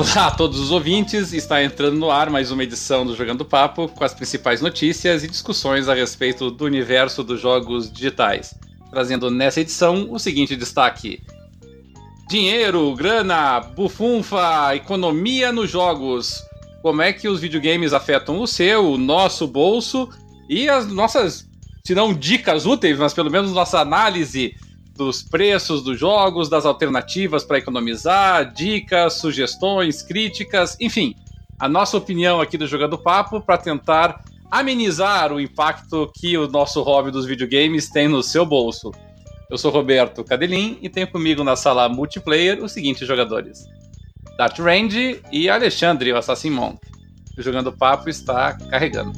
Olá a todos os ouvintes, está entrando no ar mais uma edição do Jogando Papo com as principais notícias e discussões a respeito do universo dos jogos digitais. Trazendo nessa edição o seguinte destaque: Dinheiro, grana, bufunfa, economia nos jogos. Como é que os videogames afetam o seu, o nosso bolso e as nossas, se não dicas úteis, mas pelo menos nossa análise dos preços dos jogos, das alternativas para economizar, dicas, sugestões, críticas, enfim, a nossa opinião aqui do Jogando Papo para tentar amenizar o impacto que o nosso hobby dos videogames tem no seu bolso. Eu sou Roberto Cadelin e tenho comigo na sala multiplayer os seguintes jogadores: Dart Range e Alexandre, o Assassin Monk. O Jogando Papo está carregando.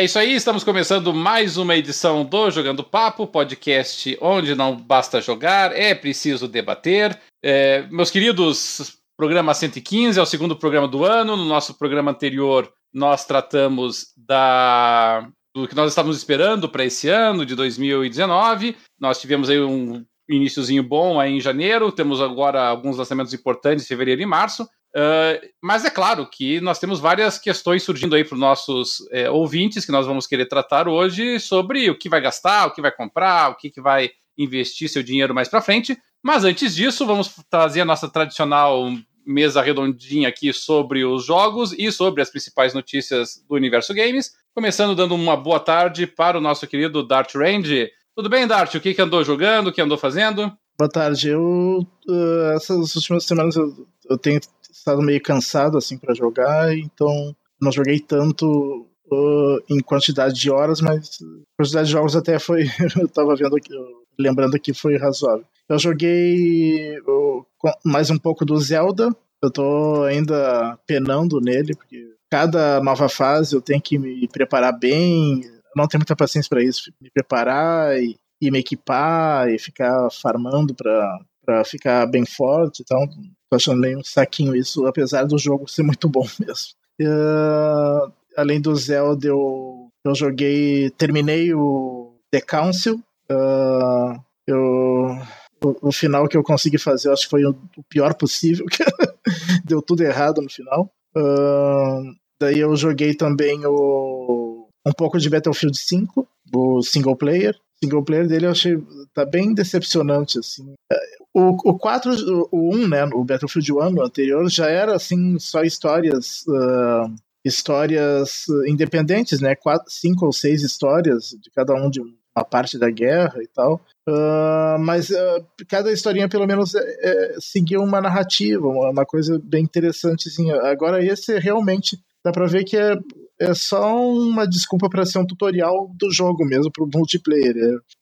É isso aí, estamos começando mais uma edição do Jogando Papo, podcast onde não basta jogar, é preciso debater. É, meus queridos, programa 115 é o segundo programa do ano. No nosso programa anterior, nós tratamos da do que nós estávamos esperando para esse ano de 2019. Nós tivemos aí um iníciozinho bom aí em janeiro, temos agora alguns lançamentos importantes em fevereiro e março. Uh, mas é claro que nós temos várias questões surgindo aí para os nossos é, ouvintes que nós vamos querer tratar hoje sobre o que vai gastar, o que vai comprar, o que, que vai investir seu dinheiro mais para frente. Mas antes disso, vamos trazer a nossa tradicional mesa redondinha aqui sobre os jogos e sobre as principais notícias do universo games. Começando dando uma boa tarde para o nosso querido Dart Range. Tudo bem, Dart? O que, que andou jogando? O que andou fazendo? Boa tarde. Eu, uh, essas últimas semanas eu, eu tenho estado meio cansado assim para jogar, então não joguei tanto uh, em quantidade de horas, mas quantidade de jogos até foi, eu tava vendo aqui, lembrando que foi razoável. Eu joguei uh, mais um pouco do Zelda, eu tô ainda penando nele, porque cada nova fase eu tenho que me preparar bem, eu não tenho muita paciência para isso, me preparar e, e, me equipar e ficar farmando para ficar bem forte, então Tô achando meio um saquinho isso, apesar do jogo ser muito bom mesmo. Uh, além do Zelda, eu, eu joguei. Terminei o The Council. Uh, eu, o, o, final que eu consegui fazer, eu acho que foi o, o pior possível. Deu tudo errado no final. Uh, daí eu joguei também o, um pouco de Battlefield 5, o single player. O single player dele eu achei tá bem decepcionante assim. O, o 4, o 1, né, o Battlefield 1 no anterior, já era assim, só histórias. Uh, histórias independentes, né? Quatro, cinco ou seis histórias de cada um de uma parte da guerra e tal. Uh, mas uh, cada historinha, pelo menos, é, é, seguiu uma narrativa, uma, uma coisa bem interessantezinha. Agora, esse realmente dá pra ver que é é só uma desculpa para ser um tutorial do jogo mesmo, pro multiplayer.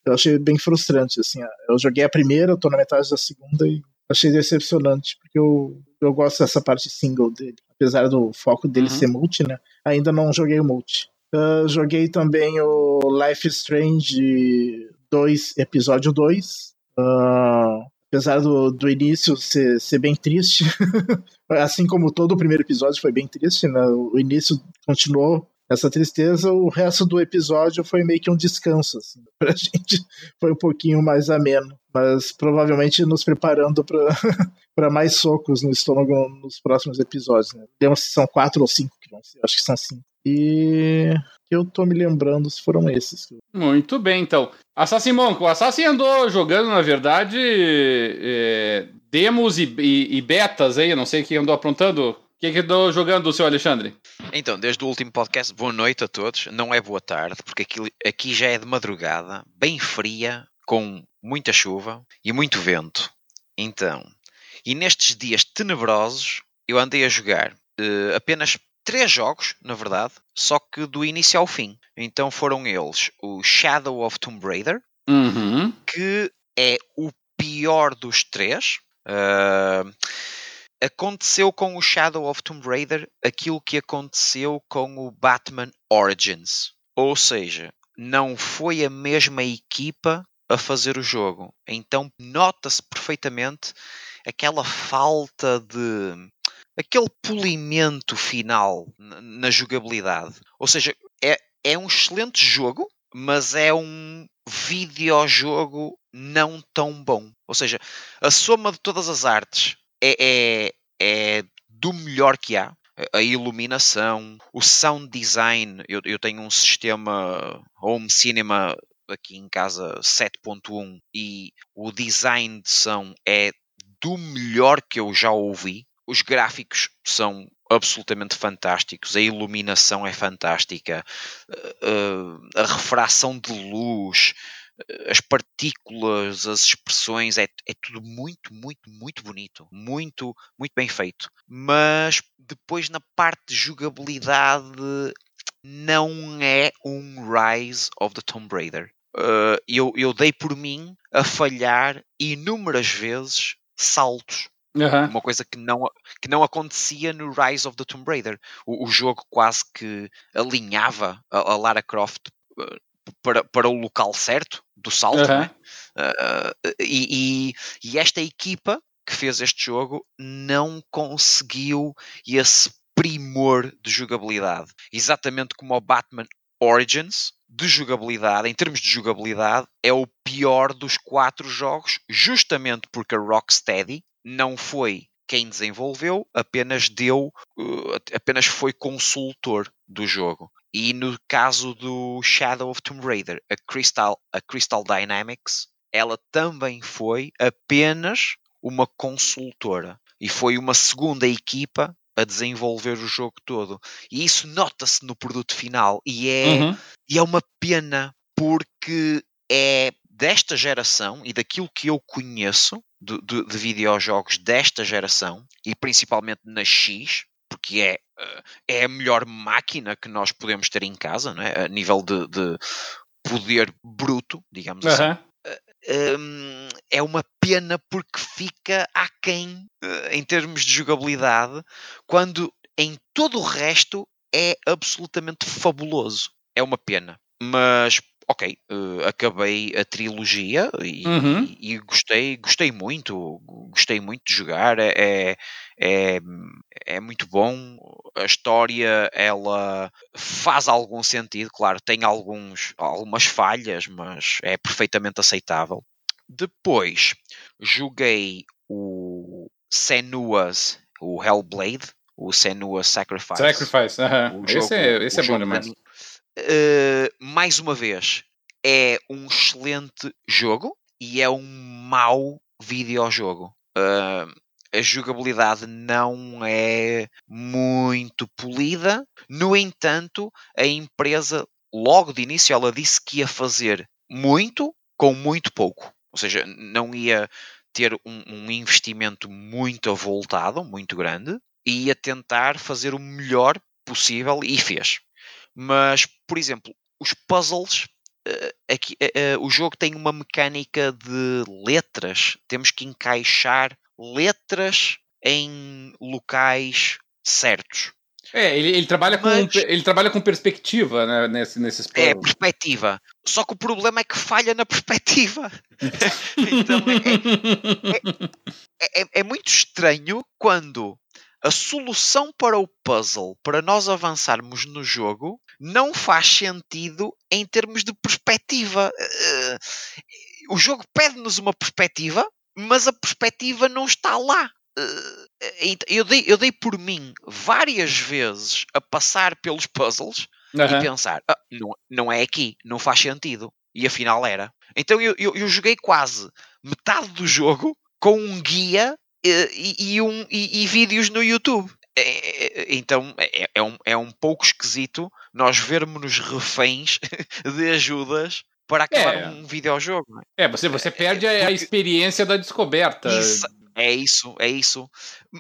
Eu achei bem frustrante, assim. Eu joguei a primeira, eu tô na metade da segunda e achei decepcionante, porque eu, eu gosto dessa parte single dele. Apesar do foco dele uhum. ser multi, né? Ainda não joguei o multi. Uh, joguei também o Life Strange 2, episódio 2. Uh, apesar do, do início ser, ser bem triste, assim como todo o primeiro episódio foi bem triste, né? O início continuou essa tristeza, o resto do episódio foi meio que um descanso, assim, pra gente foi um pouquinho mais ameno, mas provavelmente nos preparando para mais socos no estômago nos próximos episódios, né? Se são quatro ou cinco que vão ser, acho que são cinco. E eu tô me lembrando se foram esses. Muito bem, então. Assassin Monk, o Assassin andou jogando, na verdade, é, demos e, e, e, betas aí, não sei quem andou aprontando. O que, que andou jogando o seu Alexandre? Então, desde o último podcast, boa noite a todos. Não é boa tarde, porque aqui, aqui já é de madrugada, bem fria, com muita chuva e muito vento. Então, e nestes dias tenebrosos, eu andei a jogar uh, apenas três jogos, na verdade, só que do início ao fim. Então foram eles o Shadow of Tomb Raider, uhum. que é o pior dos três. Uh, aconteceu com o Shadow of Tomb Raider aquilo que aconteceu com o Batman Origins. Ou seja, não foi a mesma equipa a fazer o jogo. Então nota-se perfeitamente aquela falta de aquele polimento final na jogabilidade. Ou seja, é, é um excelente jogo, mas é um videojogo não tão bom. Ou seja, a soma de todas as artes é, é, é do melhor que há. A iluminação, o sound design. Eu, eu tenho um sistema home cinema aqui em casa 7.1 e o design de som é do melhor que eu já ouvi. Os gráficos são absolutamente fantásticos, a iluminação é fantástica, eh, eh, a refração de luz, eh, as partículas, as expressões, é, é tudo muito, muito, muito bonito, muito, muito bem feito. Mas depois na parte de jogabilidade não é um Rise of the Tomb Raider. Eu, eu dei por mim a falhar inúmeras vezes saltos Uhum. Uma coisa que não, que não acontecia no Rise of the Tomb Raider. O, o jogo quase que alinhava a, a Lara Croft uh, para, para o local certo do salto. Uhum. Né? Uh, e, e, e esta equipa que fez este jogo não conseguiu esse primor de jogabilidade. Exatamente como o Batman Origins, de jogabilidade, em termos de jogabilidade, é o pior dos quatro jogos, justamente porque a Rocksteady não foi quem desenvolveu, apenas deu, uh, apenas foi consultor do jogo. E no caso do Shadow of Tomb Raider, a Crystal, a Crystal Dynamics, ela também foi apenas uma consultora e foi uma segunda equipa a desenvolver o jogo todo. E isso nota-se no produto final e é, uhum. e é uma pena porque é desta geração e daquilo que eu conheço de, de, de videojogos desta geração e principalmente na X, porque é, eh, é a melhor máquina que nós podemos ter em casa, não é? a nível de, de poder bruto, digamos uhum. assim. Um, é uma pena porque fica aquém uh, em termos de jogabilidade, quando em todo o resto é absolutamente fabuloso. É uma pena. Mas ok, uh, acabei a trilogia e, uhum. e, e, gostei, gostei muito, gostei muito de jogar, é, é, é, é muito bom, a história ela faz algum sentido, claro, tem alguns, algumas falhas, mas é perfeitamente aceitável. Depois joguei o Senua's, o Hellblade, o Senua's Sacrifice. Sacrifice, uh -huh. esse, é, esse é bom demais. Uh, mais uma vez, é um excelente jogo e é um mau videojogo. Uh, a jogabilidade não é muito polida. No entanto, a empresa, logo de início, ela disse que ia fazer muito com muito pouco. Ou seja, não ia ter um, um investimento muito avultado, muito grande, e ia tentar fazer o melhor possível e fez. Mas, por exemplo, os puzzles. Uh, aqui, uh, o jogo tem uma mecânica de letras. Temos que encaixar letras em locais certos. É, ele, ele trabalha Mas, com ele trabalha com perspectiva né, nesse, nesses É, perspectiva. Só que o problema é que falha na perspectiva. então é, é, é, é, muito estranho quando a solução para o puzzle, para nós avançarmos no jogo, não faz sentido em termos de perspectiva. Uh, o jogo pede-nos uma perspectiva, mas a perspectiva não está lá. Uh, eu, dei, eu dei por mim várias vezes a passar pelos puzzles uhum. e pensar: ah, não, não é aqui, não faz sentido. E afinal era. Então eu, eu, eu joguei quase metade do jogo com um guia e, e, um, e, e vídeos no YouTube. É, é, é então é, é, um, é um pouco esquisito nós vermos-nos reféns de ajudas para acabar é. um videojogo. É, você, você perde a, a experiência da descoberta. Isso, é isso, é isso.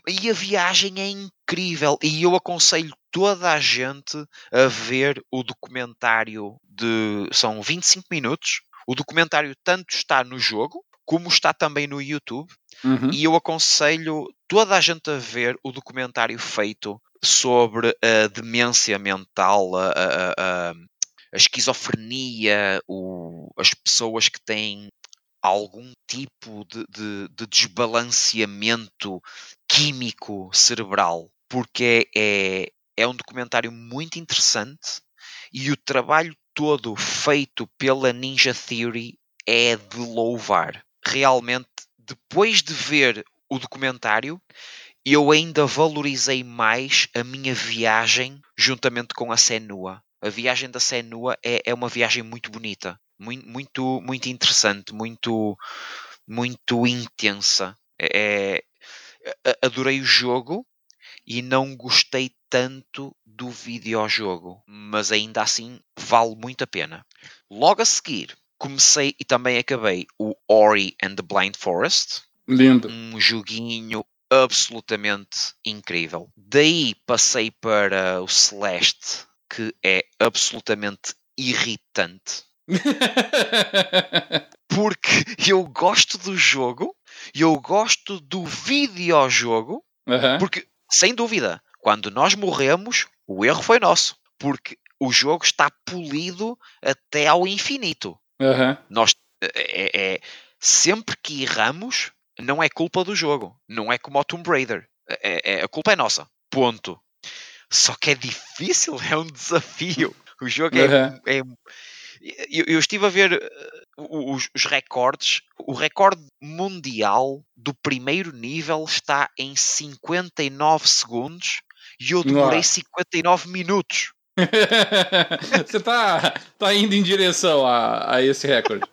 E a viagem é incrível. E eu aconselho toda a gente a ver o documentário de. São 25 minutos. O documentário tanto está no jogo, como está também no YouTube. Uhum. E eu aconselho toda a gente a ver o documentário feito sobre a demência mental, a, a, a, a esquizofrenia, o, as pessoas que têm algum tipo de, de, de desbalanceamento químico cerebral, porque é, é, é um documentário muito interessante e o trabalho todo feito pela Ninja Theory é de louvar. Realmente, depois de ver o documentário, eu ainda valorizei mais a minha viagem juntamente com a Senua. A viagem da Senua é, é uma viagem muito bonita, muito, muito, interessante, muito, muito intensa. É, é adorei o jogo e não gostei tanto do videojogo, mas ainda assim vale muito a pena. Logo a seguir, comecei e também acabei o Ori and the Blind Forest. Lindo. Um joguinho absolutamente incrível. Daí passei para o Celeste, que é absolutamente irritante. Porque eu gosto do jogo, eu gosto do videojogo, Aham. porque, sem dúvida, quando nós morremos, o erro foi nosso. Porque o jogo está polido até ao infinito. Aham. Nós é, é- sempre que erramos, não é culpa do jogo. Não é como o Tomb Raider. É- é- a culpa é nossa. Ponto. Só que é difícil, é um desafio. O jogo é. Aham. é- eu, eu estive a ver uh, os, os recordes. O recorde mundial do primeiro nível está em 59 segundos e eu demorei Nossa. 59 minutos. Você tá, tá indo em direção a, a esse recorde.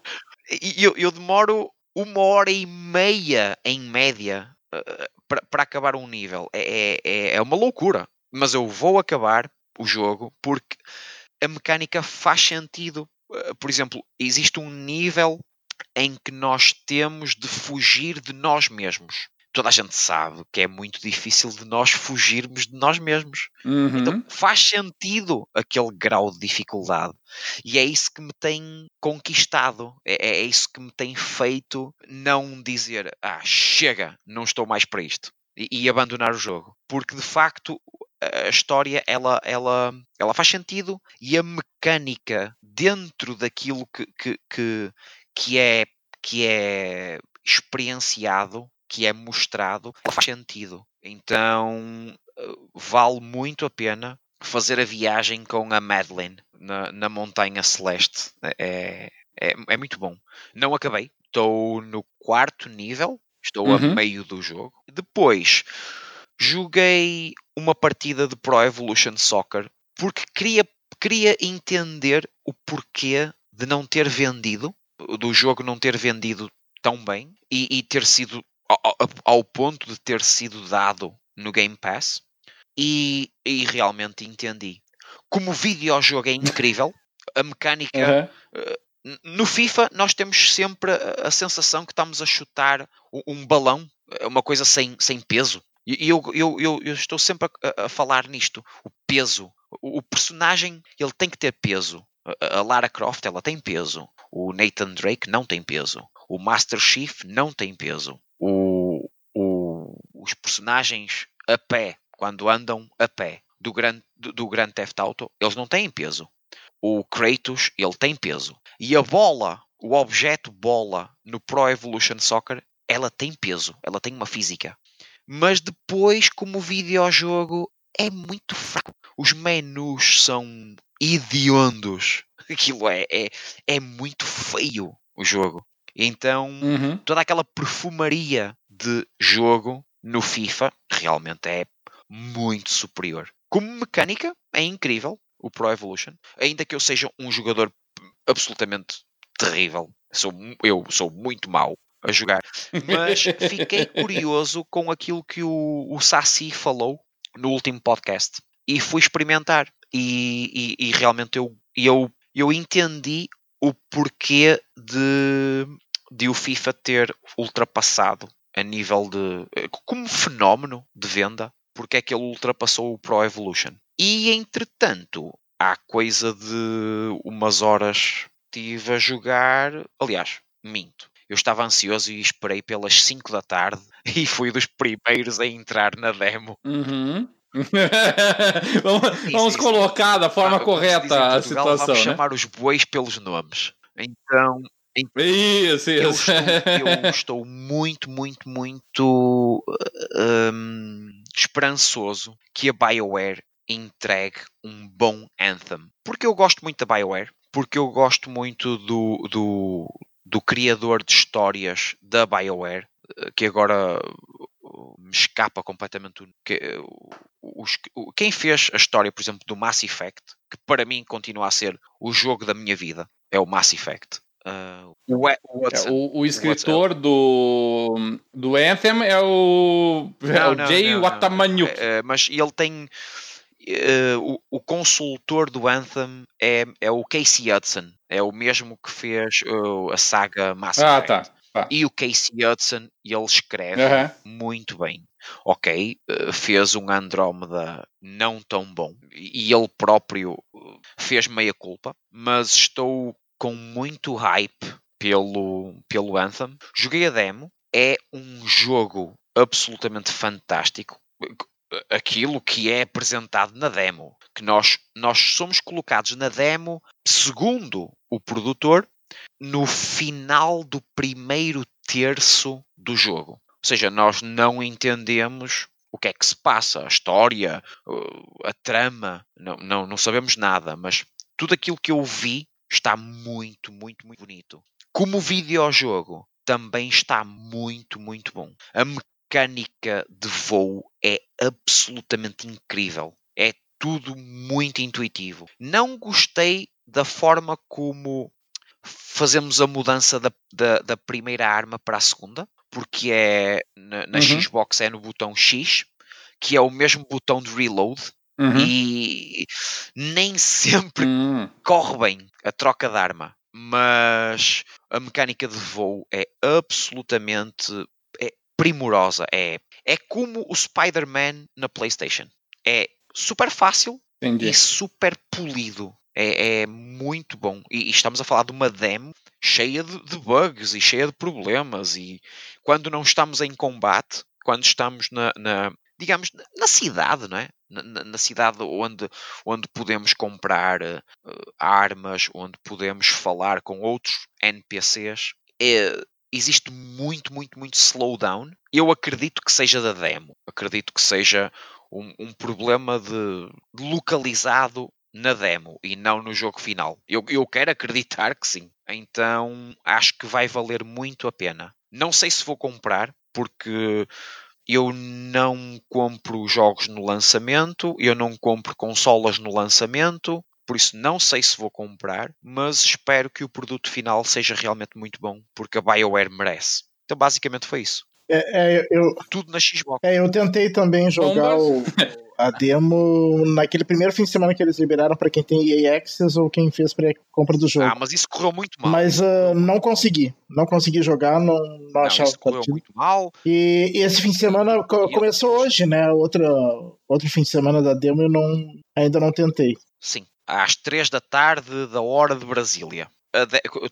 Eu, eu demoro uma hora e meia em média uh, para acabar um nível. É, é, é uma loucura. Mas eu vou acabar o jogo porque a mecânica faz sentido. Uh, Por exemplo, existe um nível em que nós temos de fugir de nós mesmos. Toda a gente sabe que é muito difícil de nós fugirmos de nós mesmos. Uhum. Então faz sentido aquele grau de dificuldade. E é isso que me tem conquistado. É, é isso que me tem feito não dizer, ah, chega, não estou mais para isto. E, e abandonar o jogo. Porque de facto a história ela, ela, ela faz sentido e a mecânica dentro daquilo que, que, que, que é, que é experienciado, que é mostrado, faz sentido. Então eh, vale muito a pena fazer a viagem com a Madeline na, na Montanha Celeste. É, é, é muito bom. Não acabei, estou no quarto nível, estou Uhum. a meio do jogo. Depois joguei uma partida de Pro Evolution Soccer porque queria, queria entender o porquê de não ter vendido, do jogo não ter vendido tão bem e, e ter sido ao, ao- ponto de ter sido dado no Game Pass e, e realmente entendi. Como videojogo é incrível, a mecânica. N- no FIFA nós temos sempre a, a sensação que estamos a chutar um balão, é uma coisa sem, sem peso. E eu, eu, eu, eu estou sempre a, a- a falar nisto. O peso. O, o personagem ele tem que ter peso. A, a Lara Croft ela tem peso. O Nathan Drake não tem peso. O Master Chief não tem peso. O, o- os personagens a pé, quando andam a pé do Grand, do, Grand Theft Auto, eles não têm peso. O Kratos, ele tem peso. E a bola, o objeto bola no Pro Evolution Soccer, ela tem peso, ela tem uma física. Mas depois, como videojogo, é muito fraco. Os menus são hediondos. Aquilo é, é, é muito feio, o jogo. Então, Uhum. toda aquela perfumaria de jogo no FIFA realmente é muito superior. Como mecânica, é incrível o Pro Evolution, ainda que eu seja um jogador absolutamente terrível. Sou, eu sou muito mau a jogar, mas fiquei curioso com aquilo que o, o Saci falou no último podcast e fui experimentar e, e- e realmente eu, eu, eu entendi o porquê de, de o FIFA ter ultrapassado a nível de como fenómeno de venda porque é que ele ultrapassou o Pro Evolution e entretanto há coisa de umas horas estive a jogar aliás, minto eu estava ansioso e esperei pelas 5 da tarde e fui dos primeiros a entrar na demo Uhum. vamos Isso, vamos isso. colocar da forma Ah, correta a situação, vamos né? chamar os bois pelos nomes então Isso, eu isso. estou, eu estou muito, muito, muito uh, hum, esperançoso que a BioWare entregue um bom Anthem. Porque eu gosto muito da BioWare, porque eu gosto muito do, do, do criador de histórias da BioWare, eh, que agora me escapa completamente que, os, quem fez a história, por exemplo, do Mass Effect, que para mim continua a ser o jogo da minha vida, é o Mass Effect. Uh, o, é, o, o, escritor do, do Anthem é o, não, é o Jay não, Watamanyuki. É, mas ele tem. Uh, o, o, consultor do Anthem é, é o Casey Hudson, é o mesmo que fez uh, a saga Mass ah. Tá. Ah. E o Casey Hudson, ele escreve muito bem. Ok, uh, fez um Andrómeda não tão bom e ele próprio fez meia culpa, mas estou com muito hype pelo, pelo Anthem. Joguei a demo, é um jogo absolutamente fantástico. Aquilo que é apresentado na demo, que nós, nós somos colocados na demo, segundo o produtor, no final do primeiro terço do jogo. Ou seja, nós não entendemos o que é que se passa, a história, a trama, não, não, não sabemos nada, mas tudo aquilo que eu vi está muito, muito, muito bonito. Como videojogo, também está muito, muito bom. A mecânica de voo é absolutamente incrível. É tudo muito intuitivo. Não gostei da forma como fazemos a mudança da, da, da primeira arma para a segunda, porque é na, na uhum. Xbox é no botão X, que é o mesmo botão de reload. Uhum. E nem sempre uhum. corre bem a troca de arma, mas a mecânica de voo é absolutamente é primorosa. É, é como o Spider-Man na PlayStation. É super fácil Entendi. e super polido. É, é muito bom. E, e, estamos a falar de uma demo cheia de, de, bugs e cheia de problemas. E quando não estamos em combate, quando estamos na, na digamos, na cidade, não é? Na, na, cidade onde, onde podemos comprar uh, armas, onde podemos falar com outros NPCs, é, existe muito, muito, muito slowdown. Eu acredito que seja da demo. Acredito que seja um, um problema de, localizado na demo e não no jogo final. Eu, eu quero acreditar que sim. Então acho que vai valer muito a pena. Não sei se vou comprar, porque eu não compro jogos no lançamento, eu não compro consolas no lançamento, por isso não sei se vou comprar, mas espero que o produto final seja realmente muito bom, porque a BioWare merece. Então basicamente foi isso. É, é, eu, Tudo na Xbox. É, eu tentei também jogar o, a demo naquele primeiro fim de semana que eles liberaram para quem tem EA Access ou quem fez pré-compra do jogo. Ah, mas isso correu muito mal. Mas uh, não consegui. Não consegui jogar, não, não, não achava isso correu muito mal. E, e, esse fim de semana co começou hoje, né? Outra, outro fim de semana da demo eu não, ainda não tentei. Sim, às três da tarde da hora de Brasília.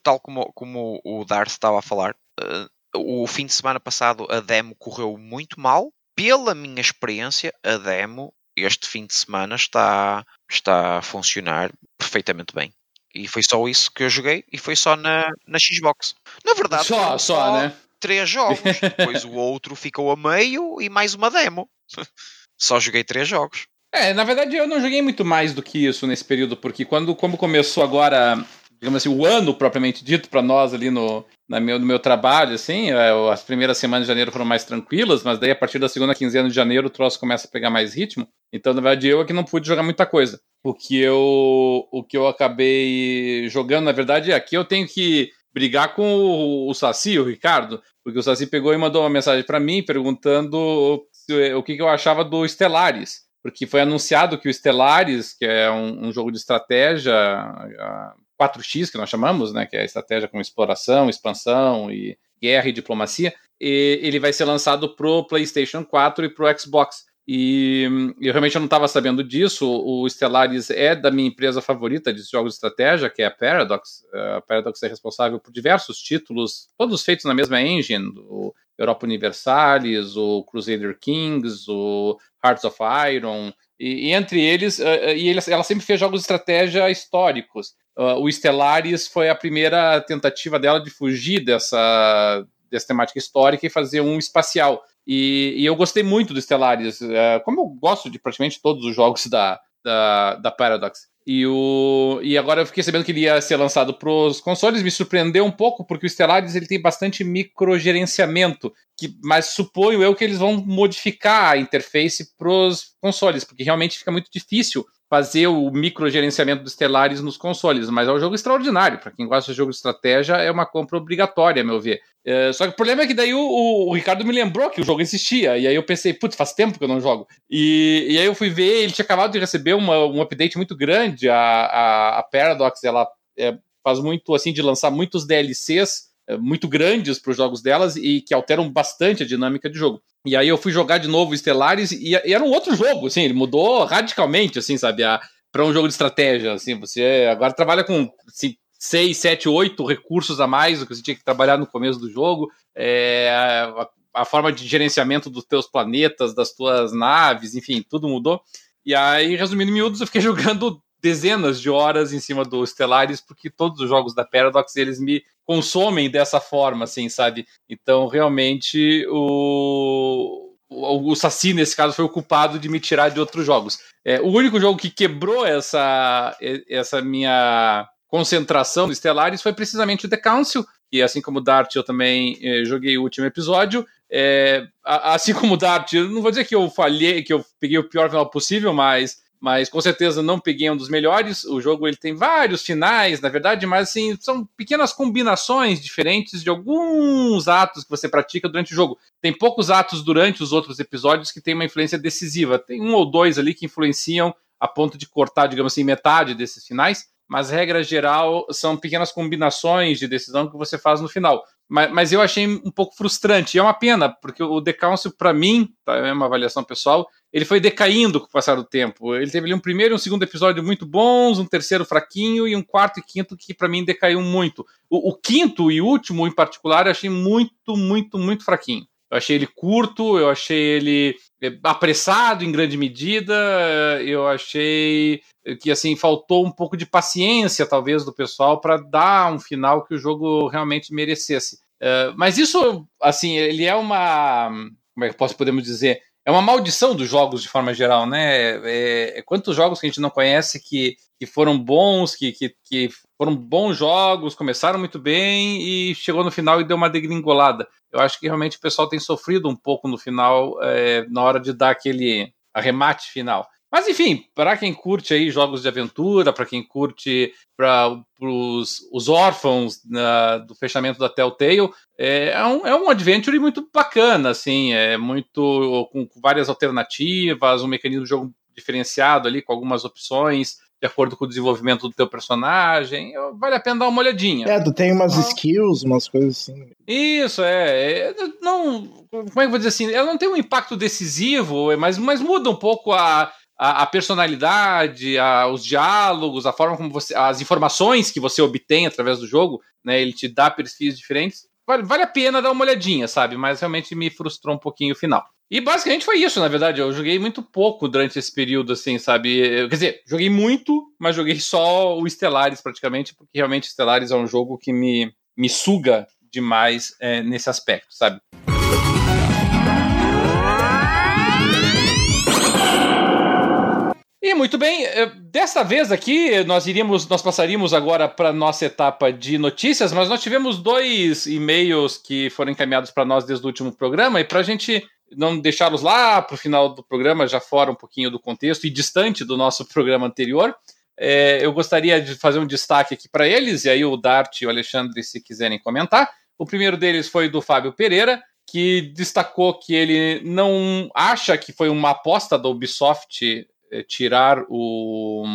Tal como, como o Darth estava a falar, uh, o fim de semana passado a demo correu muito mal. Pela minha experiência, a demo este fim de semana está, está a funcionar perfeitamente bem. E foi só isso que eu joguei e foi só na, na Xbox. Na verdade, só, só, só né? três jogos. Depois o outro ficou a meio e mais uma demo. só joguei três jogos. É, na verdade eu não joguei muito mais do que isso nesse período, porque quando como começou agora digamos assim, o ano propriamente dito para nós ali no, meu, no meu trabalho, assim, é, as primeiras semanas de janeiro foram mais tranquilas, mas daí a partir da segunda quinzena de janeiro o troço começa a pegar mais ritmo. Então, na verdade, eu aqui não pude jogar muita coisa. O que eu, o que eu acabei jogando, na verdade, aqui eu tenho que brigar com o, o Saci, o Ricardo, porque o Saci pegou e mandou uma mensagem para mim perguntando o que, que eu achava do Stellaris porque foi anunciado que o Stellaris, que é um, um jogo de estratégia 4X, que nós chamamos, né, que é a estratégia com exploração, expansão e guerra e diplomacia, e ele vai ser lançado pro PlayStation 4 e pro Xbox. E eu realmente não estava sabendo disso. O Stellaris é da minha empresa favorita de jogos de estratégia, que é a Paradox. A Paradox é responsável por diversos títulos, todos feitos na mesma engine: o Europa Universalis, o Crusader Kings, o Hearts of Iron, e, e entre eles, uh, e eles, ela sempre fez jogos de estratégia históricos. Uh, o Stellaris foi a primeira tentativa dela de fugir dessa, dessa temática histórica e fazer um espacial. E, e eu gostei muito do Stellaris, uh, como eu gosto de praticamente todos os jogos da, da, da Paradox. E, o, e agora eu fiquei sabendo que ele ia ser lançado para os consoles. Me surpreendeu um pouco, porque o Stellaris ele tem bastante microgerenciamento. Que, mas suponho eu que eles vão modificar a interface para os consoles, porque realmente fica muito difícil fazer o microgerenciamento do Stellaris nos consoles, mas é um jogo extraordinário. Para quem gosta de jogo de estratégia, é uma compra obrigatória, a meu ver. É, só que o problema é que daí o, o, o, Ricardo me lembrou que o jogo existia, e aí eu pensei, putz, faz tempo que eu não jogo. E, e aí eu fui ver, ele tinha acabado de receber uma, um update muito grande. A, a, a Paradox, ela é, faz muito assim de lançar muitos DLCs muito grandes para os jogos delas e que alteram bastante a dinâmica de jogo. E aí eu fui jogar de novo Stellaris e, e era um outro jogo, assim, ele mudou radicalmente, assim, sabe, para um jogo de estratégia, assim, você agora trabalha com assim, seis, sete, oito recursos a mais do que você tinha que trabalhar no começo do jogo, é, a, a, forma de gerenciamento dos teus planetas, das tuas naves, enfim, tudo mudou. E aí, resumindo em miúdos, eu fiquei jogando dezenas de horas em cima do Stellaris, porque todos os jogos da Paradox, eles me consomem dessa forma, assim, sabe? Então, realmente, o, o, o Saci, nesse caso, foi o culpado de me tirar de outros jogos. É, o único jogo que quebrou essa, essa minha concentração do Stellaris foi precisamente o The Council, que assim como o Dart eu também eh, joguei o último episódio. É, assim como o Dart, eu não vou dizer que eu falhei, que eu peguei o pior final possível, mas mas com certeza não peguei um dos melhores. O jogo ele tem vários finais, na verdade, mas assim, são pequenas combinações diferentes de alguns atos que você pratica durante o jogo. Tem poucos atos durante os outros episódios que têm uma influência decisiva. Tem um ou dois ali que influenciam a ponto de cortar, digamos assim, metade desses finais, mas regra geral são pequenas combinações de decisão que você faz no final. Mas, mas eu achei um pouco frustrante. E é uma pena, porque o The Council, para mim, tá, é uma avaliação pessoal, ele foi decaindo com o passar do tempo. Ele teve ali um primeiro e um segundo episódio muito bons, um terceiro fraquinho e um quarto e quinto que para mim decaiu muito. O, o, quinto e último, em particular, eu achei muito, muito, muito fraquinho. Eu achei ele curto, eu achei ele é, apressado em grande medida, eu achei que assim faltou um pouco de paciência, talvez, do pessoal para dar um final que o jogo realmente merecesse. Uh, mas isso, assim, ele é uma. Como é que posso podemos dizer? É uma maldição dos jogos de forma geral, né? É, é, quantos jogos que a gente não conhece que, que foram bons, que, que, que, foram bons jogos, começaram muito bem e chegou no final e deu uma degringolada. Eu acho que realmente o pessoal tem sofrido um pouco no final, é, na hora de dar aquele arremate final. Mas enfim, para quem curte aí jogos de aventura, para quem curte para os órfãos na, do fechamento da Telltale, é, é, um, é um adventure muito bacana, assim, é muito com várias alternativas, um mecanismo de jogo diferenciado ali com algumas opções de acordo com o desenvolvimento do teu personagem, vale a pena dar uma olhadinha. É, tu tem umas ah. skills, umas coisas assim. Isso, é, é, não, como é que eu vou dizer assim, ela não tem um impacto decisivo, mas, mas muda um pouco a a, a personalidade, a, os diálogos, a forma como você. as informações que você obtém através do jogo, né? Ele te dá perfis diferentes. Vale, vale a pena dar uma olhadinha, sabe? Mas realmente me frustrou um pouquinho o final. E basicamente foi isso, na verdade. Eu joguei muito pouco durante esse período, assim, sabe? Eu, quer dizer, joguei muito, mas joguei só o Stellaris praticamente, porque realmente Stellaris é um jogo que me, me suga demais é, nesse aspecto, sabe? E muito bem, eh, desta vez aqui nós iríamos, nós passaríamos agora para nossa etapa de notícias, mas nós tivemos dois e-mails que foram encaminhados para nós desde o último programa e para a gente não deixá-los lá para o final do programa, já fora um pouquinho do contexto e distante do nosso programa anterior, é, eu gostaria de fazer um destaque aqui para eles, e aí o Dart e o Alexandre, se quiserem comentar. O primeiro deles foi do Fábio Pereira, que destacou que ele não acha que foi uma aposta da Ubisoft tirar o.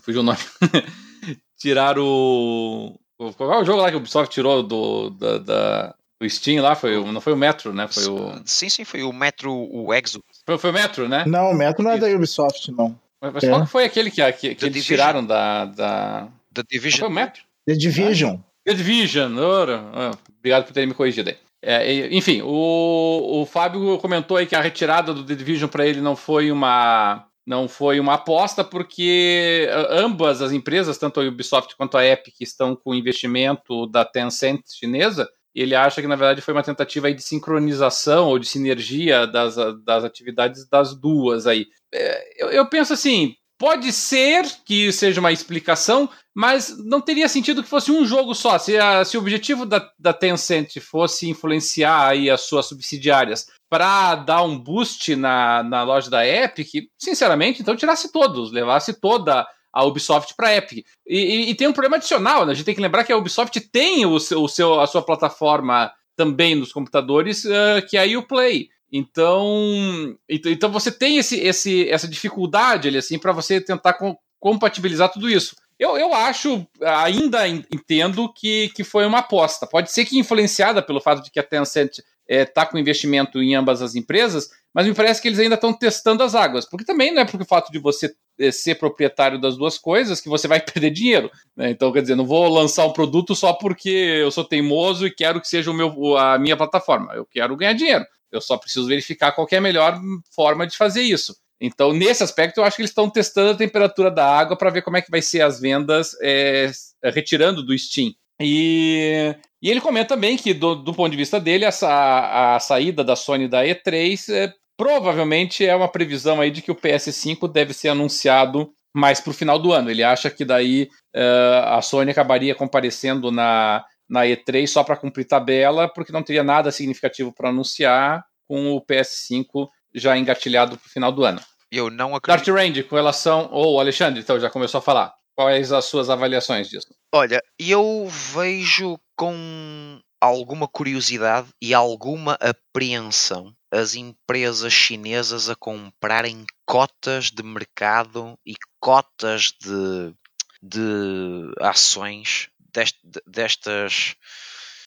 Fugiu o nome. tirar o. Qual é o jogo lá que o Ubisoft tirou do, da, da, do Steam lá? Foi, não foi o Metro, né? Foi o... Sim, sim, foi o Metro, o Exo. Foi, foi o Metro, né? Não, o Metro não é da Ubisoft, não. Mas é. qual foi aquele que, que, que eles tiraram da. da... The Division. Não foi o Metro? The Division. The Division, oh, obrigado por terem me corrigido aí. É, enfim, o, o Fábio comentou aí que a retirada do The Division para ele não foi uma não foi uma aposta, porque ambas as empresas, tanto a Ubisoft quanto a Epic, estão com investimento da Tencent chinesa. Ele acha que, na verdade, foi uma tentativa de sincronização ou de sinergia das, das atividades das duas aí. É, eu, eu penso assim, Pode ser que seja uma explicação, mas não teria sentido que fosse um jogo só. Se, a, se o objetivo da, da Tencent fosse influenciar aí as suas subsidiárias para dar um boost na, na loja da Epic, sinceramente, então tirasse todos, levasse toda a Ubisoft para a Epic. E, e, e, tem um problema adicional, né? a gente tem que lembrar que a Ubisoft tem o seu, o seu, a sua plataforma também nos computadores, uh, que é a Uplay. Então, então, então você tem esse, esse, essa dificuldade ali, assim, para você tentar com, compatibilizar tudo isso. Eu, eu acho, ainda entendo que, que foi uma aposta. Pode ser que influenciada pelo fato de que a Tencent está é, tá com investimento em ambas as empresas, mas me parece que eles ainda estão testando as águas. Porque também não é porque o fato de você é, ser proprietário das duas coisas que você vai perder dinheiro. Né? Então, quer dizer, não vou lançar um produto só porque eu sou teimoso e quero que seja o meu, a minha plataforma. Eu quero ganhar dinheiro. Eu só preciso verificar qual é a melhor forma de fazer isso. Então, nesse aspecto, eu acho que eles estão testando a temperatura da água para ver como é que vai ser as vendas é, retirando do Steam. E, e, ele comenta também que, do, do ponto de vista dele, essa, a saída da Sony da E3 é, provavelmente é uma previsão aí de que o PS5 deve ser anunciado mais para o final do ano. Ele acha que daí uh, a Sony acabaria comparecendo na, na E3 só para cumprir tabela, porque não teria nada significativo para anunciar com o PS5 já engatilhado para o final do ano. Eu não acredito. Dart Range, com relação. Ou oh, Alexandre, então já começou a falar. Quais as suas avaliações disso? Olha, eu vejo com alguma curiosidade e alguma apreensão as empresas chinesas a comprarem cotas de mercado e cotas de, de ações dest, destas,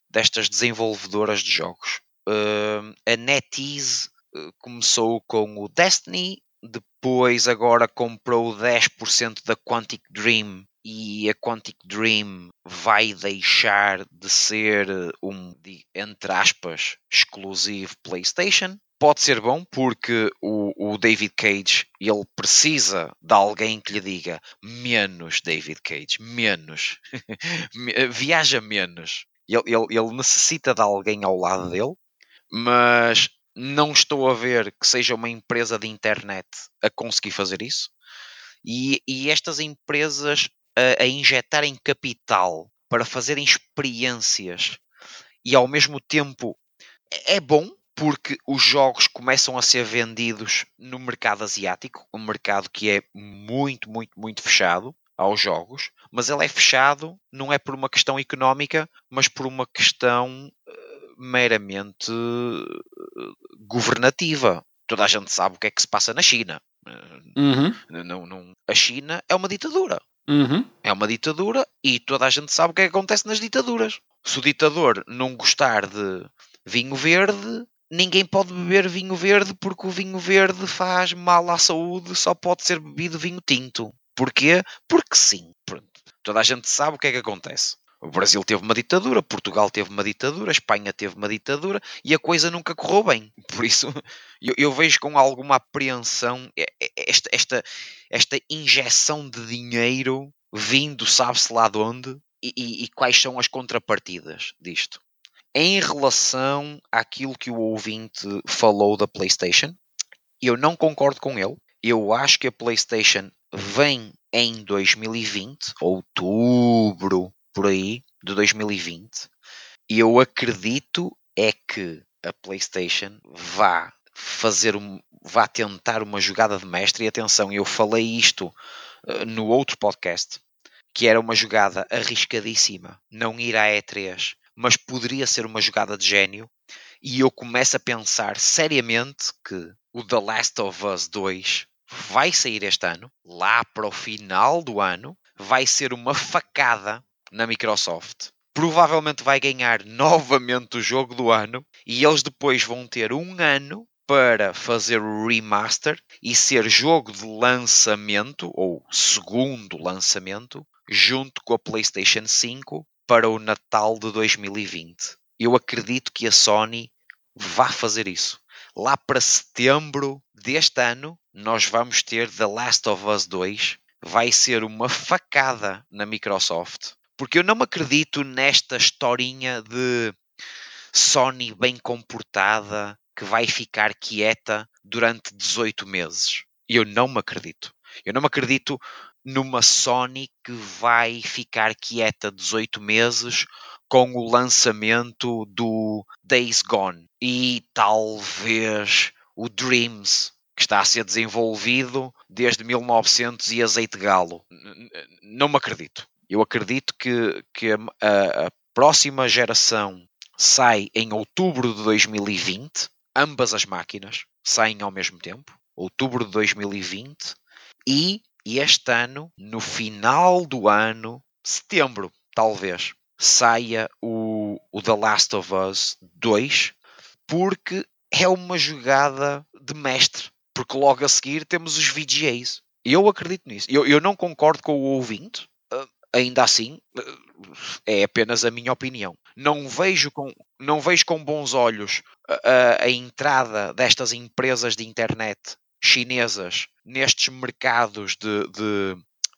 destas desenvolvedoras de jogos. Uh, a NetEase uh, começou com o Destiny, depois agora comprou 10% da Quantic Dream e a Quantic Dream vai deixar de ser um, entre aspas, exclusivo PlayStation. Pode ser bom porque o, o, David Cage ele precisa de alguém que lhe diga menos David Cage, menos, viaja menos. Ele, ele, ele, necessita de alguém ao lado dele, mas não estou a ver que seja uma empresa de internet a conseguir fazer isso. E, e estas empresas a, a injetarem capital para fazerem experiências e ao mesmo tempo é bom porque os jogos começam a ser vendidos no mercado asiático, um mercado que é muito, muito, muito fechado aos jogos, mas ele é fechado não é por uma questão económica, mas por uma questão uh, meramente uh, governativa. Toda a gente sabe o que é que se passa na China. Uhum. Não, não, a China é uma ditadura. Uhum. É uma ditadura e toda a gente sabe o que é que acontece nas ditaduras. Se o ditador não gostar de vinho verde, ninguém pode beber vinho verde porque o vinho verde faz mal à saúde, só pode ser bebido vinho tinto. Porquê? Porque sim. Pronto. Toda a gente sabe o que é que acontece. O Brasil teve uma ditadura, Portugal teve uma ditadura, Espanha teve uma ditadura e a coisa nunca correu bem. Por isso, eu, eu vejo com alguma apreensão esta, esta, esta injeção de dinheiro vindo, sabe-se lá de onde, e, e, e quais são as contrapartidas disto em relação àquilo que o ouvinte falou da PlayStation, eu não concordo com ele. Eu acho que a PlayStation vem em 2020, outubro por aí de 2020, e eu acredito é que a PlayStation vá fazer um, vá tentar uma jogada de mestre. E atenção, eu falei isto uh, no outro podcast, que era uma jogada arriscadíssima, não ir à E3 mas poderia ser uma jogada de gênio. E eu começo a pensar seriamente que o The Last of Us 2 vai sair este ano, lá para o final do ano, vai ser uma facada na Microsoft. Provavelmente vai ganhar novamente o jogo do ano e eles depois vão ter um ano para fazer o remaster e ser jogo de lançamento ou segundo lançamento junto com a PlayStation 5 para o Natal de 2020. Eu acredito que a Sony vá fazer isso. Lá para setembro deste ano, nós vamos ter The Last of Us 2. Vai ser uma facada na Microsoft. Porque eu não acredito nesta historinha de Sony bem comportada que vai ficar quieta durante 18 meses. Eu não me acredito. Eu não me acredito numa Sony que vai ficar quieta 18 meses com o lançamento do Days Gone e talvez o Dreams que está a ser desenvolvido desde 1900 e azeite galo. Não me acredito. Eu acredito que, que a, a próxima geração sai em outubro de 2020. Ambas as máquinas saem ao mesmo tempo. Outubro de 2020. E este ano, no final do ano, setembro, talvez, saia o, o The Last of Us 2, porque é uma jogada de mestre porque logo a seguir temos os VGAs. Eu acredito nisso. Eu, eu não concordo com o ouvinte, ainda assim, uh, é apenas a minha opinião. Não vejo com, não vejo com bons olhos a, a entrada destas empresas de internet chinesas nestes mercados de, de,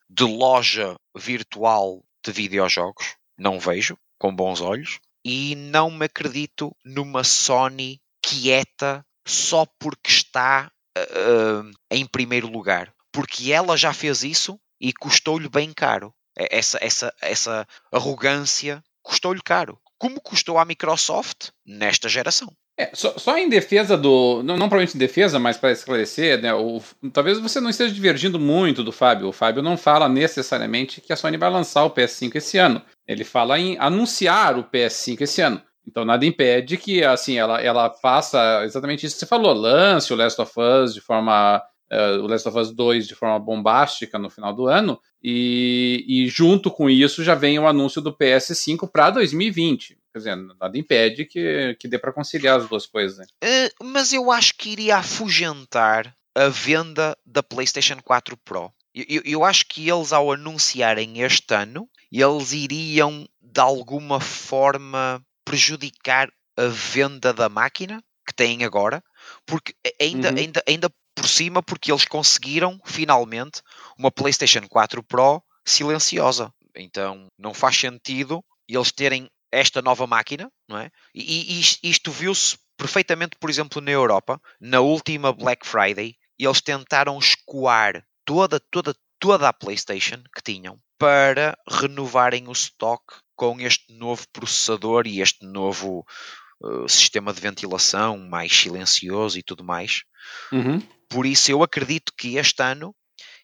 de loja virtual de videojogos. Não vejo com bons olhos. E não me acredito numa Sony quieta só porque está uh, em primeiro lugar, porque ela já fez isso e custou-lhe bem caro. Essa, essa, essa arrogância custou-lhe caro. Como custou à Microsoft nesta geração. É, só, só, em defesa do. Não, não provavelmente em defesa, mas para esclarecer, né? O, talvez você não esteja divergindo muito do Fábio. O Fábio não fala necessariamente que a Sony vai lançar o PS5 esse ano. Ele fala em anunciar o PS5 esse ano. Então nada impede que assim ela, ela faça exatamente isso que você falou, lance o Last of Us de forma uh, o Last of Us 2 de forma bombástica no final do ano e, e junto com isso já vem o anúncio do PS5 para 2020. Quer dizer, nada impede que, que dê para conciliar as duas coisas. Né? Uh, mas eu acho que iria afugentar a venda da PlayStation 4 Pro. Eu, eu, acho que eles, ao anunciarem este ano, eles iriam de alguma forma prejudicar a venda da máquina que têm agora, porque ainda, uhum. ainda, ainda por cima, porque eles conseguiram finalmente uma PlayStation 4 Pro silenciosa. Então não faz sentido eles terem esta nova máquina, não é? E, e isto viu-se perfeitamente, por exemplo, na Europa, na última Black Friday, eles tentaram escoar toda, toda, toda a PlayStation que tinham para renovarem o stock com este novo processador e este novo uh, sistema de ventilação mais silencioso e tudo mais. Uhum. Por isso, eu acredito que este ano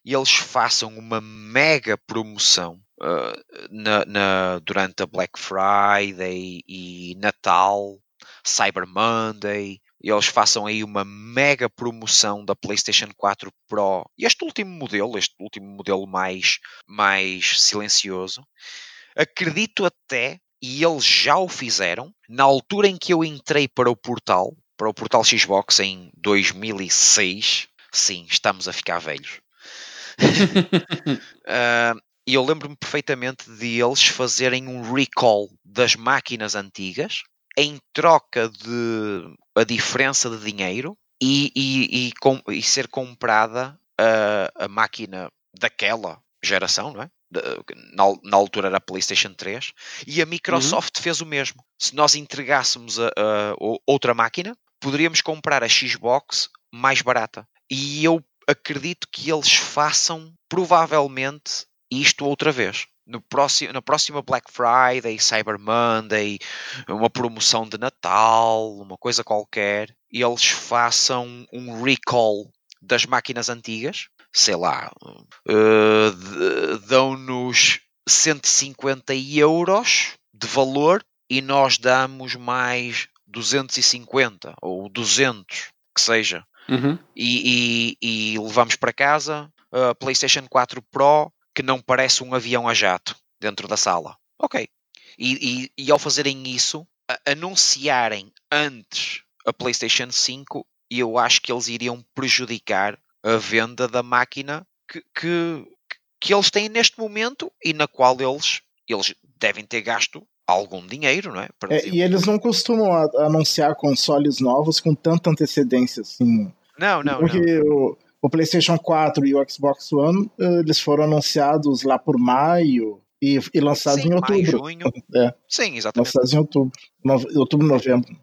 eles façam uma mega promoção uh, na, na, durante a Black Friday e Natal, Cyber Monday. Eles façam aí uma mega promoção da PlayStation 4 Pro. Este último modelo, este último modelo mais, mais silencioso, Acredito até, e eles já o fizeram, na altura em que eu entrei para o portal, para o portal Xbox em 2006. Sim, estamos a ficar velhos. uh, e eu lembro-me perfeitamente de eles fazerem um recall das máquinas antigas em troca de a diferença de dinheiro e, e, e, com, e ser comprada a, a máquina daquela geração, não é? Na, na, altura era a PlayStation 3, e a Microsoft uhum. fez o mesmo. Se nós entregássemos a, a, outra máquina, poderíamos comprar a Xbox mais barata. E eu acredito que eles façam provavelmente isto outra vez. No próximo, na próxima Black Friday, Cyber Monday, uma promoção de Natal, uma coisa qualquer, eles façam um recall das máquinas antigas sei lá, uh, dão-nos 150 euros de valor e nós damos mais 250 ou 200, que seja. Uhum. E, e, e, levamos para casa a PlayStation 4 Pro que não parece um avião a jato dentro da sala. Ok. E, e ao fazerem isso, anunciarem antes a PlayStation 5, eu acho que eles iriam prejudicar a venda da máquina que, que, que eles têm neste momento e na qual eles, eles devem ter gasto algum dinheiro, não é? é e eles não costumam anunciar consoles novos com tanta antecedência assim. Não, não, Porque não. O, o PlayStation 4 e o Xbox One, eles foram anunciados lá por maio e, e lançados Sim, em outubro. Maio, junho. É. Sim, exatamente. Lançados em outubro. No, outubro, novembro.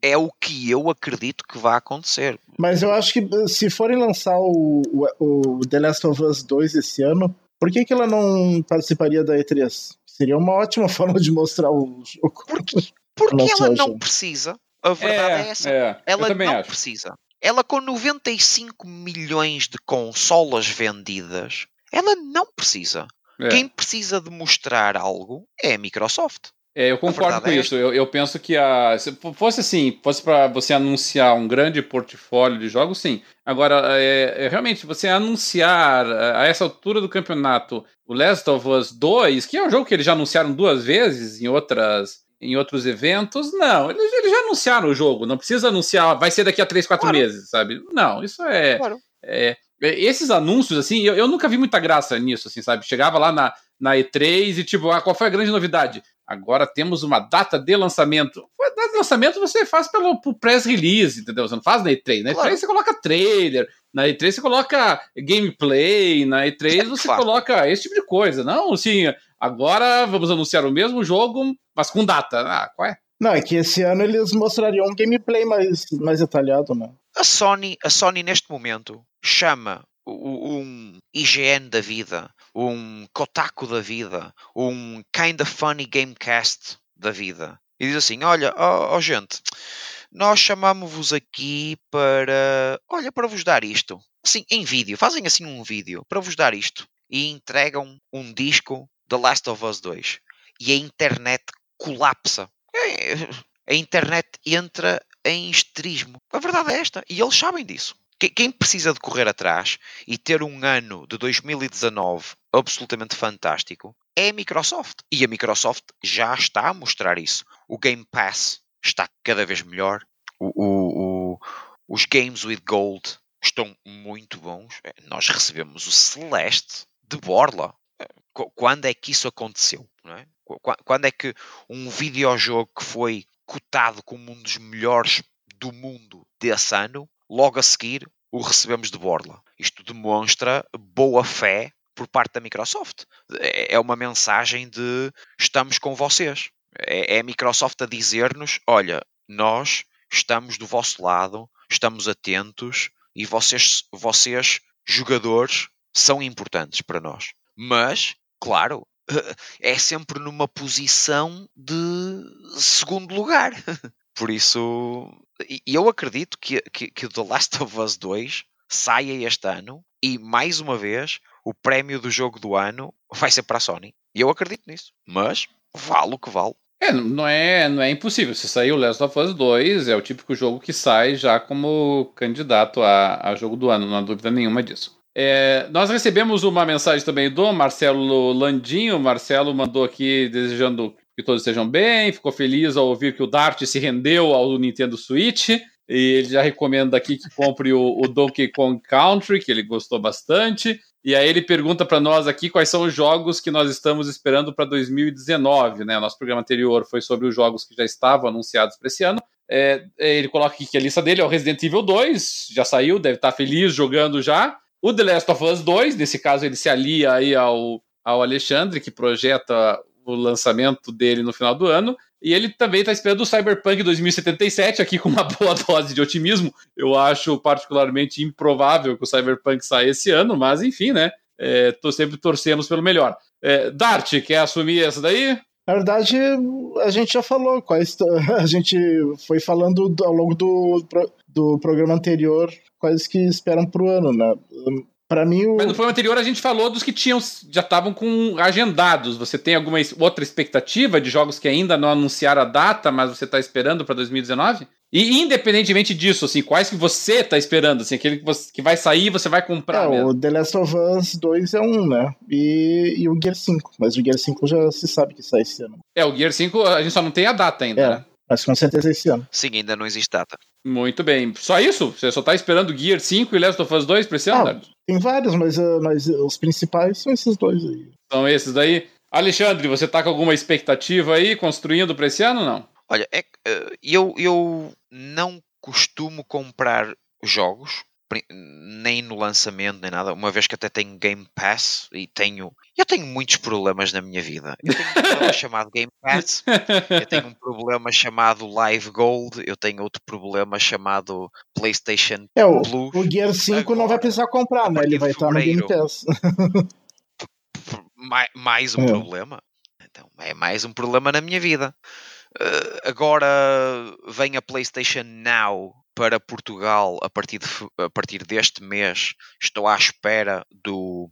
É o que eu acredito que vai acontecer. Mas eu acho que se forem lançar o, o, o The Last of Us 2 esse ano, por que, que ela não participaria da E3? Seria uma ótima forma de mostrar o jogo. Porque, porque ela não precisa. A verdade é, é essa. É, ela não acho. precisa. Ela com 95 milhões de consolas vendidas, ela não precisa. É. Quem precisa de mostrar algo é a Microsoft. É, eu concordo com é isso. Eu, eu, penso que a, se fosse assim, fosse para você anunciar um grande portfólio de jogos, sim. Agora, é, é, realmente, você anunciar a essa altura do campeonato o Last of Us 2, que é um jogo que eles já anunciaram duas vezes em outras em outros eventos, não. Eles, eles já anunciaram o jogo, não precisa anunciar, vai ser daqui a 3, 4 claro. meses, sabe? Não, isso é, claro. é, é. Esses anúncios, assim, eu, eu nunca vi muita graça nisso, assim, sabe? Chegava lá na, na E3 e, tipo, ah, qual foi a grande novidade? Agora temos uma data de lançamento. A data de lançamento você faz pelo, press release, entendeu? Você não faz na E3. Na claro. E3 você coloca trailer, na E3 você coloca gameplay, na E3 você coloca esse tipo de coisa. Não, assim, agora vamos anunciar o mesmo jogo, mas com data. Ah, qual é? Não, é que esse ano eles mostrariam um gameplay mais, mais detalhado, né? A Sony, a Sony neste momento chama um IGN da vida, um Kotaku da vida, um Kinda Funny Gamecast da vida. E diz assim: Olha, ó oh, oh, gente, nós chamamos-vos aqui para. Olha, para vos dar isto. Assim, em vídeo. Fazem assim um vídeo para vos dar isto. E entregam um disco The Last of Us 2. E a internet colapsa. A internet entra em histerismo. A verdade é esta. E eles sabem disso. Quem precisa de correr atrás e ter um ano de 2019 absolutamente fantástico é a Microsoft. E a Microsoft já está a mostrar isso. O Game Pass está cada vez melhor. O, o, o, os Games with Gold estão muito bons. É, nós recebemos o Celeste de Borla. É, quando é que isso aconteceu? É? Quando é que um videojogo que foi cotado como um dos melhores do mundo desse ano logo a seguir o recebemos de borla. Isto demonstra boa fé por parte da Microsoft. É, é uma mensagem de estamos com vocês. É, é a Microsoft a dizer-nos: olha, nós estamos do vosso lado, estamos atentos e vocês, vocês jogadores, são importantes para nós. Mas, claro, é sempre numa posição de segundo lugar. Por isso, e eu acredito que, que, que o The Last of Us 2 saia este ano e, mais uma vez, o prémio do jogo do ano vai ser para a Sony. E eu acredito nisso. Mas vale o que vale. É, não é, não é impossível. Se sair o Last of Us 2, é o típico jogo que sai já como candidato a, a jogo do ano, não há dúvida nenhuma disso. É, nós recebemos uma mensagem também do Marcelo Landinho. Marcelo mandou aqui desejando que todos estejam bem, ficou feliz ao ouvir que o Dart se rendeu ao Nintendo Switch. E ele já recomenda aqui que compre o, o Donkey Kong Country, que ele gostou bastante. E aí ele pergunta para nós aqui quais são os jogos que nós estamos esperando para 2019. Né? O nosso programa anterior foi sobre os jogos que já estavam anunciados para esse ano. É, ele coloca aqui que a lista dele é o Resident Evil 2, já saiu, deve estar feliz jogando já. O The Last of Us 2, nesse caso ele se alia aí ao, ao Alexandre, que projeta o lançamento dele no final do ano. E ele também está esperando o Cyberpunk 2077 aqui com uma boa dose de otimismo. Eu acho particularmente improvável que o Cyberpunk saia esse ano, mas enfim, né? É, tô, sempre torcemos pelo melhor. É, Dart, quer assumir essa daí? Na verdade, a gente já falou quais. A gente foi falando ao longo do, do programa anterior quais que esperam para o ano, né? Para mim, o... Mas no programa anterior a gente falou dos que tinham já estavam com agendados. Você tem alguma outra expectativa de jogos que ainda não anunciaram a data, mas você está esperando para 2019? E independentemente disso, assim, quais que você está esperando? Assim, aquele que, você, que vai sair você vai comprar é, mesmo? O The Last of Us 2 é um, né? E, e o Gear 5. Mas o Gear 5 já se sabe que sai esse ano. É, o Gear 5 a gente só não tem a data ainda, é. né? Mas com certeza esse ano. Sim, ainda não existe data. Muito bem. Só isso? Você só tá esperando Gear 5 e Last of Us 2 pra esse ano, ah, Tem vários, mas, uh, mas os principais são esses dois aí. São esses daí. Alexandre, você tá com alguma expectativa aí construindo pra esse ano ou não? Olha, é, uh, eu, eu não costumo comprar jogos nem no lançamento, nem nada, uma vez que até tenho Game Pass e tenho. Eu tenho muitos problemas na minha vida. Eu tenho um problema chamado Game Pass, eu tenho um problema chamado Live Gold, eu tenho outro problema chamado PlayStation é, o, Plus. O Gear 5 Agora, não vai precisar comprar, né? Ele vai estar no Game Pass. mais, mais um é. problema. Então, é mais um problema na minha vida. Uh, agora vem a PlayStation Now para Portugal a partir, de, a partir deste mês. Estou à espera do,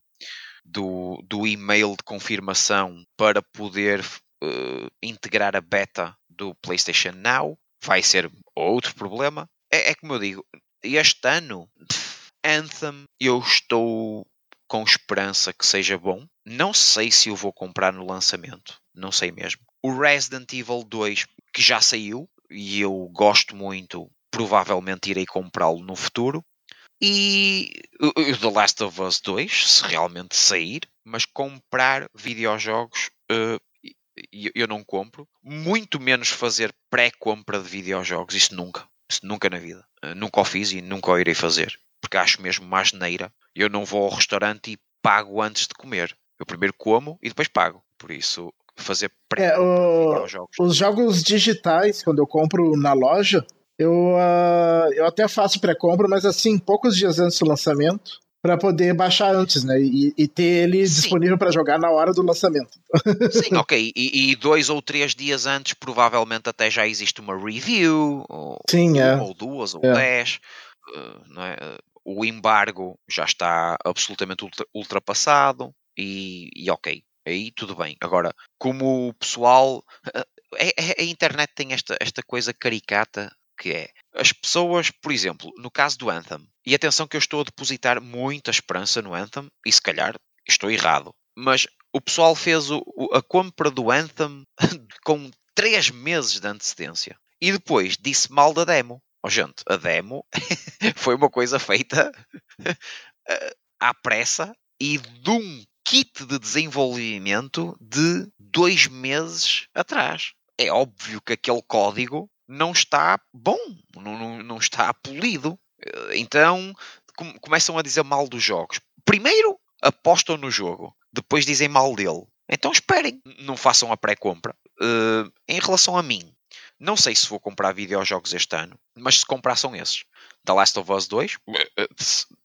do, do e-mail de confirmação para poder uh, integrar a beta do PlayStation Now. Vai ser outro problema. É, é como eu digo, este ano, Anthem, eu estou com esperança que seja bom. Não sei se eu vou comprar no lançamento, não sei mesmo. O Resident Evil 2, que já saiu, e eu gosto muito, provavelmente irei comprá-lo no futuro. E o The Last of Us 2, se realmente sair, mas comprar videojogos uh, eu não compro, muito menos fazer pré-compra de videojogos, isso nunca, isso nunca na vida, uh, nunca o fiz e nunca o irei fazer, porque acho mesmo mais neira. Eu não vou ao restaurante e pago antes de comer, eu primeiro como e depois pago, por isso fazer pré-compra é, videojogos. Os jogos digitais, quando eu compro na loja, eu, uh, eu até faço pré-compra, mas assim, poucos dias antes do lançamento, para poder baixar antes, né? E, e ter ele Sim. disponível para jogar na hora do lançamento. Sim, ok. E, e, dois ou três dias antes, provavelmente até já existe uma review, ou, Sim, é. ou duas, ou é. dez. Uh, é? O embargo já está absolutamente ultra, ultrapassado e, e ok. Aí tudo bem. Agora, como o pessoal. A, a, a internet tem esta, esta coisa caricata que é as pessoas, por exemplo, no caso do Anthem, e atenção que eu estou a depositar muita esperança no Anthem, e se calhar estou errado, mas o pessoal fez o, a compra do Anthem com 3 meses de antecedência e depois disse mal da demo. Oh, gente, a demo foi uma coisa feita à pressa e de um kit de desenvolvimento de dois meses atrás. É óbvio que aquele código não está bom, não, não, não está polido. Eh, então começam a dizer mal dos jogos. Primeiro apostam no jogo, depois dizem mal dele. Então esperem, não façam a pré-compra. Uh, em relação a mim, não sei se vou comprar videojogos este ano, mas se comprar são esses. The Last of Us 2, eh,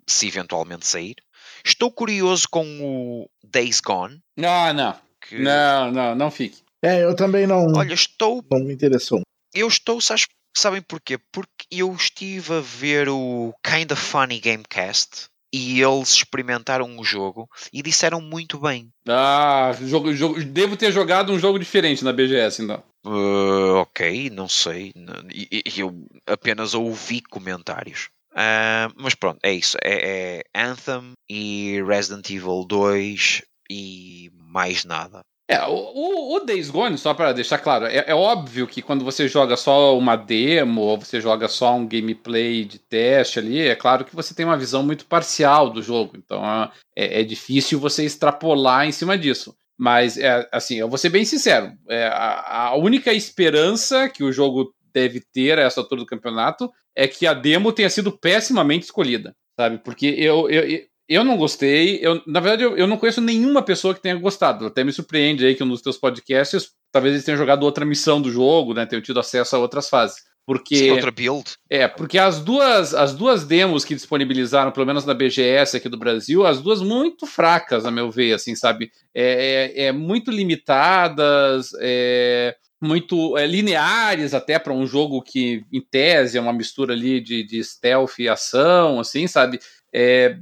se eventualmente sair. Estou curioso com o Days Gone. Ah, não. Que... Não, não, não fique. É, eu também não. Olha, estou. Não me interessou eu estou, sabes, sabem porquê? Porque eu estive a ver o Kinda Funny Gamecast e eles experimentaram o jogo e disseram muito bem. Ah, jogo, jogo, devo ter jogado um jogo diferente na BGS então. Uh, ok, não sei. Eu apenas ouvi comentários. Uh, mas pronto, é isso. É, é Anthem e Resident Evil 2 e mais nada. É, o, o Days Gone, só para deixar claro, é, é, óbvio que quando você joga só uma demo ou você joga só um gameplay de teste ali, é claro que você tem uma visão muito parcial do jogo. Então é, é difícil você extrapolar em cima disso. Mas, é, assim, eu vou ser bem sincero: é, a, a única esperança que o jogo deve ter a essa altura do campeonato é que a demo tenha sido pessimamente escolhida, sabe? Porque eu, eu, eu não gostei. Eu, na verdade, eu, eu, não conheço nenhuma pessoa que tenha gostado. Até me surpreende aí que um dos teus podcasts, talvez eles tenham jogado outra missão do jogo, né? Tenham tido acesso a outras fases. Porque. Outra build. É, porque as duas, as duas demos que disponibilizaram, pelo menos na BGS aqui do Brasil, as duas muito fracas, a meu ver, assim, sabe? É, é, é muito limitadas, é, muito é, lineares até para um jogo que, em tese, é uma mistura ali de, de stealth e ação, assim, sabe? É,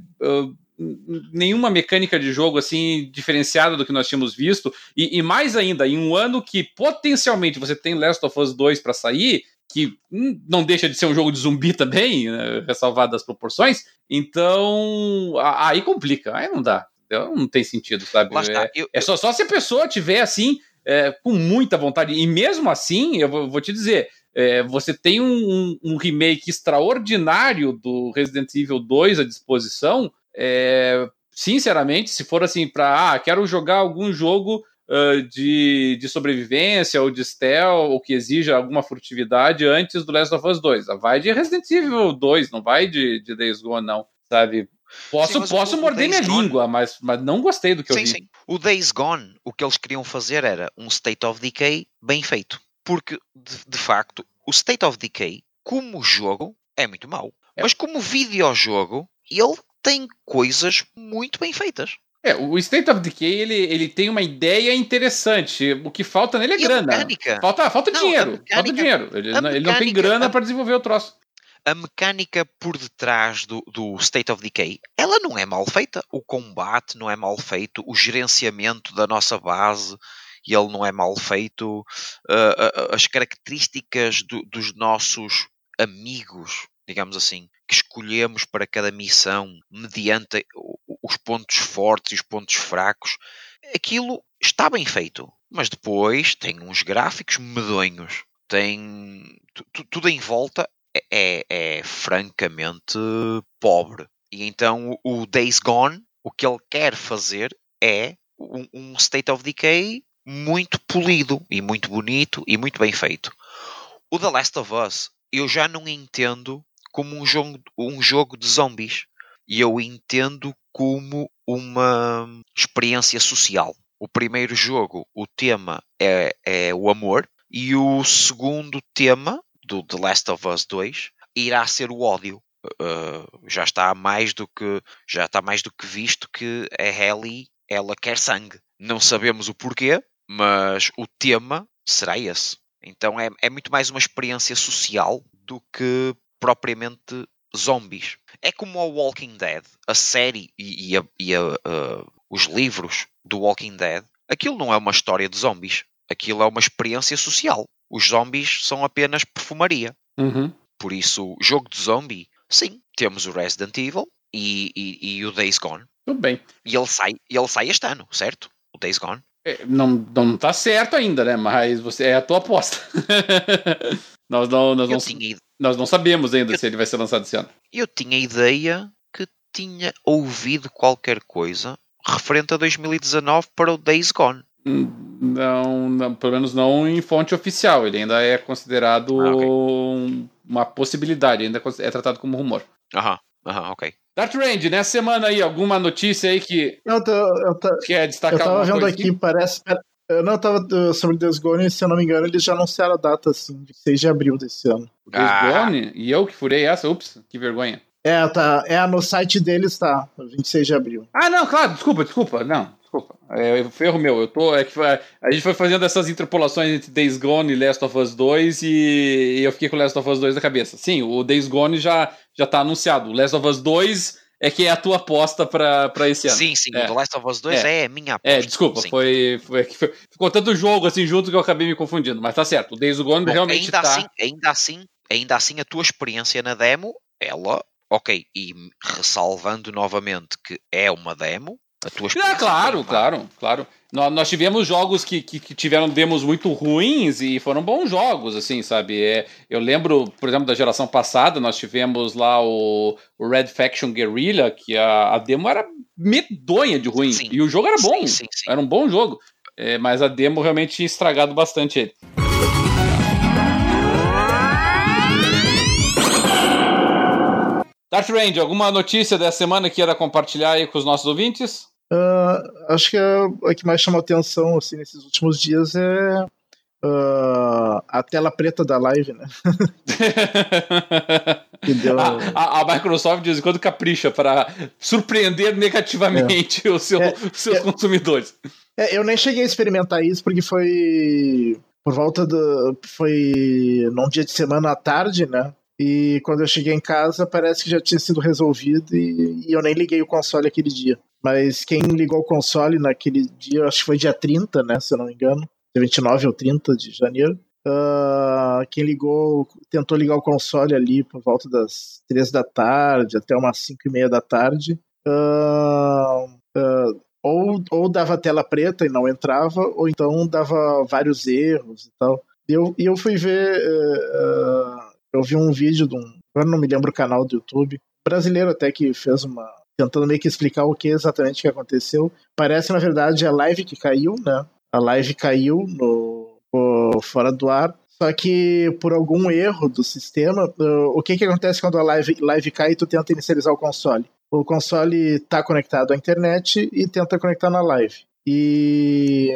nenhuma mecânica de jogo assim diferenciada do que nós tínhamos visto e, e, mais ainda em um ano que potencialmente você tem Last of Us 2 para sair que hum, não deixa de ser um jogo de zumbi também né, ressalvado as proporções então aí complica aí não dá não tem sentido sabe é, eu, é, só, só se a pessoa tiver assim é, com muita vontade e mesmo assim eu vou, vou te dizer é, você tem um, um, remake extraordinário do Resident Evil 2 à disposição. É, sinceramente, se for assim para ah, quero jogar algum jogo uh, de, de sobrevivência ou de stealth, ou que exija alguma furtividade antes do Last of Us 2. Vai de Resident Evil 2, não vai de, de Days Gone, não, sabe? Posso, sim, posso morder minha Gone... língua, mas, mas não gostei do que sim, eu vi. Sim. O Days Gone, o que eles queriam fazer era um State of Decay bem feito. Porque, de, de facto, o State of Decay, como jogo, é muito mau. É. Mas como videojogo, ele tem coisas muito bem feitas. É, o State of Decay ele, ele tem uma ideia interessante. O que falta nele é e grana. Falta, falta não, dinheiro. Mecânica, falta dinheiro. Ele, não, ele não tem grana para desenvolver o troço. A mecânica por detrás do, do State of Decay, ela não é mal feita. O combate não é mal feito. O gerenciamento da nossa base, ele não é mal feito. Uh, uh, as características do, dos nossos amigos, digamos assim, que escolhemos para cada missão, mediante os pontos fortes e os pontos fracos, aquilo está bem feito. Mas depois tem uns gráficos medonhos, tem tudo em volta é, é, é, francamente pobre. E então o Days Gone, o que ele quer fazer é um, um State of Decay muito polido e muito bonito e muito bem feito. O The Last of Us eu já não entendo como um jogo, um jogo de zombies. E eu entendo como uma experiência social. O primeiro jogo, o tema é, é o amor, e o segundo tema, do The Last of Us 2, irá ser o ódio. Uh, já está mais do que já está mais do que visto que a Ellie ela quer sangue. Não sabemos o porquê, mas o tema será esse. Então é, é muito mais uma experiência social do que propriamente zombies. É como o Walking Dead, a série e, e, a, e a, uh, os livros do Walking Dead. Aquilo não é uma história de zombies. Aquilo é uma experiência social. Os zombies são apenas perfumaria. Uhum. Por isso, jogo de zombie, sim, temos o Resident Evil e, e, o Days Gone. Tudo bem. E ele sai, ele sai este ano, certo? O Days Gone. É, não, não tá certo ainda, né? Mas você é a tua aposta. nós não, nós, não, tinha... nós não sabemos ainda eu... se ele vai ser lançado esse ano. Eu tinha ideia que tinha ouvido qualquer coisa referente a 2019 para o Days Gone. Hum, não, não pelo menos não em fonte oficial. Ele ainda é considerado ah, okay. uma possibilidade, ainda é tratado como rumor. Aham, aham, ok. Dark Range, nessa semana aí, alguma notícia aí que eu tô, eu tô, quer destacar? Eu tava vendo aqui, parece. Eu não tava uh, sobre Deus Gone, se eu não me engano, eles já anunciaram a data, assim, de 6 de abril desse ano. Ah. Gone? E eu que furei essa? Ups, que vergonha. É, tá. É, no site deles tá, 26 de abril. Ah, não, claro, desculpa, desculpa. Não, desculpa. É, foi erro meu. Eu tô, é que foi, a gente foi fazendo essas interpolações entre Days Gone e Last of Us 2 e, e eu fiquei com Last of Us 2 na cabeça. Sim, o Days Gone já, já tá anunciado. O Last of Us 2 é que é a tua aposta pra esse ano. Sim, sim, é. o The Last of Us 2 é, é minha aposta. É, desculpa, foi, foi, foi, Ficou tanto jogo assim junto que eu acabei me confundindo, mas tá certo, o Days Gone Bom, realmente ainda tá... Assim, ainda, assim, ainda assim, a tua experiência na demo, ela, ok, e ressalvando novamente que é uma demo, a tua experiência... É, claro, claro, claro. Nós, tivemos jogos que, que, que, tiveram demos muito ruins e foram bons jogos, assim, sabe? É, eu lembro, por exemplo, da geração passada, nós tivemos lá o, o Red Faction Guerrilla, que a, a demo era medonha de ruim. Sim. E o jogo era bom. Sim, sim, era um bom jogo. É, mas a demo realmente tinha estragado bastante ele. Dark Range, alguma notícia dessa semana que era compartilhar aí com os nossos ouvintes? Uh, acho que a, a, que mais chamou atenção assim, nesses últimos dias é uh, a tela preta da live, né? deu... a, a, a, Microsoft de vez em quando capricha para surpreender negativamente é. seu, é, os seus é, consumidores. É, eu nem cheguei a experimentar isso porque foi por volta do. Foi num dia de semana à tarde, né? E quando eu cheguei em casa, parece que já tinha sido resolvido e, e eu nem liguei o console aquele dia. Mas quem ligou o console naquele dia, acho que foi dia 30, né? Se eu não me engano. Dia 29 ou 30 de janeiro. Uh, quem ligou, tentou ligar o console ali por volta das 3 da tarde até umas 5 e meia da tarde. Uh, uh, ou, ou dava tela preta e não entrava, ou então dava vários erros e tal. E eu, e eu fui ver. Uh, eu vi um vídeo de um. Agora não me lembro o canal do YouTube. Brasileiro até que fez uma, tentando meio que explicar o que exatamente que aconteceu. Parece, na verdade, a live que caiu, né? a live caiu no, fora do ar. Só que por algum erro do sistema, uh, o que, que acontece quando a live, live cai e tu tenta inicializar o console? O console está conectado à internet e tenta conectar na live. E,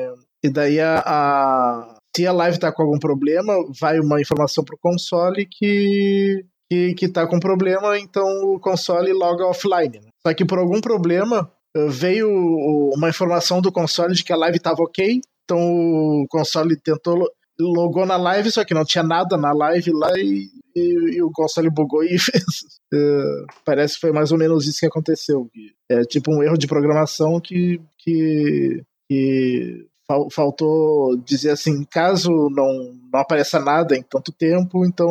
e daí a, a se a live está com algum problema, vai uma informação para o console que, que, que tá com problema, então o console loga offline. Né? Só que por algum problema uh, veio uma informação do console de que a live estava ok, então o console tentou logou na live, só que não tinha nada na live lá e, e, e o console bugou e fez. Uh, parece que foi mais ou menos isso que aconteceu. É tipo um erro de programação que, que, que fal, faltou dizer assim: caso não, não apareça nada em tanto tempo, então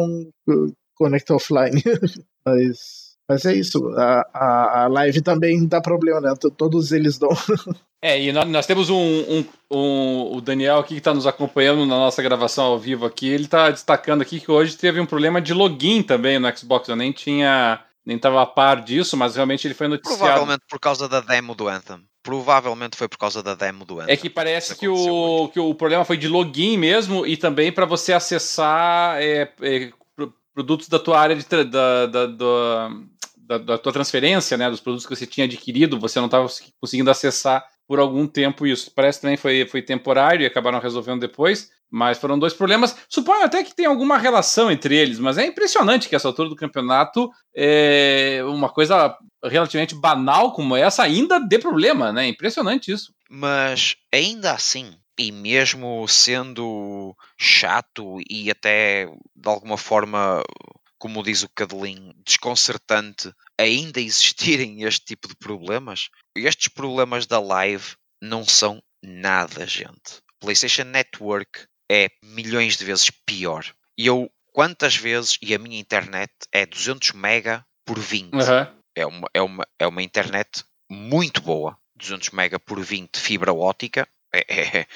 uh, conecta offline. Mas mas é isso, a, a, a live também dá problema, né? Todos eles dão. É, e nós, nós temos um, um, um, o Daniel aqui que está nos acompanhando na nossa gravação ao vivo aqui, ele está destacando aqui que hoje teve um problema de login também no Xbox, eu nem tinha, nem estava a par disso, mas realmente ele foi noticiado. Provavelmente por causa da demo do Anthem. Provavelmente foi por causa da demo do Anthem. É que parece que o, que o problema foi de login mesmo e também para você acessar é, é, produtos da tua área de, da, da, da, da, da tua transferência, né, dos produtos que você tinha adquirido, você não estava conseguindo acessar por algum tempo isso. Parece também foi, foi temporário e acabaram resolvendo depois, mas foram dois problemas. Suponho até que tem alguma relação entre eles, mas é impressionante que essa altura do campeonato é uma coisa relativamente banal como essa ainda dê problema, né? Impressionante isso. Mas ainda assim, e mesmo sendo chato e até de alguma forma como diz o Cadelin, desconcertante ainda existirem este tipo de problemas. Estes problemas da live não são nada, gente. PlayStation Network é milhões de vezes pior. E eu, quantas vezes, e a minha internet é 200 mega por 20. Uhum. É, uma, é, uma, é uma internet muito boa. 200 mega por 20 fibra ótica. É, é, é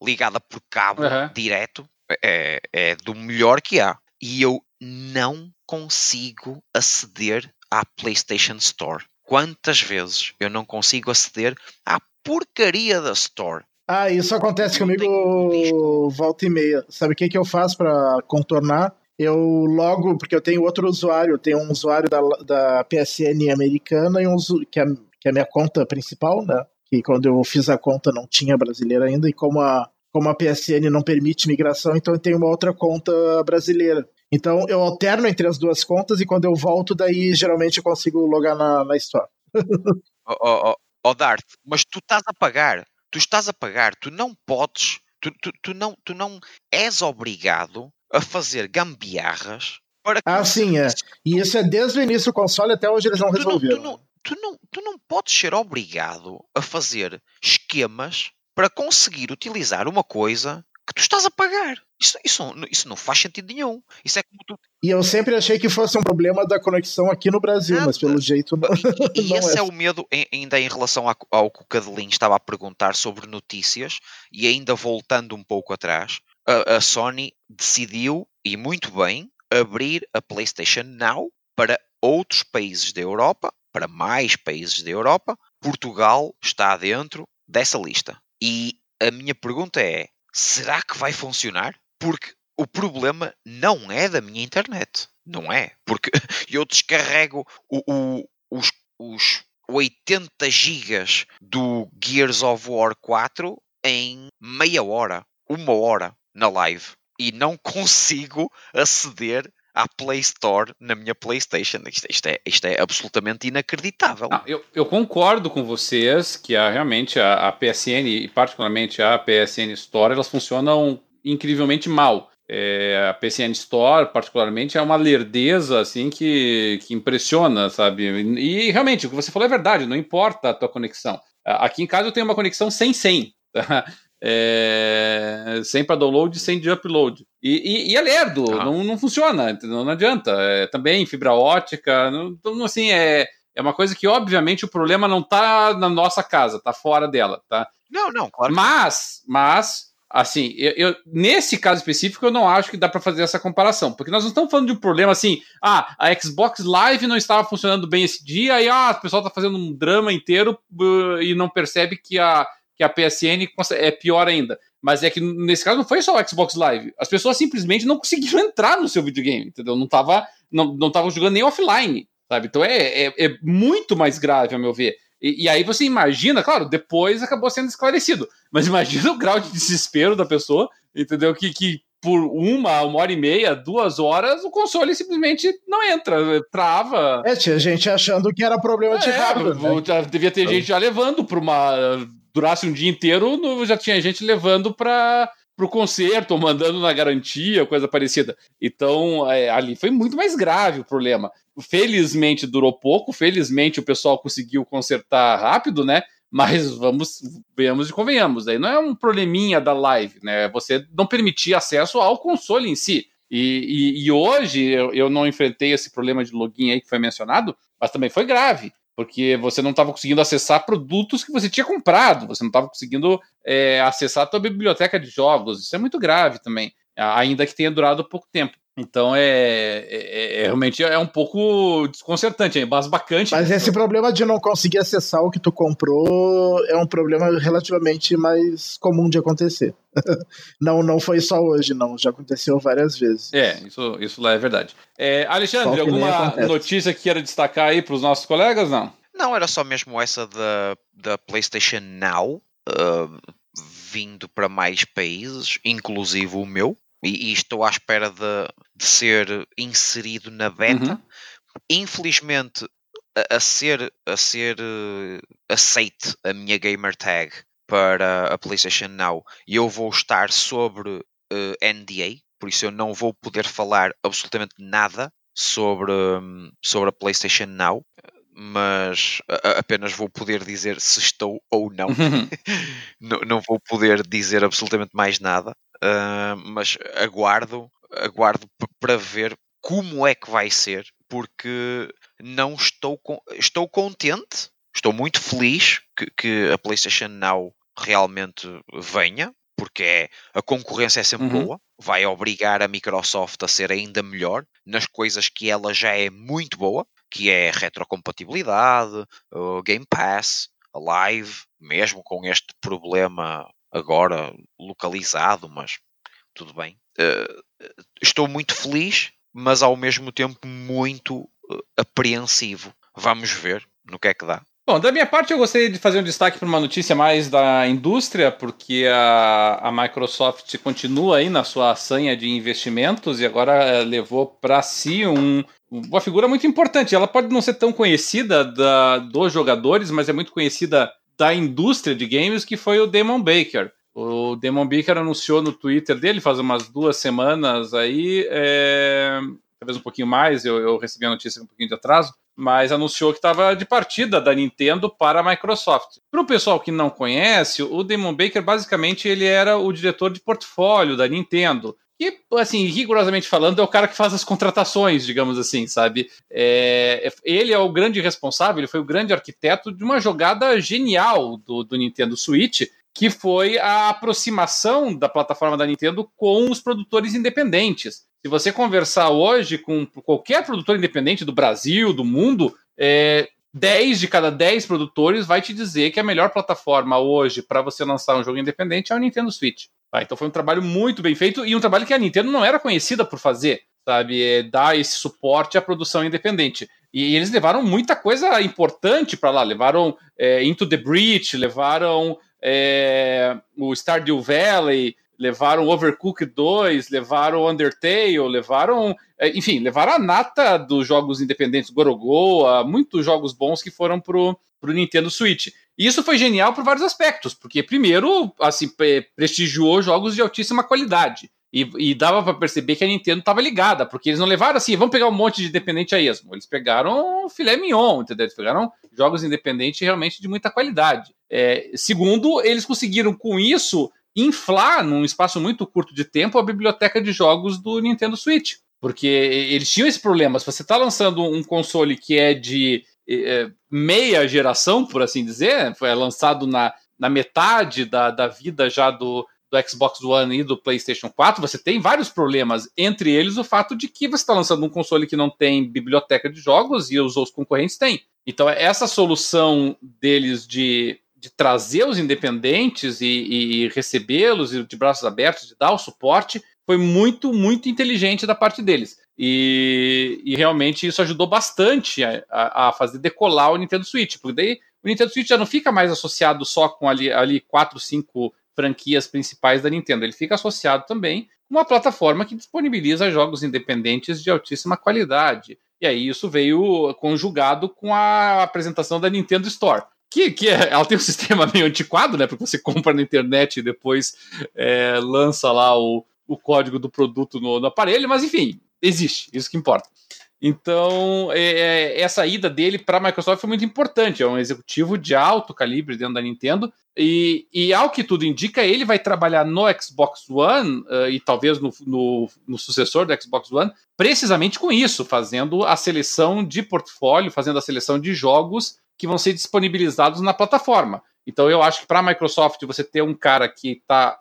ligada por cabo uhum. direto. É, é do melhor que há. E eu não consigo aceder à PlayStation Store. Quantas vezes eu não consigo aceder à porcaria da Store? Ah, isso acontece comigo volta e meia. Sabe o que, que eu faço para contornar? Eu logo, porque eu tenho outro usuário, eu tenho um usuário da, da PSN americana e um que é, que é a minha conta principal, né? Que quando eu fiz a conta não tinha brasileira ainda, e como a, como a PSN não permite migração, então eu tenho uma outra conta brasileira. Então eu alterno entre as duas contas e quando eu volto, daí geralmente eu consigo logar na, na Store. Ó oh, oh, oh, Dart, mas tu estás a pagar. Tu estás a pagar, tu não podes, tu, tu, tu, não, tu não és obrigado a fazer gambiarras para Ah, sim, é. E isso é desde o início do console até hoje eles não tu resolveram. Não, tu, não, tu, não, tu não podes ser obrigado a fazer esquemas para conseguir utilizar uma coisa que tu estás a pagar. Isso, isso, isso não faz sentido nenhum. Isso é como tu... E eu sempre achei que fosse um problema da conexão aqui no Brasil, Nada. mas pelo jeito não. E, e não esse é. é. o medo, ainda em relação ao que o Cadelin estava a perguntar sobre notícias, e ainda voltando um pouco atrás, a, a Sony decidiu, e muito bem, abrir a PlayStation Now para outros países da Europa, para mais países da Europa. Portugal está dentro dessa lista. E a minha pergunta é: será que vai funcionar? Porque o problema não é da minha internet. Não é. Porque eu descarrego o, o, os, os 80 gigas do Gears of War 4 em meia hora, uma hora na live. E não consigo aceder à Play Store na minha PlayStation. Isto, isto, é, isto é absolutamente inacreditável. Não, eu, eu, concordo com vocês que a, realmente a, a, PSN e particularmente a PSN Store elas funcionam incrivelmente mal. É, a PCN Store, particularmente, é uma lerdeza assim que, que impressiona, sabe? E, e realmente, o que você falou é verdade, não importa a tua conexão. Aqui em casa eu tenho uma conexão sem 100. Tá? É, sem para download, sem de upload. E, e, e é lerdo, ah. não, não funciona, não, adianta. É, também fibra ótica, não, então, assim, é, é uma coisa que, obviamente, o problema não está na nossa casa, está fora dela, tá? Não, não, claro. Mas, mas, assim, eu, eu, nesse caso específico, eu não acho que dá para fazer essa comparação, porque nós não estamos falando de um problema assim, ah, a Xbox Live não estava funcionando bem esse dia, e ah, o pessoal está fazendo um drama inteiro uh, e não percebe que a que a PSN é pior ainda. Mas é que nesse caso não foi só o Xbox Live. As pessoas simplesmente não conseguiram entrar no seu videogame, entendeu? Não tava, não, não tava jogando nem offline, sabe? Então é, é, é muito mais grave, a meu ver. E, e, aí você imagina, claro, depois acabou sendo esclarecido, mas imagina o grau de desespero da pessoa, entendeu? Que, que por uma, uma hora e meia, duas horas, o console simplesmente não entra, trava. É, tinha gente achando que era problema de é, hardware. Né? Devia ter então... gente já levando para uma. Durasse um dia inteiro, já tinha gente levando para o conserto, ou mandando na garantia, coisa parecida. Então, é, ali foi muito mais grave o problema. Felizmente durou pouco, felizmente o pessoal conseguiu consertar rápido, né? Mas vamos, venhamos e convenhamos, aí não é um probleminha da live, né? Você não permitir acesso ao console em si. E, e, e hoje eu, eu, não enfrentei esse problema de login aí que foi mencionado, mas também foi grave, porque você não estava conseguindo acessar produtos que você tinha comprado, você não estava conseguindo é, acessar a tua biblioteca de jogos. Isso é muito grave também, ainda que tenha durado pouco tempo. Então é, é, é, realmente é um pouco desconcertante, é bastante. Mas esse problema de não conseguir acessar o que tu comprou é um problema relativamente mais comum de acontecer. não, não foi só hoje, não, já aconteceu várias vezes. É, isso, isso lá é verdade. É, Alexandre, alguma notícia que queira destacar aí para os nossos colegas, não? Não, era só mesmo essa da, da PlayStation Now. Uh, vindo para mais países, inclusive o meu e, e estou à espera de, de, ser inserido na beta. Uhum. Infelizmente, a, a, ser, a ser uh, aceite a minha gamer tag para a PlayStation Now eu vou estar sobre uh, eh, NDA, por isso eu não vou poder falar absolutamente nada sobre, um, sobre a PlayStation Now, mas apenas vou poder dizer se estou ou não. não, não vou poder dizer absolutamente mais nada. Uh, mas aguardo, aguardo para ver como é que vai ser, porque não estou, estou contente, estou muito feliz que, que a PlayStation Now realmente venha, porque é, a concorrência é sempre uhum. boa, vai obrigar a Microsoft a ser ainda melhor nas coisas que ela já é muito boa, que é retrocompatibilidade, o Game Pass, a Live, mesmo com este problema agora localizado, mas tudo bem. Uh, estou muito feliz, mas ao mesmo tempo muito uh, apreensivo. Vamos ver no que é que dá. Bom, da minha parte, eu gostaria de fazer um destaque para uma notícia mais da indústria, porque a, a Microsoft continua aí na sua sanha de investimentos e agora levou para si um, uma figura muito importante. Ela pode não ser tão conhecida da, dos jogadores, mas é muito conhecida da indústria de games, que foi o Damon Baker. O Damon Baker anunciou no Twitter dele faz umas duas semanas aí, é, talvez um pouquinho mais, eu, eu, recebi a notícia com um pouquinho de atraso, mas anunciou que estava de partida da Nintendo para a Microsoft. Para o pessoal que não conhece, o Damon Baker basicamente ele era o diretor de portfólio da Nintendo. E, assim, rigorosamente falando, é o cara que faz as contratações, digamos assim, sabe? É, ele é o grande responsável, ele foi o grande arquiteto de uma jogada genial do, do Nintendo Switch, que foi a aproximação da plataforma da Nintendo com os produtores independentes. Se você conversar hoje com qualquer produtor independente do Brasil, do mundo, é, 10 de cada 10 produtores vai te dizer que a melhor plataforma hoje para você lançar um jogo independente é o Nintendo Switch. Ah, então foi um trabalho muito bem feito e um trabalho que a Nintendo não era conhecida por fazer, sabe? É dar esse suporte à produção independente. E, eles levaram muita coisa importante para lá. Levaram é, Into the Breach, levaram é, o Stardew Valley, levaram Overcooked 2, levaram Undertale, levaram. É, enfim, levaram a nata dos jogos independentes Gorogoa, muitos jogos bons que foram pro, pro Nintendo Switch. E isso foi genial por vários aspectos, porque primeiro, assim, prestigiou jogos de altíssima qualidade. E, e dava para perceber que a Nintendo estava ligada, porque eles não levaram assim, vamos pegar um monte de independente a esmo. Eles pegaram filé mignon, entendeu? Eles pegaram jogos independentes realmente de muita qualidade. É, segundo, eles conseguiram com isso inflar, num espaço muito curto de tempo, a biblioteca de jogos do Nintendo Switch. Porque eles tinham esse problema. Se você está lançando um console que é de é, meia geração, por assim dizer, foi lançado na, na metade da, da vida já do, do Xbox One e do PlayStation 4, você tem vários problemas, entre eles o fato de que você está lançando um console que não tem biblioteca de jogos e os outros concorrentes têm. Então, essa solução deles de de trazer os independentes e, e recebê-los de braços abertos, de dar o suporte, foi muito, muito inteligente da parte deles. E, e realmente isso ajudou bastante a, a, fazer decolar o Nintendo Switch, porque daí o Nintendo Switch já não fica mais associado só com ali, ali quatro, cinco franquias principais da Nintendo, ele fica associado também com uma plataforma que disponibiliza jogos independentes de altíssima qualidade. E aí isso veio conjugado com a apresentação da Nintendo Store. Que, que é, ela tem um sistema meio antiquado, né? Porque você compra na internet e depois é, lança lá o, o código do produto no, no aparelho, mas enfim, existe, isso que importa. Então, é, é essa ida dele para a Microsoft foi muito importante. É um executivo de alto calibre dentro da Nintendo. E, e ao que tudo indica, ele vai trabalhar no Xbox One uh, e talvez no, no, no, sucessor do Xbox One, precisamente com isso, fazendo a seleção de portfólio, fazendo a seleção de jogos que vão ser disponibilizados na plataforma. Então, eu acho que para a Microsoft você ter um cara que está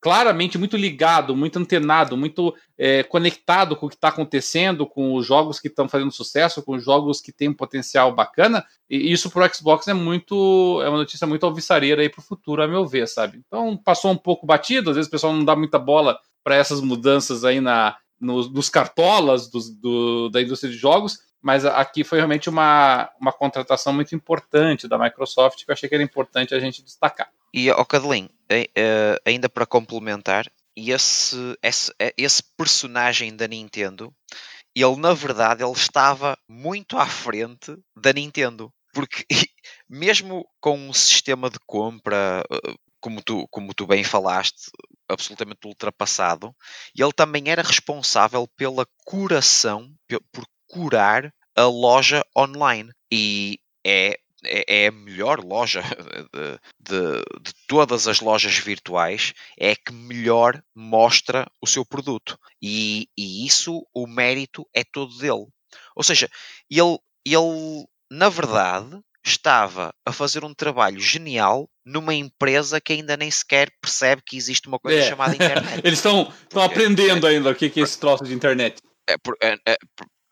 claramente muito ligado, muito antenado, muito é, conectado com o que está acontecendo, com os jogos que estão fazendo sucesso, com os jogos que têm um potencial bacana. E isso para o Xbox é muito, é uma notícia muito alvissareira aí para o futuro, a meu ver, sabe? Então passou um pouco batido, às vezes o pessoal não dá muita bola para essas mudanças aí na, nos, nos cartolas do, da indústria de jogos, mas aqui foi realmente uma, uma contratação muito importante da Microsoft que eu achei que era importante a gente destacar. E, oh, Cadelin, uh, ainda para complementar, esse, esse, eh, esse personagem da Nintendo, ele na verdade ele estava muito à frente da Nintendo. Porque mesmo com um sistema de compra, eh, como tu, como tu bem falaste, absolutamente ultrapassado, ele também era responsável pela curação, por curar a loja online. E é é, é a melhor loja de, de, de, todas as lojas virtuais, é que melhor mostra o seu produto. E, e isso, o mérito é todo dele. Ou seja, ele, ele, na verdade, estava a fazer um trabalho genial numa empresa que ainda nem sequer percebe que existe uma coisa é. chamada internet. Eles estão, estão aprendendo ainda o que é esse troço de internet. É, é, é,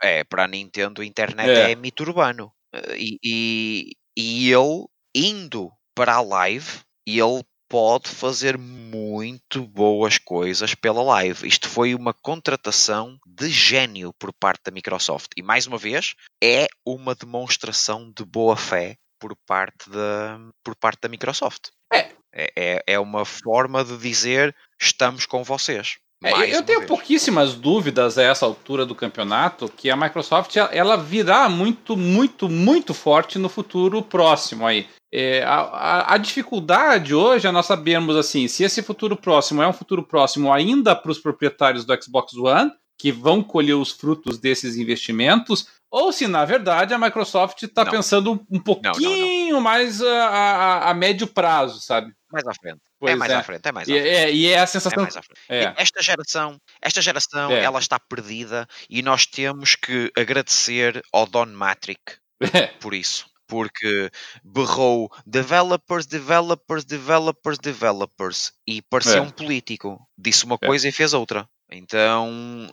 é para a Nintendo, a internet é, é mito urbano. E, e, e ele indo para a live, ele pode fazer muito boas coisas pela live. Isto foi uma contratação de gênio por parte da Microsoft. E mais uma vez, é uma demonstração de boa fé por parte da, por parte da Microsoft. É. É, é uma forma de dizer estamos com vocês. É, eu tenho vez. pouquíssimas dúvidas a essa altura do campeonato que a Microsoft ela virá muito, muito, muito forte no futuro próximo aí. É, a, a, a, dificuldade hoje nós sabemos assim, se esse futuro próximo é um futuro próximo ainda para os proprietários do Xbox One, que vão colher os frutos desses investimentos, ou se na verdade a Microsoft está pensando um pouquinho não, não, mais a, a, a médio prazo, sabe? Mais à frente. Pois é mais é. à frente, é mais à frente. É, e é a sensação. É esta geração, esta geração, é. ela está perdida e nós temos que agradecer ao Don Matrick é. por isso. Porque berrou developers, developers, developers, developers e parecia um político. Disse uma coisa e fez outra. Então,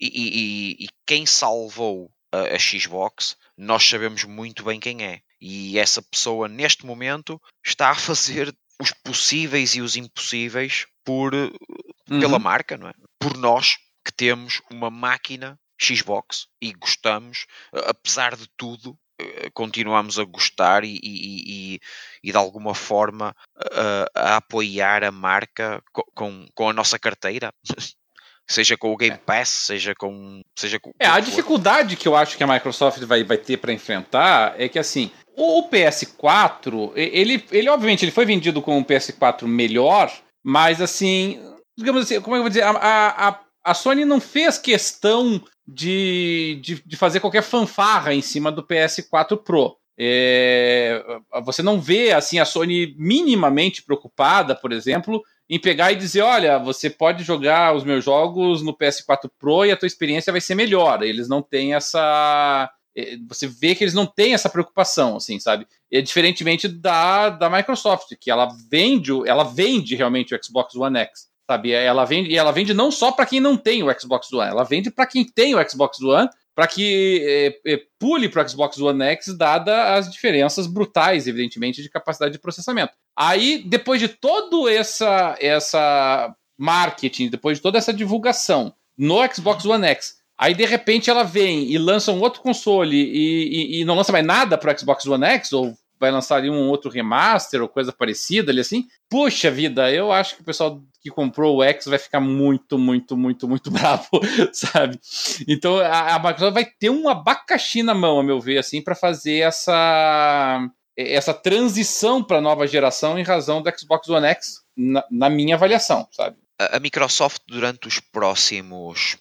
e, e, e quem salvou a, a Xbox, nós sabemos muito bem quem é. E essa pessoa, neste momento, está a fazer os possíveis e os impossíveis por, uhum. pela marca, não é? Por nós que temos uma máquina Xbox e gostamos, apesar de tudo, eh, continuamos a gostar e, e, e, e de alguma forma a, a, apoiar a marca com, com a nossa carteira. seja com o Game é. Pass, seja com. Seja com é, a dificuldade que eu acho que a Microsoft vai, vai ter para enfrentar é que assim. O PS4, ele, ele obviamente ele foi vendido com um PS4 melhor, mas assim, digamos assim, como é eu vou dizer, a, a, a Sony não fez questão de, de, de fazer qualquer fanfarra em cima do PS4 Pro. É, você não vê assim a Sony minimamente preocupada, por exemplo, em pegar e dizer, olha, você pode jogar os meus jogos no PS4 Pro e a tua experiência vai ser melhor. Eles não têm essa é, você vê que eles não têm essa preocupação, assim, sabe? É diferentemente da, da Microsoft, que ela vende, ela vende realmente o Xbox One X, sabe? Ela vende, e ela vende não só para quem não tem o Xbox One, ela vende para quem tem o Xbox One para que é, é, pule para o Xbox One X, dada as diferenças brutais, evidentemente, de capacidade de processamento. Aí, depois de todo essa, essa marketing, depois de toda essa divulgação no Xbox One X, aí de repente ela vem e lança um outro console e, e, e não lança mais nada para o Xbox One X, ou vai lançar ali um outro remaster ou coisa parecida ali assim. Puxa vida, eu acho que o pessoal que comprou o X vai ficar muito, muito, muito, muito bravo, sabe? Então a, a Microsoft vai ter um abacaxi na mão, a meu ver, assim, para fazer essa essa transição para a nova geração em razão do Xbox One X, na, na minha avaliação, sabe? A, a Microsoft durante os próximos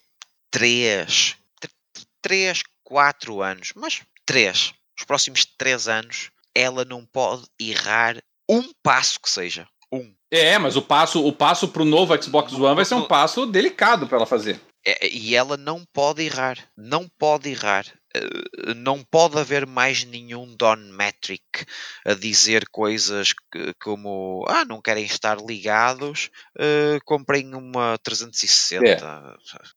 três, três, quatro anos, mas três, os próximos três anos, ela não pode errar um passo que seja. É, mas o passo, o passo pro novo Xbox One vai ser um passo delicado para ela fazer. É, e ela não pode errar. Não pode errar. Uh, não pode haver mais nenhum Don Metric a dizer coisas que, como ah, não querem estar ligados, uh, comprem uma 360. É.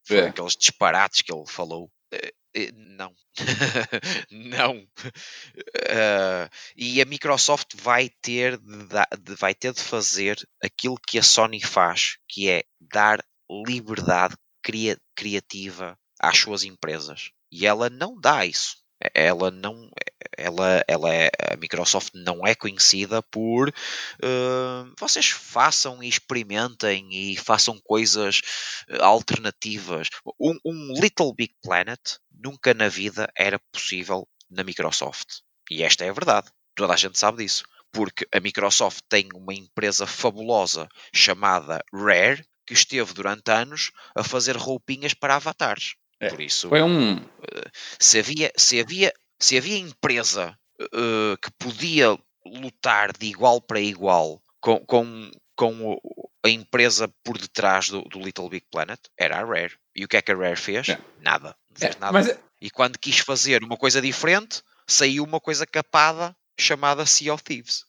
Foi é. aqueles disparates que ele falou. Uh, não, não. Uh, e a Microsoft vai ter, de, vai ter de fazer aquilo que a Sony faz, que é dar liberdade cria, criativa às suas empresas. E ela não dá isso. Ela não, ela, ela é, a Microsoft não é conhecida por uh, vocês façam e experimentem e façam coisas alternativas. Um, um Little Big Planet nunca na vida era possível na Microsoft. E esta é a verdade. Toda a gente sabe disso. Porque a Microsoft tem uma empresa fabulosa chamada Rare, que esteve durante anos a fazer roupinhas para avatares. É, Por isso, foi um... Eh, se havia, se havia, se havia empresa uh, que podia lutar de igual para igual com, com, com a empresa por detrás do, do, Little Big Planet, era a Rare. E o que é que a Rare fez? É. Nada. Fez é, nada. Mas... E quando quis fazer uma coisa diferente, saiu uma coisa capada chamada Sea of Thieves.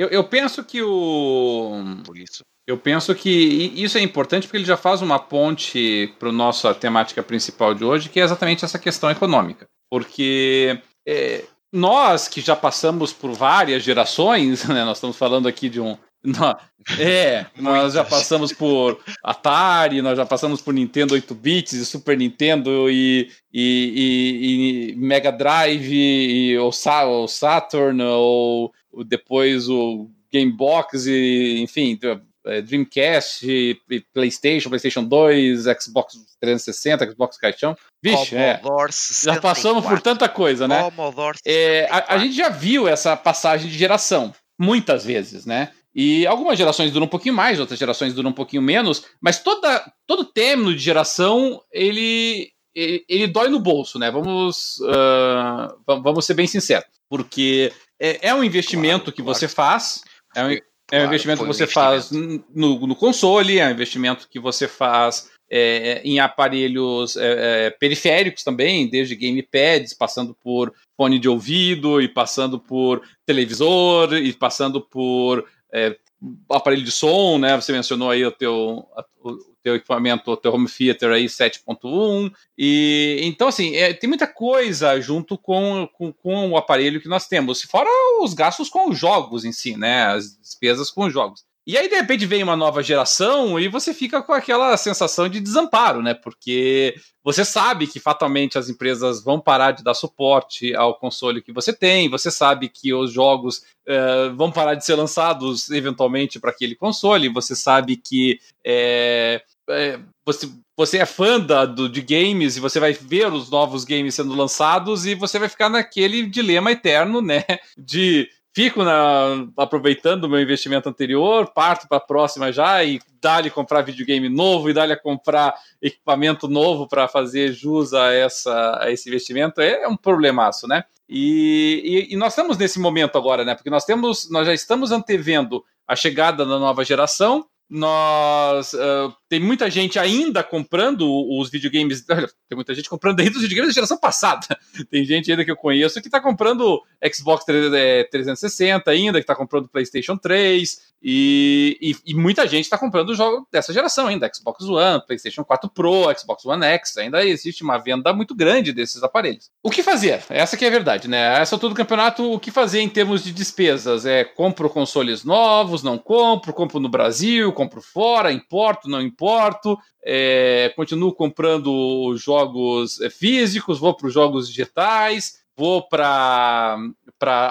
Eu, eu penso que o. Por isso. Eu penso que isso é importante porque ele já faz uma ponte para a nossa temática principal de hoje, que é exatamente essa questão econômica. Porque é, nós que já passamos por várias gerações, né, nós estamos falando aqui de um. é, nós já passamos por Atari, nós já passamos por Nintendo 8 bits e Super Nintendo e, e, e, e Mega Drive ou Saturn ou depois o Gamebox e, enfim, é, Dreamcast, e PlayStation, PlayStation 2, Xbox 360, Xbox Caixão. Vixe, é, já passamos por tanta coisa, né? É, a, a gente já viu essa passagem de geração, muitas vezes, né? E algumas gerações duram um pouquinho mais, outras gerações duram um pouquinho menos, mas toda, todo término de geração, ele, ele, ele dói no bolso, né? Vamos, uh, vamos ser bem sinceros. Porque é, é um investimento claro, que claro. você faz, é um, é um investimento que você faz no, no, console, é um investimento que você faz é, em aparelhos é, é, periféricos também, desde gamepads, passando por fone de ouvido, e passando por televisor, e passando por é, aparelho de som, né? Você mencionou aí o teu, teu equipamento, o teu home theater aí 7.1. E então assim, é, tem muita coisa junto com, com, com, o aparelho que nós temos, fora os gastos com os jogos em si, né? As despesas com os jogos. E aí, de repente, vem uma nova geração e você fica com aquela sensação de desamparo, né? Porque você sabe que fatalmente as empresas vão parar de dar suporte ao console que você tem, você sabe que os jogos uh, vão parar de ser lançados eventualmente para aquele console, você sabe que é, é, você, você é fã da, do, de games e você vai ver os novos games sendo lançados e você vai ficar naquele dilema eterno, né? De fico na, aproveitando o meu investimento anterior, parto para a próxima já e dá-lhe comprar videogame novo e dá-lhe comprar equipamento novo para fazer jus a, essa, a esse investimento é, é um problemaço, né? E, e, e, nós estamos nesse momento agora, né? Porque nós temos, nós já estamos antevendo a chegada da nova geração nós uh, tem muita gente ainda comprando os videogames. Tem muita gente comprando ainda os videogames da geração passada. Tem gente ainda que eu conheço que está comprando Xbox 360 ainda, que está comprando PlayStation 3. E, e, e muita gente está comprando o jogo dessa geração ainda, Xbox One, PlayStation 4 Pro, Xbox One X. Ainda existe uma venda muito grande desses aparelhos. O que fazer? Essa que é a verdade, né? Essa altura do campeonato, o que fazer em termos de despesas? É compro consoles novos, não compro, compro no Brasil, compro fora, importo, não importo, é, continuo comprando jogos é, físicos, vou para os jogos digitais, vou para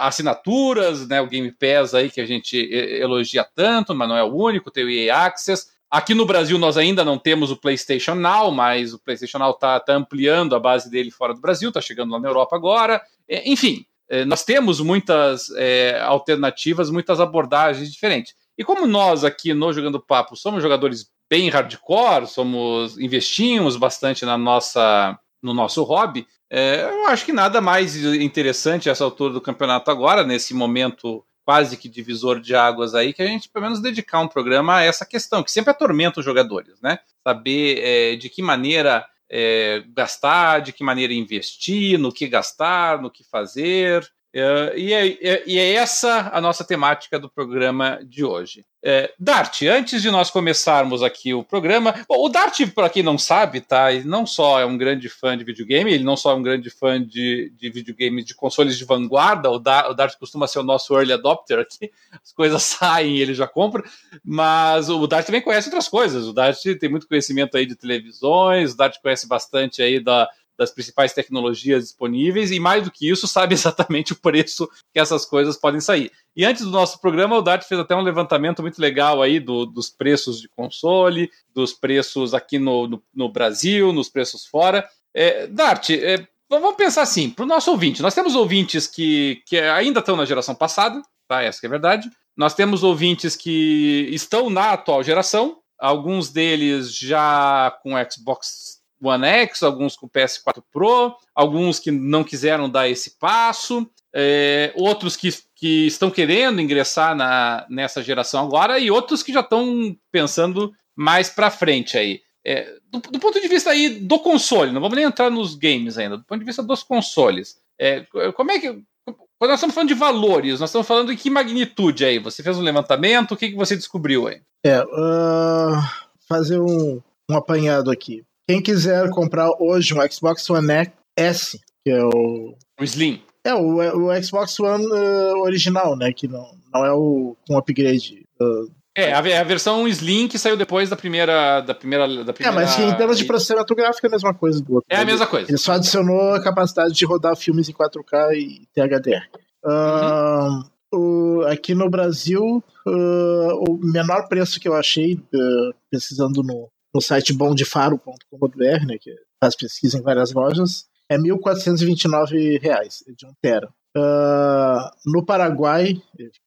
assinaturas, né, o Game Pass aí que a gente elogia tanto, mas não é o único, tem o EA Access. Aqui no Brasil nós ainda não temos o PlayStation Now, mas o PlayStation Now está tá ampliando a base dele fora do Brasil, está chegando lá na Europa agora. É, enfim, é, nós temos muitas é, alternativas, muitas abordagens diferentes. E como nós aqui no Jogando Papo somos jogadores bem hardcore, somos investimos bastante na nossa no nosso hobby, é, eu acho que nada mais interessante essa altura do campeonato agora, nesse momento quase que divisor de águas aí, que a gente pelo menos dedicar um programa a essa questão, que sempre atormenta os jogadores, né? Saber é, de que maneira é, gastar, de que maneira investir, no que gastar, no que fazer. É, e, é, é, e, é, essa a nossa temática do programa de hoje. É, Dart, antes de nós começarmos aqui o programa, bom, o Dart, para quem não sabe, tá, ele não só é um grande fã de videogame, ele não só é um grande fã de, de videogame de consoles de vanguarda, o, da, o Dart costuma ser o nosso early adopter aqui, as coisas saem ele já compra, mas o Dart também conhece outras coisas, o Dart tem muito conhecimento aí de televisões, o Dart conhece bastante aí da, das principais tecnologias disponíveis e, mais do que isso, sabe exatamente o preço que essas coisas podem sair. E antes do nosso programa, o Dart fez até um levantamento muito legal aí do, dos preços de console, dos preços aqui no, no, no Brasil, nos preços fora. É, Dart, é, vamos pensar assim, para o nosso ouvinte, nós temos ouvintes que, que ainda estão na geração passada, tá? Essa é verdade. Nós temos ouvintes que estão na atual geração, alguns deles já com Xbox One X, alguns com PS4 Pro, alguns que não quiseram dar esse passo, é, outros que, que estão querendo ingressar na, nessa geração agora e outros que já estão pensando mais para frente aí. É, do, do, ponto de vista aí do console, não vamos nem entrar nos games ainda, do ponto de vista dos consoles, é, como é que quando nós estamos falando de valores, nós estamos falando de que magnitude aí? Você fez um levantamento, o que, que você descobriu aí? É, uh, fazer um, um apanhado aqui. Quem quiser comprar hoje um Xbox One S, que é o. O Slim. É, o, o Xbox One uh, original, né? Que não, não é o com upgrade. Uh, é, a, a, versão Slim que saiu depois da primeira. Da primeira, da primeira... É, mas em termos de processamento gráfico é a mesma coisa do outro. É a mesma coisa. Ele só adicionou a capacidade de rodar filmes em 4K e THDR. Uhum. Uh, o, aqui no Brasil, uh, o menor preço que eu achei, uh, pesquisando no, no site bomdefaro.com.br, né, que faz pesquisa em várias lojas, é 1.429 reais, de um tera. Uh, no Paraguai,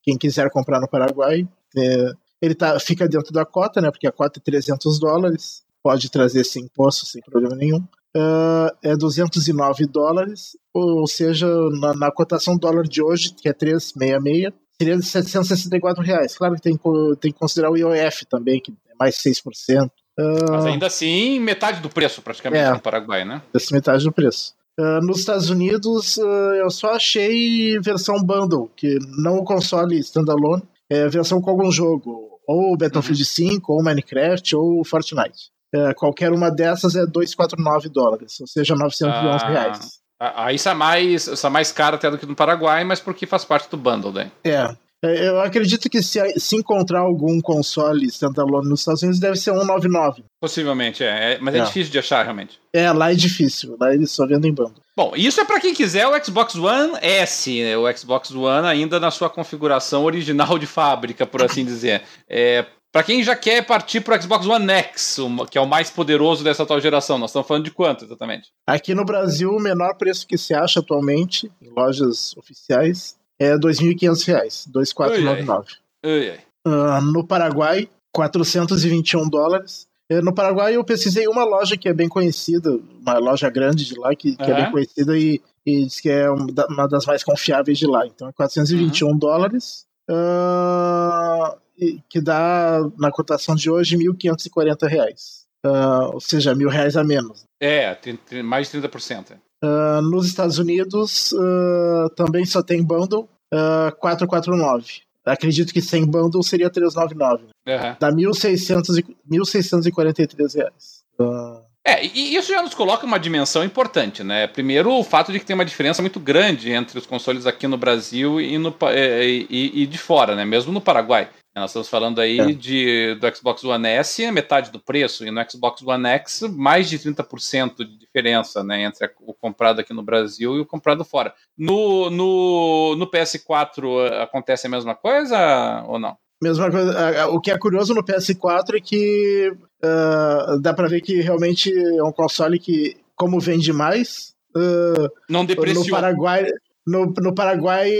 quem quiser comprar no Paraguai, é, ele tá, fica dentro da cota, né, porque a cota é 300 dólares, pode trazer sem imposto, sem problema nenhum. Uh, é 209 dólares, ou seja, na, na cotação dólar de hoje, que é 366, seria de 764 reais. Claro que tem, tem que considerar o IOF também, que é mais 6%. Mas ainda assim, metade do preço praticamente é, no Paraguai, né? Metade do preço. Uh, nos Estados Unidos, uh, eu só achei versão bundle, que não o console standalone, é versão com algum jogo, ou Battlefield uhum. 5, ou Minecraft, ou Fortnite. Uh, qualquer uma dessas é 249 dólares, ou seja, 911 ah, reais. Aí isso é mais, isso é mais caro até do que no Paraguai, mas porque faz parte do bundle, né? É. É, eu acredito que se, se encontrar algum console standalone nos Estados Unidos, deve ser 199. Possivelmente, é. é mas é. é. difícil de achar, realmente. É, lá é difícil. Lá eles só vendem bando. Bom, isso é para quem quiser o Xbox One S, né? o Xbox One ainda na sua configuração original de fábrica, por assim dizer. É, para quem já quer partir para o Xbox One X, que é o mais poderoso dessa atual geração, nós estamos falando de quanto exatamente? Aqui no Brasil, o menor preço que se acha atualmente em lojas oficiais é R$ 2.500, 2.499. Uh, no Paraguai, 421 dólares. Uh, no Paraguai eu pesquisei uma loja que é bem conhecida, uma loja grande de lá, que, que uhum. é bem conhecida e, e diz que é uma das mais confiáveis de lá. Então é 421 uhum. dólares. Uh, que dá, na cotação de hoje, 1.540 reais. Uh, ou seja, mil reais a menos. É, mais de 30%. Uh, nos Estados Unidos uh, também só tem bundle uh, 449. Acredito que sem bundle seria 399. Uhum. Dá 1.643 reais. Uh... É, e isso já nos coloca uma dimensão importante, né? Primeiro, o fato de que tem uma diferença muito grande entre os consoles aqui no Brasil e, no, e, e, e de fora, né? Mesmo no Paraguai. Nós estamos falando aí é. de, do Xbox One S, metade do preço, e no Xbox One X, mais de 30% de diferença né, entre o comprado aqui no Brasil e o comprado fora. No, no, no PS4 acontece a mesma coisa ou não? Mesma coisa. O que é curioso no PS4 é que uh, dá para ver que realmente é um console que, como vende mais, uh, não depreciou. No Paraguai, no, no Paraguai,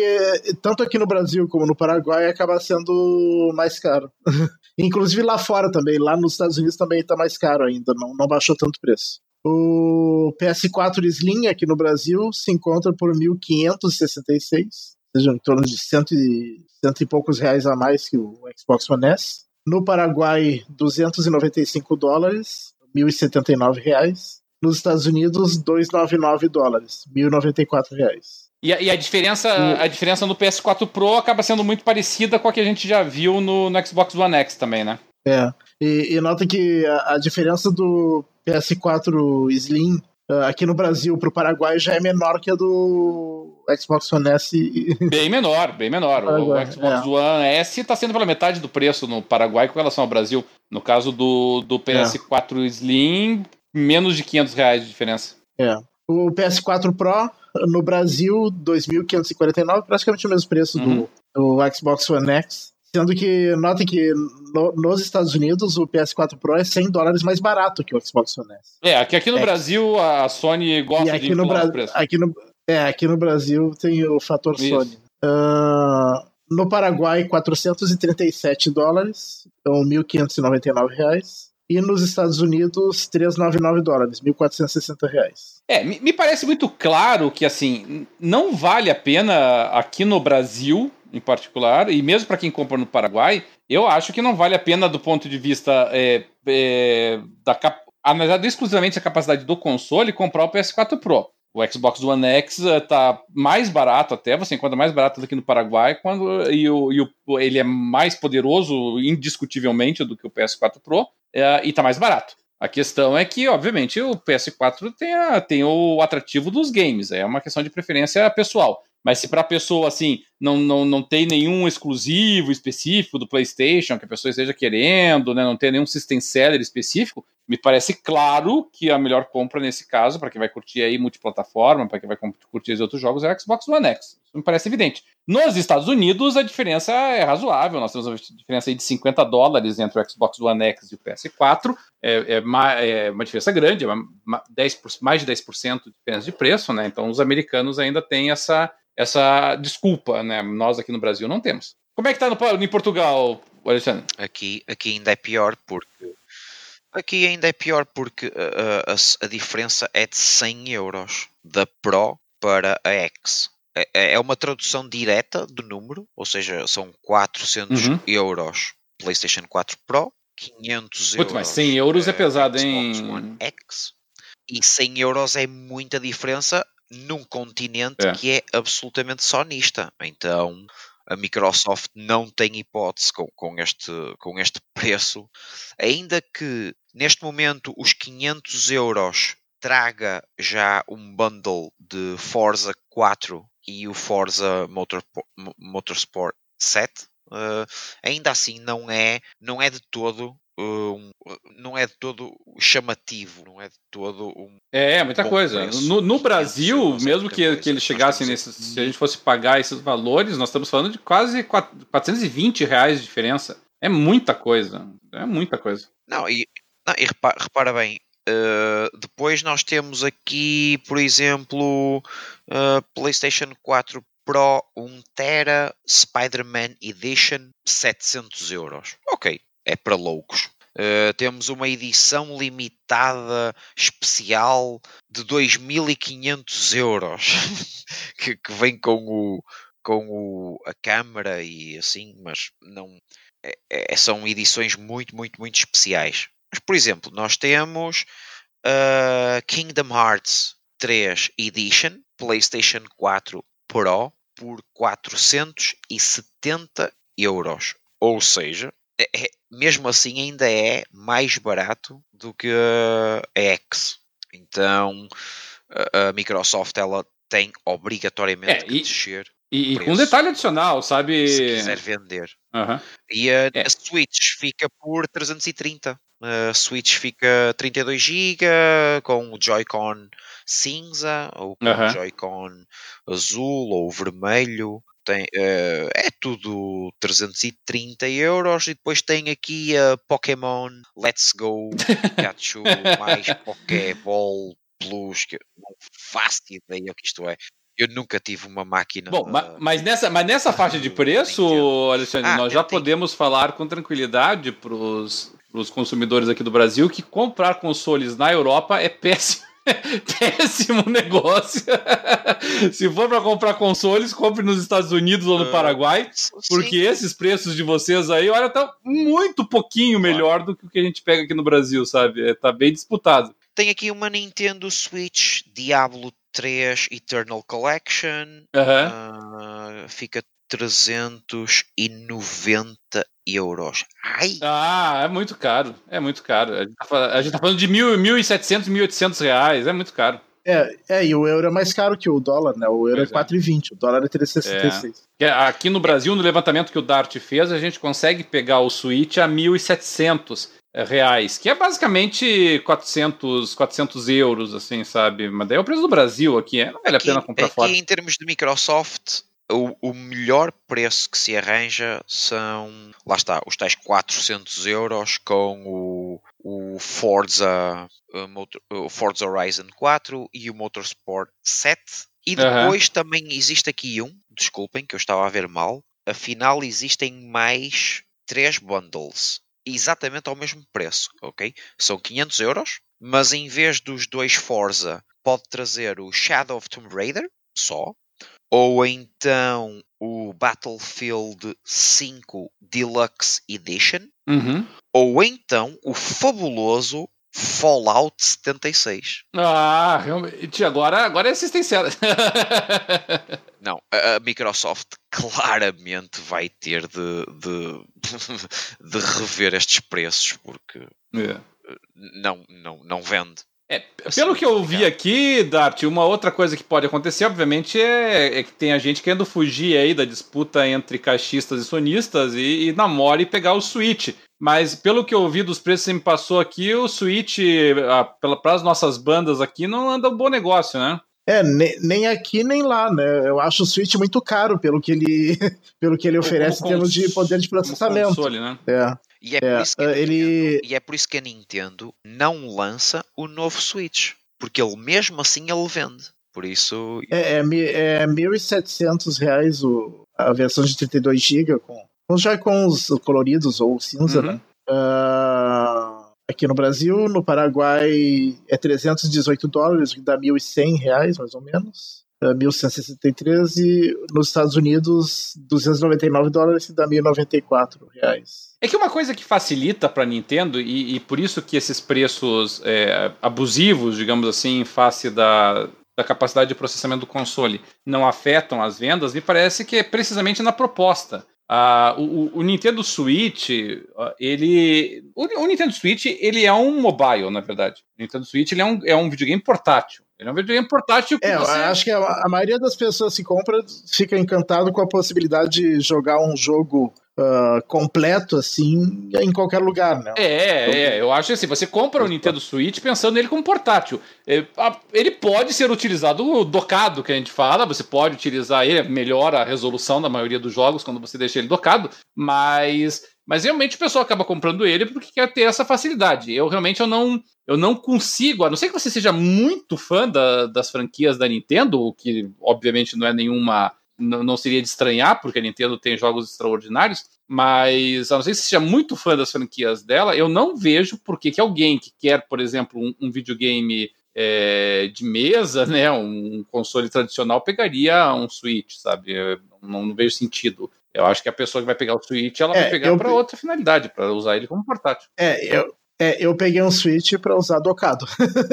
tanto aqui no Brasil como no Paraguai, acaba sendo mais caro. Inclusive lá fora também, lá nos Estados Unidos também está mais caro ainda, não, não baixou tanto preço. O PS4 Slim aqui no Brasil se encontra por 1.566, ou seja, em torno de cento e, cento e poucos reais a mais que o Xbox One S. No Paraguai, 295 dólares, 1.079 reais. Nos Estados Unidos, 299 dólares, 1.094 reais. E a, e a, diferença, a diferença no PS4 Pro acaba sendo muito parecida com a que a gente já viu no, no Xbox One X também, né? É. E, e nota que a, a, diferença do PS4 Slim uh, aqui no Brasil para o Paraguai já é menor que a do Xbox One S. Bem menor, bem menor. O Xbox é. One S está sendo pela metade do preço no Paraguai com relação ao Brasil. No caso do, do PS4 é. Slim, menos de 500 reais de diferença. É. O PS4 Pro no Brasil, 2.549, praticamente o mesmo preço uhum. do, do Xbox One X. Sendo que, notem que no, nos Estados Unidos o PS4 Pro é 100 dólares mais barato que o Xbox One S. É, aqui, aqui no é. Brasil a Sony gosta aqui de no Bra preço. Aqui no, é, aqui no Brasil tem o fator Isso. Sony. Uh, no Paraguai, 437 dólares, então 1.599 reais e nos Estados Unidos 399 dólares, 1.460 reais. É, me parece muito claro que assim não vale a pena aqui no Brasil, em particular, e mesmo para quem compra no Paraguai, eu acho que não vale a pena do ponto de vista é, é, da analisar exclusivamente a capacidade do console comprar o PS4 Pro. O Xbox One X está mais barato até, você encontra mais barato do que no Paraguai, quando, e, o, e o, ele é mais poderoso, indiscutivelmente, do que o PS4 Pro é, e está mais barato. A questão é que, obviamente, o PS4 tem, a, tem o atrativo dos games, é uma questão de preferência pessoal. Mas se para a pessoa assim não, não, não tem nenhum exclusivo específico do PlayStation que a pessoa esteja querendo, né, não tem nenhum system seller específico, me parece claro que a melhor compra nesse caso, para quem vai curtir aí multiplataforma, para quem vai curtir os outros jogos, é o Xbox One X. Isso me parece evidente. Nos Estados Unidos, a diferença é razoável. Nós temos uma diferença aí de 50 dólares entre o Xbox One X e o PS4. É, é, uma, é uma diferença grande, é uma, 10, mais de 10% de diferença de preço, né? Então, os americanos ainda têm essa, essa desculpa, né? Nós aqui no Brasil não temos. Como é que tá no, em Portugal, Alexandre? Aqui, aqui ainda é pior, porque Aqui ainda é pior porque a, a, a, diferença é de 100 euros da Pro para a X. É, é, é uma tradução direta do número, ou seja, são 400 uhum. euros PlayStation 4 Pro, 500 Muito euros. mais 100 euros é pesado, hein? One X. E 100 euros é muita diferença num continente é. que é absolutamente sonista. Então, a Microsoft não tem hipótese com, com, este, com este preço, ainda que neste momento os 500 euros traga já um bundle de Forza 4 e o Forza Motor, Motorsport 7, uh, eh, ainda assim não é, não é de todo um, não é de todo chamativo, não é de todo um. É, é muita coisa. No, no Brasil, mesmo que, que eles chegassem nesses. Se a gente fosse pagar esses valores, nós estamos falando de quase 420 reais de diferença. É muita coisa. É muita coisa. Não, e, não, e repara, repara bem, Uh, depois nós temos aqui, por exemplo, uh, PlayStation 4 Pro 1 Tera Spider-Man Edition 700 euros. Ok, é para loucos. Uh, temos uma edição limitada especial de 2.500 euros que, que, vem com o com o, a câmara e assim, mas não é, é, são edições muito, muito, muito especiais. Mas, por exemplo, nós temos uh, Kingdom Hearts 3 Edition, PlayStation 4 Pro, por 470 euros. Ou seja, é, é, mesmo assim ainda é mais barato do que a X. Então a, Microsoft ela tem obrigatoriamente é, que descer. E, e com um detalhe adicional, sabe? Se quiser vender. Uhum. E a, é. a, Switch fica por 330. A Switch fica 32 GB com o Joy-Con cinza ou com uhum. o Joy-Con azul ou vermelho. Tem, uh, é tudo 330 euros e depois tem aqui a Pokémon Let's Go Pikachu mais Pokéball Plus, que não faço ideia o que isto é. Eu nunca tive uma máquina. Bom, uh, mas, nessa, mas nessa faixa de preço, Alexandre, ah, nós já podemos falar com tranquilidade para os consumidores aqui do Brasil que comprar consoles na Europa é péssimo. péssimo negócio. Se for para comprar consoles, compre nos Estados Unidos ou no ah, Paraguai, porque esses preços de vocês aí, olha, tá muito pouquinho melhor do que o que a gente pega aqui no Brasil, sabe? É, tá bem disputado. Tem aqui uma Nintendo Switch Diablo 3 Eternal Collection. Uh, fica 390 euros. Ai! Ah, é muito caro. É muito caro. A gente tá, a gente tá falando de 1.700, 1.800 reais. É muito caro. É, é, e o euro é mais caro que o dólar, né? O euro é pois é 4,20, o dólar é 3,66. É. Aqui no Brasil, no levantamento que o Dart fez, a gente consegue pegar o Switch a 1.700 reais, que é basicamente 400, 400 euros, assim, sabe? Mas daí é o preço do Brasil aqui, é, não vale aqui, a pena comprar aqui, fora. em termos de Microsoft, o, o, melhor preço que se arranja são, lá está, os tais 400 euros com o, o Forza, o Forza Horizon 4 e o Motorsport 7. E depois uhum. também existe aqui um, desculpem que eu estava a ver mal, afinal existem mais três bundles exatamente ao mesmo preço, ok? São 500 euros, mas em vez dos dois Forza, pode trazer o Shadow of Tomb Raider só, ou então o Battlefield 5 Deluxe Edition, uhum. ou então o fabuloso Fallout 76. Ah, realmente. Agora, agora é assistencial. Não, a Microsoft claramente vai ter de, de, de rever estes preços porque é. não, não, não vende. É, pelo que eu vi aqui, Dart, uma outra coisa que pode acontecer, obviamente, é, é, que tem a gente querendo fugir aí da disputa entre caixistas e sonistas e, e namore e pegar o Switch. Mas pelo que eu vi dos preços que você me passou aqui, o Switch, para as nossas bandas aqui, não anda um bom negócio, né? É, nem, nem, aqui nem lá, né? Eu acho o Switch muito caro pelo que ele, pelo que ele oferece em termos de poder de processamento. Console, né? É. E é, é, por isso que ele... Nintendo, e é por isso que a Nintendo não lança o novo Switch. Porque ele mesmo assim ele vende. Por isso. É, é, é 1.700 reais o, a versão de 32 GB com, com já com os coloridos ou cinza, uhum. né? Uh, aqui no Brasil, no Paraguai é 318 dólares, que dá 1.100 reais mais ou menos. 1.163 e nos Estados Unidos 299 dólares e dá 1.094 reais. É que uma coisa que facilita para a Nintendo e, e, por isso que esses preços é, abusivos, digamos assim, em face da, da capacidade de processamento do console não afetam as vendas, me parece que é precisamente na proposta. Uh, o, o, Nintendo Switch, ele. O, o, Nintendo Switch, ele é um mobile, na verdade. O Nintendo Switch ele é, um, é um videogame portátil. Ele é um videogame portátil que É, você... eu acho que a, a, maioria das pessoas que compra fica encantado com a possibilidade de jogar um jogo Uh, completo assim em qualquer lugar, né? É, então, é, eu acho assim, você compra o Nintendo Switch pensando nele como portátil. É, ele pode ser utilizado docado, que a gente fala, você pode utilizar ele, melhora a resolução da maioria dos jogos quando você deixa ele docado, mas mas realmente o pessoal acaba comprando ele porque quer ter essa facilidade. Eu realmente eu não, eu não consigo, a não ser que você seja muito fã da, das franquias da Nintendo, o que obviamente não é nenhuma. Não, não seria de estranhar, porque a Nintendo tem jogos extraordinários, mas a não ser que você seja muito fã das franquias dela, eu não vejo por que, alguém que quer, por exemplo, um, um videogame é, de mesa, né, um console tradicional, pegaria um Switch, sabe? Eu não, não vejo sentido. Eu acho que a pessoa que vai pegar o Switch, ela É, vai pegar eu- para outra finalidade, para usar ele como portátil. É, eu, é, eu peguei um Switch pra usar docado.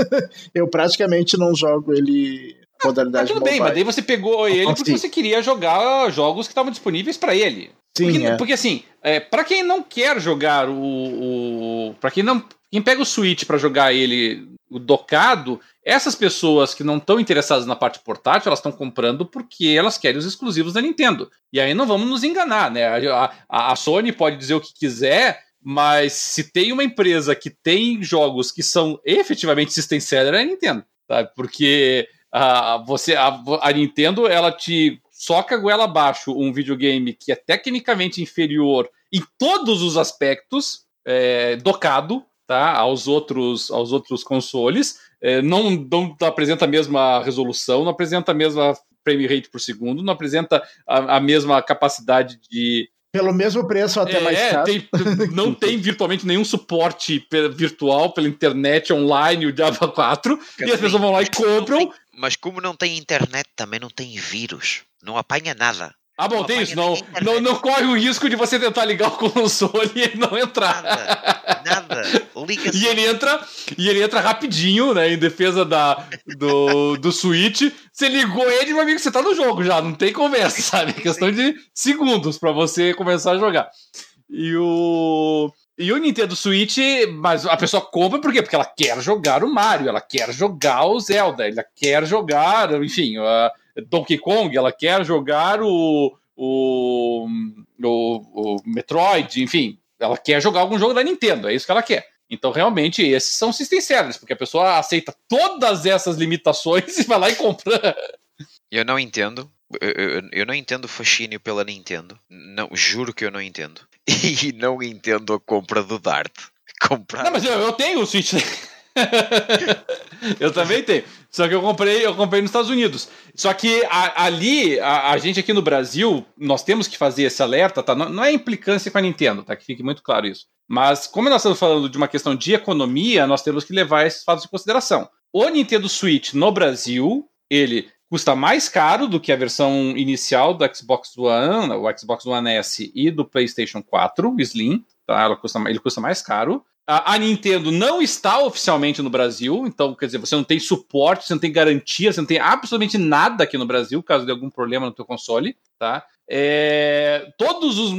eu praticamente não jogo ele modalidade tudo bem, mobile. mas daí você pegou ele porque consigo. você queria jogar jogos que estavam disponíveis para ele. Sim, Porque, é. porque, assim, é, para quem não quer jogar o. o para quem não. Quem pega o Switch para jogar ele o docado, essas pessoas que não estão interessadas na parte portátil, elas estão comprando porque elas querem os exclusivos da Nintendo. E aí não vamos nos enganar, né? A, a- a Sony pode dizer o que quiser, mas se tem uma empresa que tem jogos que são efetivamente system seller, é a Nintendo, sabe? Porque a, você, a, a Nintendo, ela te soca goela abaixo um videogame que é tecnicamente inferior em todos os aspectos, é, docado, tá? Aos outros, aos outros consoles. É, não, não apresenta a mesma resolução, não apresenta a mesma frame rate por segundo, não apresenta a, a mesma capacidade de. Pelo mesmo preço, até mais caro. tem- não tem virtualmente nenhum suporte virtual pela internet online, o Java 4, e as pessoas vão lá e compram. Mas como não tem internet, também não tem vírus. Não apanha nada. Ah, bom, tem isso. Não, não, não corre o risco de você tentar ligar o console e ele não entrar. Nada. Nada. Liga E ele entra, e ele entra rapidinho, né? Em defesa da, do, do Switch. Você ligou ele, meu amigo, você tá no jogo já, não tem conversa, sabe? É questão de segundos pra você começar a jogar. E o. E o Nintendo Switch, mas a pessoa compra por quê? Porque ela quer jogar o Mario, ela quer jogar o Zelda, ela quer jogar, enfim, a Donkey Kong, ela quer jogar o, o, o, o Metroid, enfim, ela quer jogar algum jogo da Nintendo, é isso que ela quer. Então, realmente, esses são system sellers, porque a pessoa aceita todas essas limitações e vai lá e compra. Eu não entendo. Eu, eu- eu não entendo o fascínio pela Nintendo. Não, juro que eu não entendo. E não entendo a compra do Dart. Comprar. Não, mas eu, eu tenho o Switch. eu também tenho. Só que eu comprei, eu comprei nos Estados Unidos. Só que a- ali, a, a gente aqui no Brasil, nós temos que fazer esse alerta, tá? Não, não é implicância com a Nintendo, tá? Que fique muito claro isso. Mas como nós estamos falando de uma questão de economia, nós temos que levar esses fatos em consideração. O Nintendo Switch no Brasil, ele custa mais caro do que a versão inicial do Xbox One, o Xbox One S e do PlayStation 4 Slim, tá? Custa, ele custa mais caro. A, Nintendo não está oficialmente no Brasil, então, quer dizer, você não tem suporte, você não tem garantia, você não tem absolutamente nada aqui no Brasil, caso de algum problema no teu console, tá? É, todos os...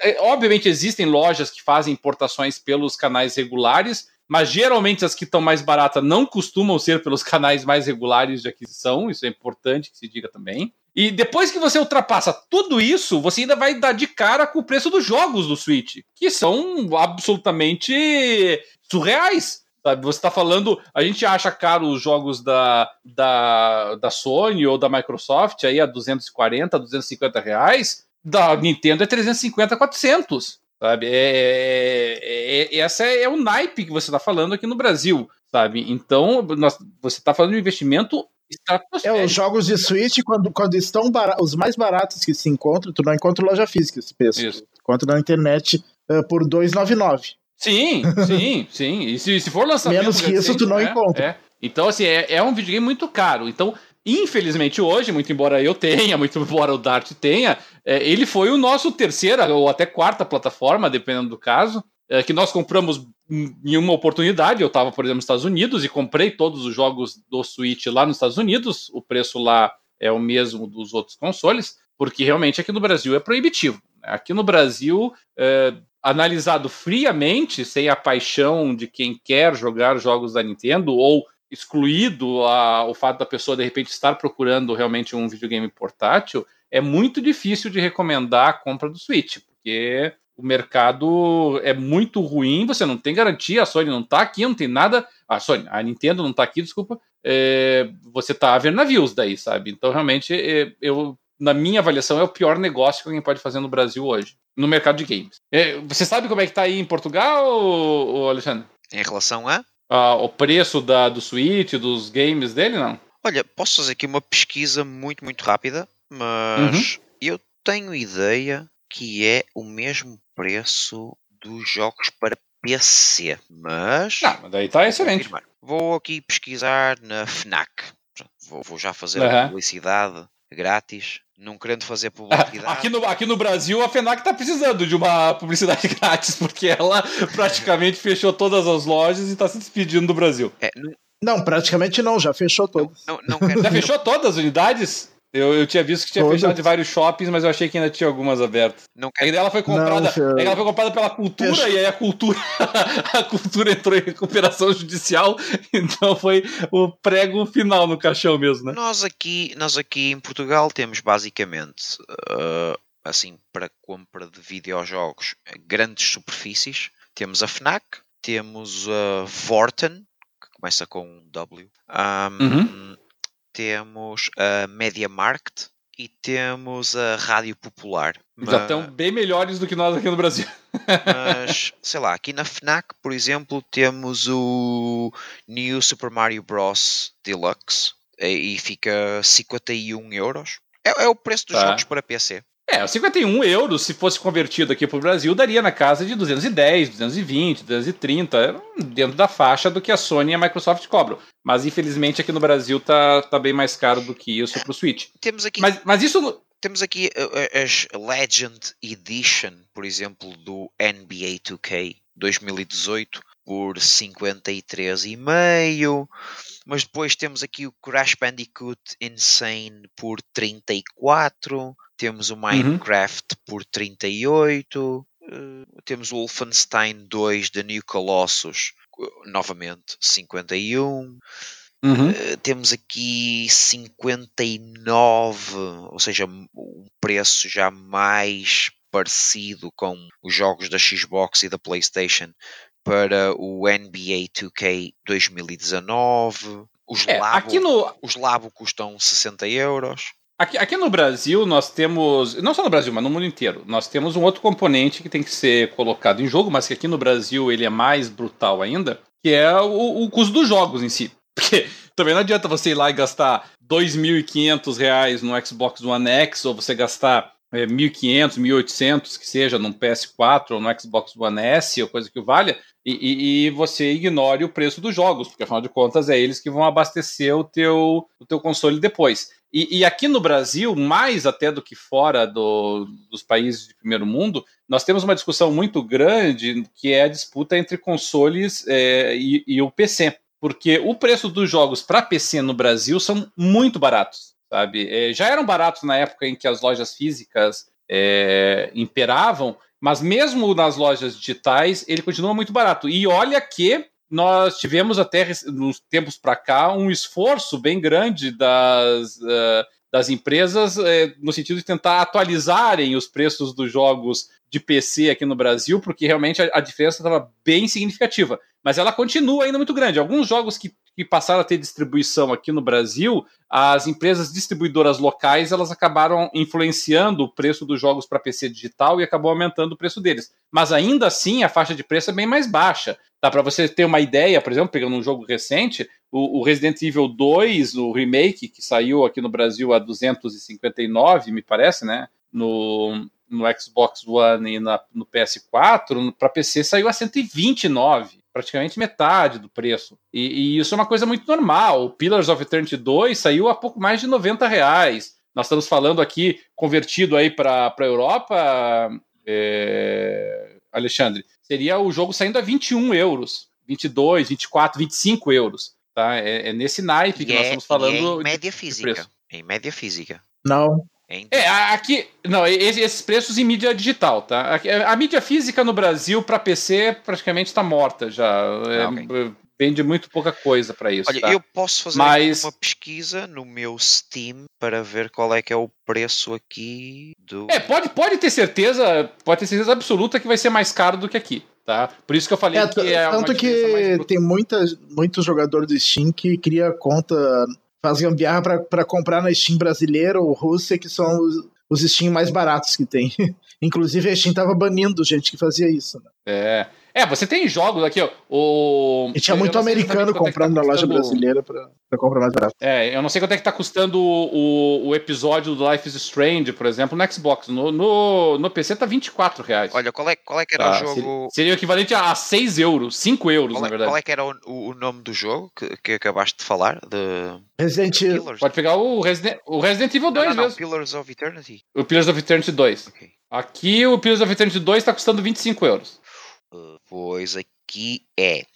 é, obviamente existem lojas que fazem importações pelos canais regulares, mas geralmente as que estão mais baratas não costumam ser pelos canais mais regulares de aquisição, isso é importante que se diga também. E depois que você ultrapassa tudo isso, você ainda vai dar de cara com o preço dos jogos do Switch, que são absolutamente surreais. Sabe? Você está falando, a gente acha caro os jogos da, da, da Sony ou da Microsoft aí a 240, 250 reais, da Nintendo é 350, 400. Sabe? É, é, é- essa é o naipe que você está falando aqui no Brasil, sabe? Então, nós, você está falando de um investimento É, os jogos de Switch, quando, quando estão os mais baratos que se encontram, tu não encontra loja física esse preço. Isso. Encontra na internet eh, por 2,99. Sim, sim, sim. E se, se for lançamento. Menos que isso, recente, tu não é, encontra. é. Então, assim, é, é um videogame muito caro. Então, infelizmente, hoje, muito embora eu tenha, muito embora o Dart tenha, é, ele foi o nosso terceira ou até quarta plataforma, dependendo do caso, é, que nós compramos em uma oportunidade. Eu estava, por exemplo, nos Estados Unidos e comprei todos os jogos do Switch lá nos Estados Unidos. O preço lá é o mesmo dos outros consoles, porque realmente aqui no Brasil é proibitivo. Aqui no Brasil, é, analisado friamente, sem a paixão de quem quer jogar jogos da Nintendo, ou excluído a- o fato da pessoa de repente estar procurando realmente um videogame portátil, é muito difícil de recomendar a compra do Switch, porque o mercado é muito ruim, você não tem garantia, a Sony não está aqui, não tem nada. A Sony, a Nintendo não está aqui, desculpa. é, você tá a ver navios daí, sabe? Então, realmente, é, eu, na minha avaliação, é o pior negócio que alguém pode fazer no Brasil hoje, no mercado de games. É, você sabe como é que tá aí em Portugal, ô- Alexandre? Em relação a. Ah, o preço da, do Switch, dos games dele, não? Olha, posso fazer aqui uma pesquisa muito, muito rápida, mas eu tenho ideia que é o mesmo preço dos jogos para PC. Mas. Não, mas daí tá vou excelente. Vou aqui pesquisar na FNAC. Vou, vou já fazer a Aham. publicidade grátis, não querendo fazer publicidade. Aqui no, aqui no Brasil, a FENAC está precisando de uma publicidade grátis, porque ela praticamente fechou todas as lojas e está se despedindo do Brasil. É, não, Não, praticamente não, já fechou todas. não, não quero Já fechou todas as unidades? Eu, eu tinha visto que tinha Todas. fechado de vários shoppings, mas eu achei que ainda tinha algumas abertas. não quero Ainda ela foi comprada, Não, é ela foi comprada pela cultura Fecha- e aí a cultura, a cultura entrou em recuperação judicial, então foi o prego final no caixão mesmo, né? Nós aqui, nós aqui em Portugal temos basicamente, eh, assim, para compra de videojogos, grandes superfícies. Temos a FNAC, temos a Vorten, que começa com um W. Ahm, Temos a Media Market e temos a Rádio Popular. Já Mas- estão bem melhores do que nós aqui no Brasil. mas sei lá, aqui na FNAC, por exemplo, temos o New Super Mario Bros. Deluxe e e fica 51 euros. É, é o preço dos Tá. jogos para PC. É, os 51 euros, se fosse convertido aqui para o Brasil, daria na casa de 210, 220, 230, dentro da faixa do que a Sony e a Microsoft cobram. Mas infelizmente aqui no Brasil tá, tá bem mais caro do que isso pro Switch. Temos aqui, Mas, mas isso. temos aqui uh, uh, as Legend Edition, por exemplo, do NBA 2K 2018 por 53,5. Mas depois temos aqui o Crash Bandicoot Insane por 34. Temos o Minecraft por 38. eh, temos o Wolfenstein 2 The New Colossus, eh, novamente 51. Uhum. Uh, temos aqui 59, ou seja, um preço já mais parecido com os jogos da Xbox e da PlayStation para o NBA 2K 2019. Os, É, Labo, no, os Labo custam 60 euros. Aqui, aqui no Brasil, nós temos. Não só no Brasil, mas no mundo inteiro. Nós temos um outro componente que tem que ser colocado em jogo, mas que aqui no Brasil ele é mais brutal ainda, que é o, o custo dos jogos em si. Porque também não adianta você ir lá e gastar 2.500 reais no Xbox One X, ou você gastar é, 1.500, 1.800, que seja, num PS4 ou no Xbox One S, ou coisa que valha, e, e- e você ignore o preço dos jogos, porque afinal de contas é eles que vão abastecer o teu, o teu console depois. E, e aqui no Brasil, mais até do que fora do- dos países de primeiro mundo, nós temos uma discussão muito grande que é a disputa entre consoles é, e, e o PC. Porque o preço dos jogos para PC no Brasil são muito baratos, sabe? É, já eram baratos na época em que as lojas físicas é, imperavam, mas mesmo nas lojas digitais ele continua muito barato. E olha que nós tivemos até nos tempos para cá um esforço bem grande das, eh, das empresas eh, no sentido de tentar atualizarem os preços dos jogos de PC aqui no Brasil, porque realmente a, a diferença estava bem significativa. Mas ela continua ainda muito grande. Alguns jogos que, que passaram a ter distribuição aqui no Brasil, as empresas distribuidoras locais elas acabaram influenciando o preço dos jogos para PC digital e acabou aumentando o preço deles. Mas ainda assim a faixa de preço é bem mais baixa. Tá, para você ter uma ideia, por exemplo, pegando um jogo recente, o, o Resident Evil 2, o remake, que saiu aqui no Brasil a 259, me parece, né? No, no Xbox One e na, no PS4, para PC saiu a 129, praticamente metade do preço. E, e isso é uma coisa muito normal. O Pillars of Eternity 2 saiu a pouco mais de 90 reais. Nós estamos falando aqui, convertido aí para a Europa, é, Alexandre, seria o jogo saindo a 21 euros, 22, 24, 25 euros. Tá? É, é nesse naipe que E nós é- estamos e é falando. em média de física. preço. Em média física. Não. É, aqui. Não, esse- esses preços em mídia digital, tá? Aqui- A, mídia física no Brasil, para PC, praticamente está morta já. É, Ah, ok. Vende muito pouca coisa para isso. Olha, tá? eu posso fazer Mas- uma pesquisa no meu Steam para ver qual é que é o preço aqui do. É, pode, pode ter certeza, pode ter certeza absoluta que vai ser mais caro do que aqui, tá? Por isso que eu falei É, que é tanto que tem muita, muito jogador do Steam que cria conta, faz gambiarra pra comprar na Steam brasileira ou Rússia, que são os, os Steam mais baratos que tem. Inclusive a Steam tava banindo gente que fazia isso. Né? É. É, você tem jogos aqui, ó. O... E tinha muito americano tá comprando tá na loja brasileira pra, pra, comprar mais barato. É, eu não sei quanto é que tá custando o, o episódio do Life is Strange, por exemplo, no Xbox. No, no, no PC tá 24 reais. Olha, qual é, qual é que era ah, o jogo. Seria, seria, o equivalente a 6 euros, 5 euros, qual é, na verdade. Qual é que era o, o nome do jogo que, que acabaste de falar? De... Resident Evil. Pode pegar o Resident, o Resident Evil 2 não, não, mesmo. Pillars of Eternity. O Pillars of Eternity 2. Okay. Aqui o Pillars of Eternity 2 tá custando 25 euros. Pois aqui é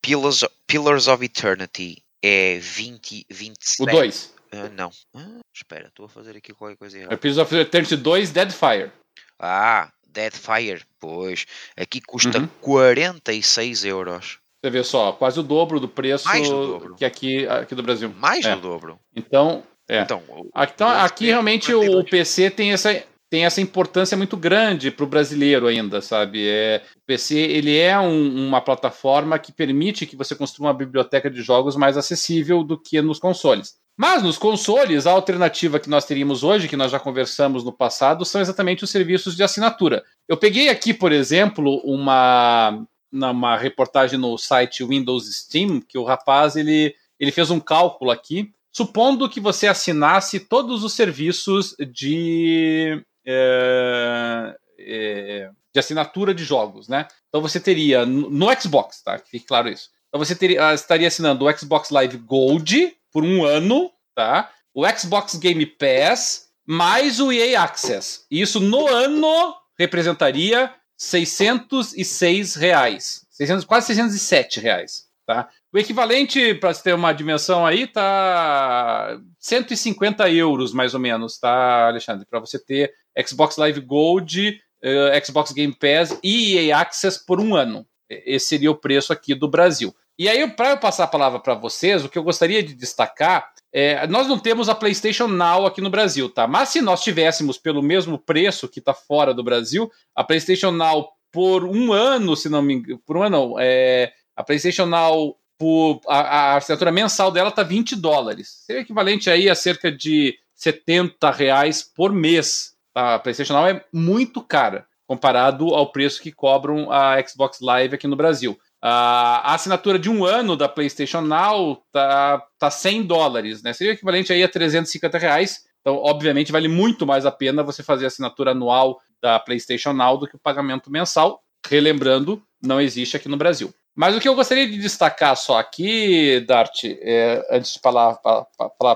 Pillars, Pillars of Eternity é 20, 27. O 2. Uh, não. Uh, espera, estou a fazer aqui qualquer coisa errada. É Pillars of Eternity 2 Deadfire. Ah, Deadfire. Pois. Aqui custa uhum. 46 euros. Você vê só, quase o dobro do preço do dobro. que aqui, aqui do Brasil. Mais é. do dobro. Então, é. Então, então aqui realmente o, o PC tem essa, tem essa importância muito grande para o brasileiro ainda, sabe? É, o PC ele é um, uma plataforma que permite que você construa uma biblioteca de jogos mais acessível do que nos consoles. Mas nos consoles, a alternativa que nós teríamos hoje, que nós já conversamos no passado, são exatamente os serviços de assinatura. Eu peguei aqui, por exemplo, uma, uma reportagem no site Windows Steam, que o rapaz ele, ele fez um cálculo aqui, supondo que você assinasse todos os serviços de é, é, de assinatura de jogos, né? Então você teria no, Xbox, tá? Que fique claro isso. Então você teria, ah, estaria assinando o Xbox Live Gold por um ano, tá? O Xbox Game Pass mais o EA Access. Isso no ano representaria 606 reais. 600, quase 607 reais, tá? O equivalente, para ter uma dimensão aí, tá 150 euros, mais ou menos, tá, Alexandre? Para você ter Xbox Live Gold, uh, Xbox Game Pass e EA Access por um ano. Esse seria o preço aqui do Brasil. E aí, para eu passar a palavra para vocês, o que eu gostaria de destacar é, nós não temos a PlayStation Now aqui no Brasil, tá? Mas se nós tivéssemos pelo mesmo preço que está fora do Brasil, a PlayStation Now por um ano, se não me engano, por um ano não, é, a PlayStation Now por a, a assinatura mensal dela tá 20 dólares. Seria equivalente aí a cerca de 70 reais por mês. A PlayStation Now é muito cara comparado ao preço que cobram a Xbox Live aqui no Brasil. A assinatura de um ano da PlayStation Now tá, tá 100 dólares, né? Seria equivalente aí a 350 reais. Então, obviamente, vale muito mais a pena você fazer a assinatura anual da PlayStation Now do que o pagamento mensal. Relembrando, não existe aqui no Brasil. Mas o que eu gostaria de destacar só aqui, Dart, é, antes de falar,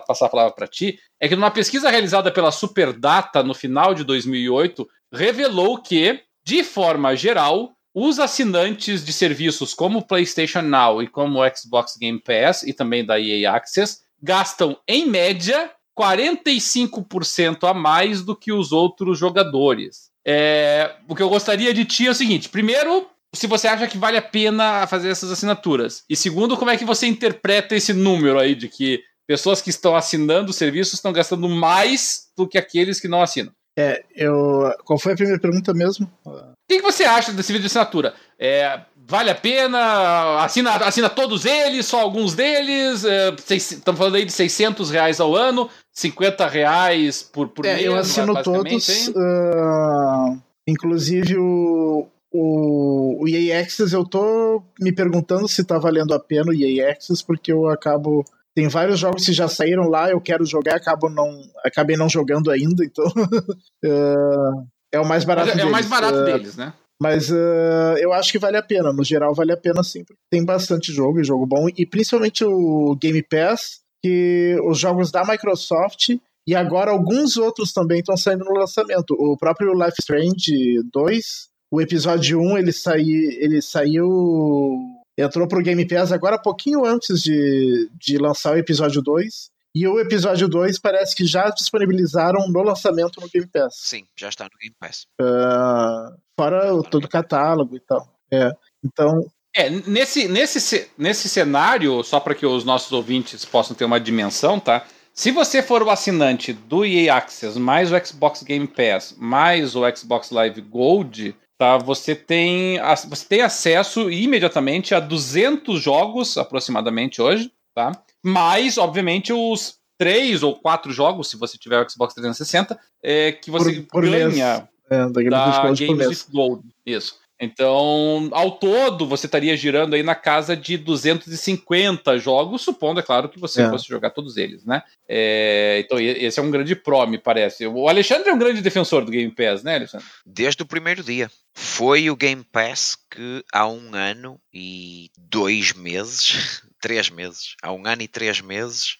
passar a palavra para ti, é que numa pesquisa realizada pela Superdata no final de 2008, revelou que, de forma geral, os assinantes de serviços como PlayStation Now e como o Xbox Game Pass e também da EA Access gastam, em média, 45% a mais do que os outros jogadores. É, o que eu gostaria de ti é o seguinte: primeiro, se você acha que vale a pena fazer essas assinaturas. E segundo, como é que você interpreta esse número aí de que pessoas que estão assinando serviços estão gastando mais do que aqueles que não assinam? É, eu. Qual foi a primeira pergunta mesmo? O que, que você acha desse vídeo de assinatura? É, vale a pena? Assina, assina todos eles, só alguns deles? É, estamos falando aí de 600 reais ao ano, 50 reais por, por é, mês? Eu assino todos. Uh, inclusive o, o, o EA Access, eu tô me perguntando se tá valendo a pena o EA Access, porque eu acabo. Tem vários jogos que já saíram lá, eu quero jogar, acabo não, acabei não jogando ainda, então. uh, é o mais barato é, deles. É o mais barato uh, deles, né? Mas uh, eu acho que vale a pena. No geral, vale a pena sim. Tem bastante jogo e jogo bom. E principalmente o Game Pass, que os jogos da Microsoft e agora alguns outros também estão saindo no lançamento. O próprio Life Strange 2 o episódio 1 ele, saí, ele saiu. Entrou pro Game Pass agora pouquinho antes de, de lançar o episódio 2. E o episódio 2 parece que já disponibilizaram no lançamento no Game Pass. Sim, já está no Game Pass. Uh, fora o, todo o catálogo e tal. É. Então. É, nesse, nesse, nesse cenário, só para que os nossos ouvintes possam ter uma dimensão, tá? Se você for o assinante do EA Access, mais o Xbox Game Pass, mais o Xbox Live Gold, tá? Você tem, você tem acesso imediatamente a 200 jogos aproximadamente hoje, tá? Mais, obviamente, os três ou quatro jogos, se você tiver o Xbox 360, é, que você por, por ganha é, da, da Games with Gold. Isso. Então, ao todo, você estaria girando aí na casa de 250 jogos, supondo, é claro, que você é. fosse jogar todos eles, né? É, então, esse é um grande pro, me parece. O Alexandre é um grande defensor do Game Pass, né, Alexandre? Desde o primeiro dia. Foi o Game Pass que há um ano e dois meses, três meses, há um ano e três meses,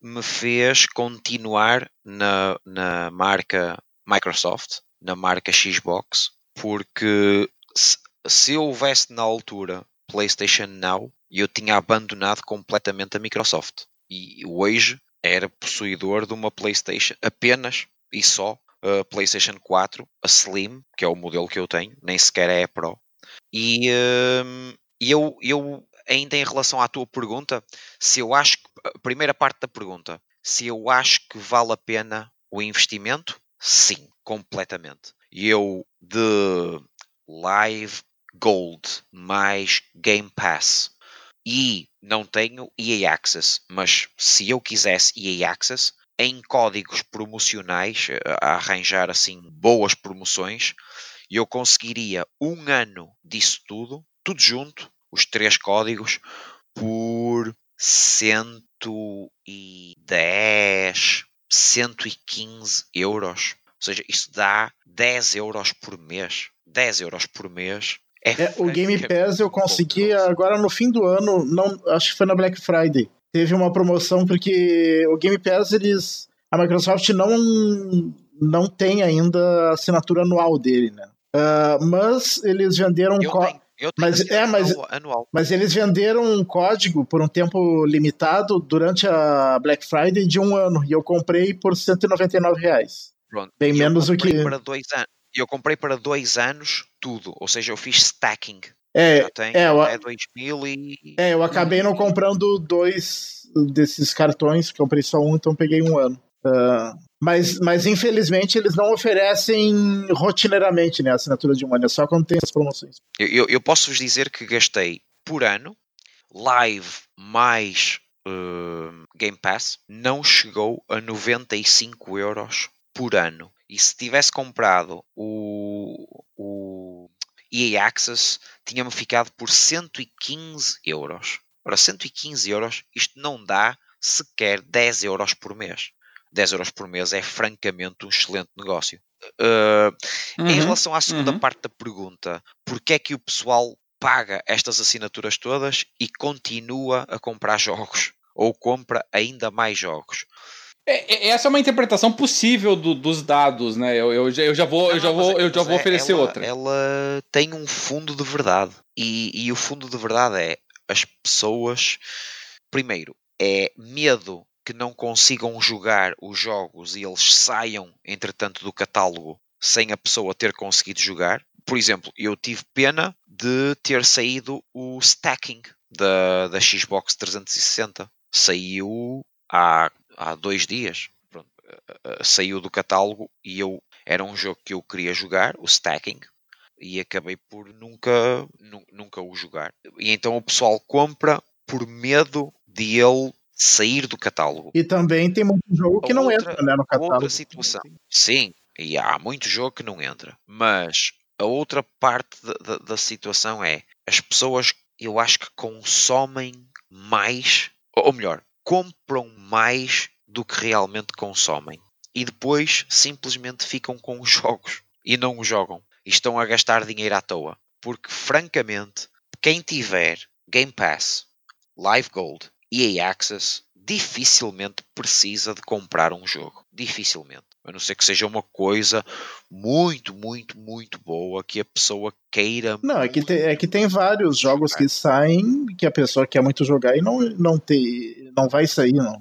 me fez continuar na, na marca Microsoft, na marca Xbox, porque se, se houvesse na altura PlayStation Now, eu tinha abandonado completamente a Microsoft. E hoje era possuidor de uma PlayStation apenas e só a PlayStation 4, a Slim, que é o modelo que eu tenho, nem sequer é Pro. E hum, eu, eu, ainda em relação à tua pergunta, se eu acho que, a primeira parte da pergunta, se eu acho que vale a pena o investimento, sim, completamente. Eu de Live Gold mais Game Pass e não tenho EA Access, mas se eu quisesse EA Access, em códigos promocionais, eh, a arranjar assim boas promoções, eu conseguiria um ano disso tudo, tudo junto, os três códigos, por 110, 115 euros. Ou seja, isso dá 10 euros por mês. 10 euros por mês. É, é o Game Pass eu consegui agora no fim do ano, não, acho que foi na Black Friday. Teve uma promoção porque o Game Pass eles a Microsoft não não tem ainda a assinatura anual dele, né? Uh, mas eles venderam eu tenho, eu tenho mas é mas anual. mas eles venderam um código por um tempo limitado durante a Black Friday de um ano e eu comprei por 199 reais. Pronto. Bem menos do que para dois anos. Eu comprei para dois anos tudo, ou seja, eu fiz stacking. É, tem, é, eu, é 2000 e... é, eu acabei não comprando dois desses cartões, comprei só um, então peguei um ano. Uh, mas, mas infelizmente eles não oferecem rotineiramente né, a assinatura de um ano, é só quando tem as promoções. Eu, eu, eu posso vos dizer que gastei por ano, live mais uh, Game Pass, não chegou a 95 euros por ano. E se tivesse comprado o, o EA Access, tinha-me ficado por 115 euros. Ora, 115 euros, isto não dá sequer 10 euros por mês. 10 euros por mês é francamente um excelente negócio. Uh, uhum, em relação à segunda uhum. parte da pergunta, porque é que o pessoal paga estas assinaturas todas e continua a comprar jogos? Ou compra ainda mais jogos? É, é, essa é uma interpretação possível do, dos dados, né? Eu, eu, eu já vou, eu já vou, é, eu já vou oferecer ela, outra. Ela tem um fundo de verdade e, e o fundo de verdade é as pessoas. Primeiro, é medo que não consigam jogar os jogos e eles saiam, entretanto, do catálogo sem a pessoa ter conseguido jogar. Por exemplo, eu tive pena de ter saído o stacking da, da Xbox 360. Saiu há há dois dias. Pronto, saiu do catálogo e eu era um jogo que eu queria jogar, o Stacking, e acabei por nunca, nunca o jogar. E então o pessoal compra por medo de ele sair do catálogo. E também tem muito jogo que não outra, entra né, no catálogo. Outra situação. Sim, e há muito jogo que não entra. Mas a outra parte da, da, da situação é as pessoas, eu acho que consomem mais, ou melhor, compram mais do que realmente consomem. E depois simplesmente ficam com os jogos e não os jogam. E estão a gastar dinheiro à toa. Porque, francamente, quem tiver Game Pass, Live Gold e EA Access dificilmente precisa de comprar um jogo. Dificilmente. A não ser que seja uma coisa muito, muito, muito boa que a pessoa queira. Não, é que, tem, é que tem vários jogos que saem que a pessoa quer muito jogar e não, não, tem, não vai sair, não.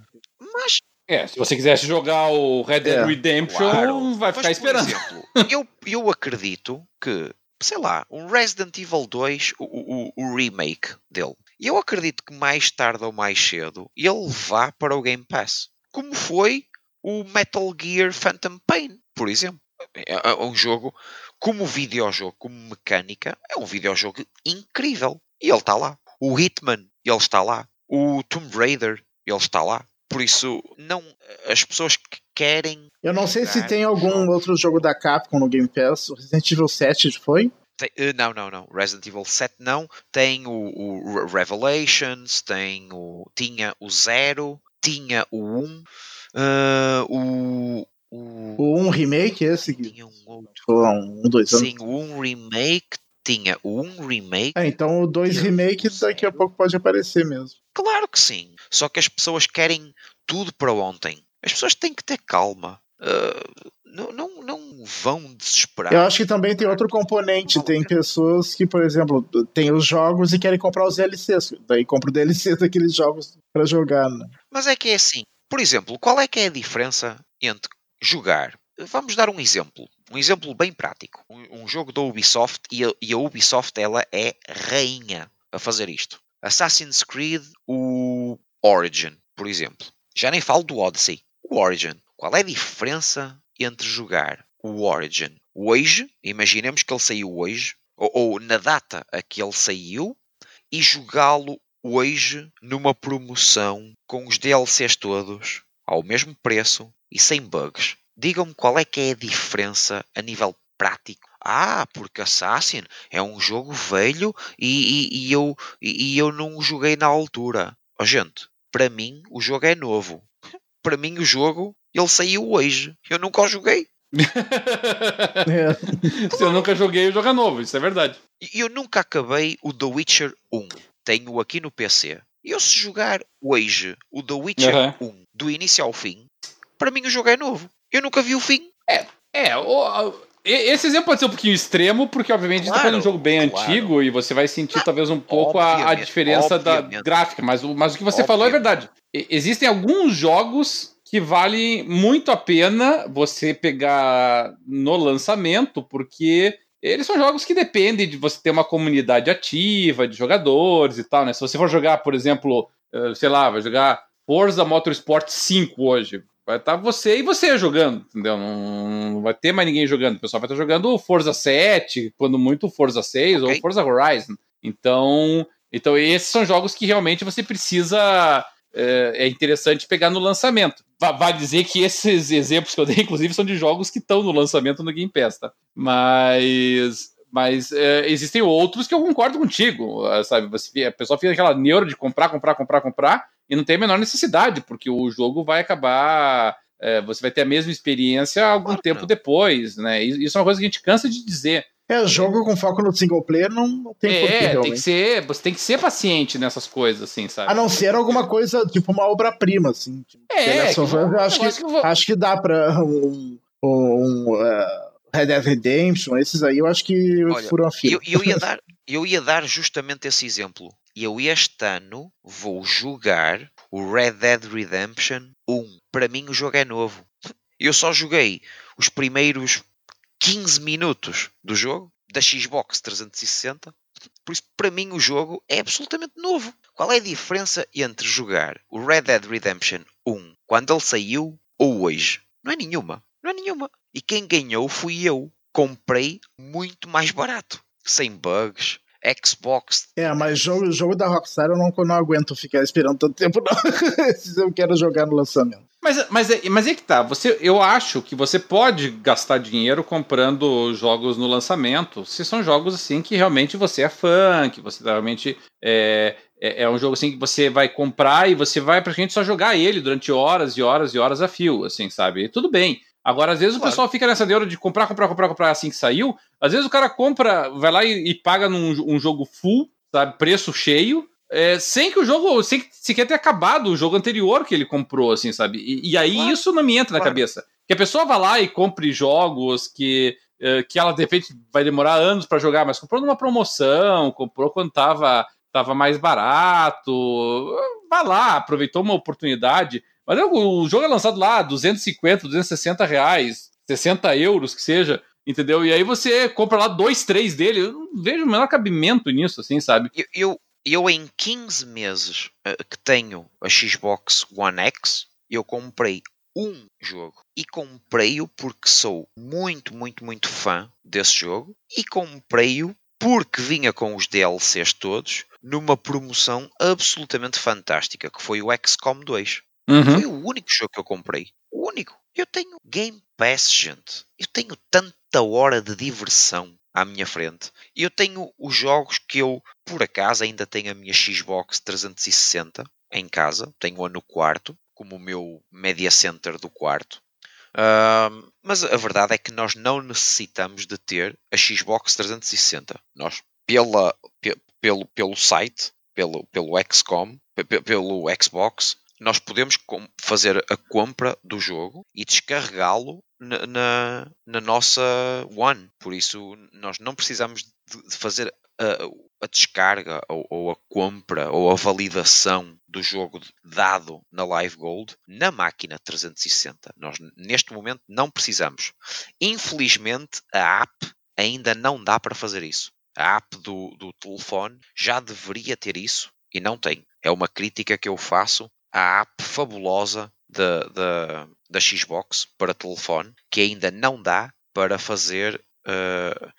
Mas. É, se você quisesse jogar o Red Dead é, Redemption, claro. vai ficar Mas, esperando. Exemplo, eu, eu acredito que, sei lá, um Resident Evil 2, o, o, o remake dele, eu acredito que mais tarde ou mais cedo ele vá para o Game Pass. Como foi o Metal Gear Phantom Pain, por exemplo. É, é um jogo, como videojogo, como mecânica, é um videojogo incrível. E ele está lá. O Hitman, ele está lá. O Tomb Raider, ele está lá. Por isso, não as pessoas que querem. Eu não sei se tem algum outro jogo da Capcom no Game Pass. O Resident Evil 7 foi? Tem, uh, não, não, não. Resident Evil 7 não. Tem o, o Revelations, tem o, tinha o 0, tinha o 1, uh, o, o. 1 remake, esse? Tinha um outro. Um, um dois anos. Sim, o 1 remake. Tinha 1 remake. É, então o 2 remake daqui a pouco pode aparecer mesmo. Claro que sim. Só que as pessoas querem tudo para ontem. As pessoas têm que ter calma. Uh, não, não, não vão desesperar. Eu acho que também tem outro componente. Tem pessoas que, por exemplo, tem os jogos e querem comprar os DLCs. Daí compra o DLC daqueles jogos para jogar. Né? Mas é que é assim. Por exemplo, qual é que é a diferença entre jogar? Vamos dar um exemplo. Um exemplo bem prático. Um, um jogo da Ubisoft e a, e a Ubisoft ela é rainha a fazer isto. Assassin's Creed, o Origin, por exemplo. Já nem falo do Odyssey. O Origin. Qual é a diferença entre jogar o Origin hoje, imaginemos que ele saiu hoje, ou, ou na data a que ele saiu, e jogá-lo hoje numa promoção com os DLCs todos ao mesmo preço e sem bugs. Digam-me qual é que é a diferença a nível prático. Ah, porque Assassin é um jogo velho e, e, e eu, e, e, eu não o joguei na altura. Oh, gente, para mim o jogo é novo. Para mim o jogo ele saiu hoje. Eu nunca o joguei. é. Se eu nunca joguei, o jogo é novo, isso é verdade. Eu nunca acabei o The Witcher 1. Tenho aqui no PC. Eu se jogar hoje o The Witcher uhum. 1 do início ao fim, para mim o jogo é novo. Eu nunca vi o fim. É, é o, esse exemplo pode ser um pouquinho extremo, porque obviamente claro, a gente tá um jogo bem claro. antigo e você vai sentir talvez um pouco a, a, diferença obviamente. da gráfica. Mas, mas o que você obviamente. falou é verdade. Existem alguns jogos que vale muito a pena você pegar no lançamento, porque eles são jogos que dependem de você ter uma comunidade ativa, de jogadores e tal, né? Se você for jogar, por exemplo, eh, sei lá, vai jogar Forza Motorsport 5 hoje, vai estar você e você jogando, entendeu? Não, não vai ter mais ninguém jogando. O pessoal vai estar jogando Forza 7, quando muito Forza 6 okay. ou Forza Horizon. Então, então esses são jogos que realmente você precisa é, é interessante pegar no lançamento. Vai dizer que esses exemplos que eu dei, inclusive, são de jogos que estão no lançamento no Game Pass, tá? Mas, mas é, existem outros que eu concordo contigo, sabe? Você, a pessoa fica aquela neura de comprar, comprar, comprar, comprar, e não tem a menor necessidade, porque o jogo vai acabar. É, você vai ter a mesma experiência algum tempo não. depois, né? Isso é uma coisa que a gente cansa de dizer. É, jogo com foco no single player não, não tem é, porquê, tem que ser, você tem que ser paciente nessas coisas, assim, sabe? A não ser alguma coisa, tipo uma obra-prima, assim. Tipo, é, que, eu acho, que, que vou... acho que dá pra um, um uh, Red Dead Redemption, esses aí eu acho que Olha, foram a fila. Eu, eu, ia dar, eu ia dar justamente esse exemplo. Eu este ano vou jogar o Red Dead Redemption 1. Para mim o jogo é novo. Eu só joguei os primeiros 15 minutos do jogo, da Xbox 360. Por isso, para mim, o jogo é absolutamente novo. Qual é a diferença entre jogar o Red Dead Redemption 1 quando ele saiu ou hoje? Não é nenhuma. Não é nenhuma. E quem ganhou fui eu. Comprei muito mais barato. Sem bugs, Xbox. É, mas jogo, jogo da Rockstar eu não, não aguento ficar esperando tanto tempo, não. eu quero jogar no lançamento. Mas, mas, é, mas é que tá, você, eu acho que você pode gastar dinheiro comprando jogos no lançamento, se são jogos assim que realmente você é fã, que você realmente é, é, é um jogo assim que você vai comprar e você vai praticamente só jogar ele durante horas e horas e horas a fio, assim, sabe? E tudo bem. Agora, às vezes claro. o pessoal fica nessa neura de comprar, comprar, comprar, comprar assim que saiu. Às vezes o cara compra, vai lá e, e paga num um jogo full, sabe, preço cheio, é, sem que o jogo, sem que sequer ter acabado o jogo anterior que ele comprou, assim, sabe? E, e aí claro. isso não me entra claro. na cabeça. Que a pessoa vá lá e compre jogos que, é, que ela de repente vai demorar anos para jogar, mas comprou numa promoção, comprou quando tava, tava mais barato. Vai lá, aproveitou uma oportunidade. Mas o jogo é lançado lá, 250, 260 reais, 60 euros que seja, entendeu? E aí você compra lá dois, três dele. Eu não vejo o menor cabimento nisso, assim, sabe? Eu, eu, eu em 15 meses uh, que tenho a Xbox One X, eu comprei um jogo. E comprei-o porque sou muito, muito, muito fã desse jogo. E comprei-o porque vinha com os DLCs todos numa promoção absolutamente fantástica, que foi o XCOM 2. Uhum. Foi o único jogo que eu comprei. O único. Eu tenho Game Pass, gente. Eu tenho tanta hora de diversão à minha frente. Eu tenho os jogos que eu, por acaso, ainda tenho a minha Xbox 360 em casa, tenho-a no quarto, como o meu media center do quarto. Uh, mas a verdade é que nós não necessitamos de ter a Xbox 360. Nós, pela, pe, pelo, pelo site, pelo, pelo XCOM, pe, pelo Xbox, nós podemos fazer a compra do jogo e descarregá-lo na, na, na, nossa One. Por isso, nós não precisamos de fazer a, a descarga ou, ou, a compra ou a validação do jogo dado na Live Gold na máquina 360. Nós, neste momento, não precisamos. Infelizmente, a app ainda não dá para fazer isso. A app do, do telefone já deveria ter isso e não tem. É uma crítica que eu faço a app fabulosa da, da, da Xbox para telefone que ainda não dá para fazer uh,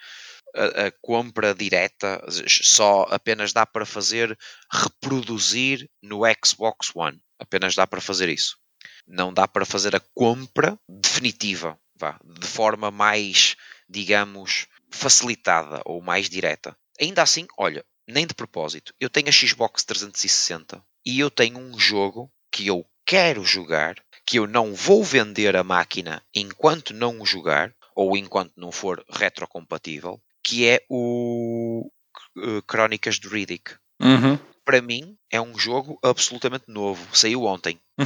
a, a, compra direta, só apenas dá para fazer reproduzir no Xbox One. Apenas dá para fazer isso. Não dá para fazer a compra definitiva, vá, de forma mais, digamos, facilitada ou mais direta. Ainda assim, olha, nem de propósito. Eu tenho a Xbox 360 e eu tenho um jogo que eu quero jogar, que eu não vou vender a máquina enquanto não o jogar, ou enquanto não for retrocompatível, que é o uh, Crónicas de Riddick. Uhum. Para mim, é um jogo absolutamente novo. Saiu ontem. Eu,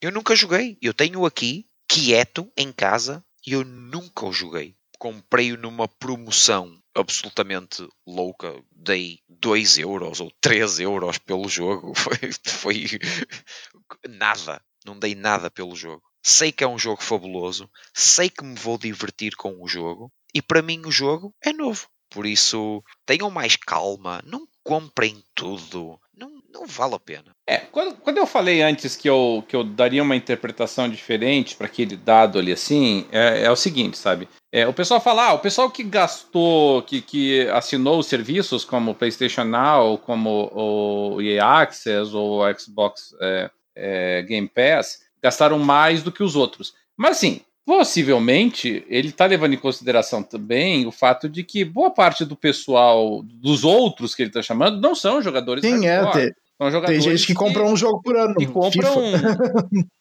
eu nunca joguei. Eu tenho aqui, quieto, em casa, e eu nunca o joguei. Comprei-o numa promoção absolutamente louca. Dei 2 euros ou 3 euros pelo jogo. Foi, foi nada. Não dei nada pelo jogo. Sei que é um jogo fabuloso. Sei que me vou divertir com o jogo. E para mim o jogo é novo. Por isso, tenham mais calma. Não comprem tudo. Não, vale a pena. É, quando, quando eu falei antes que eu, que eu daria uma interpretação diferente para aquele dado ali assim, é, é o seguinte, sabe? É, o pessoal fala, ah, o pessoal que gastou, que, que assinou os serviços como o PlayStation Now, como o EA Access ou o Xbox é, é, Game Pass, gastaram mais do que os outros. Mas assim, possivelmente ele está levando em consideração também o fato de que boa parte do pessoal, dos outros que ele está chamando, não são jogadores Sim, é, tem, tem gente que, que compra um jogo por ano. E compra um.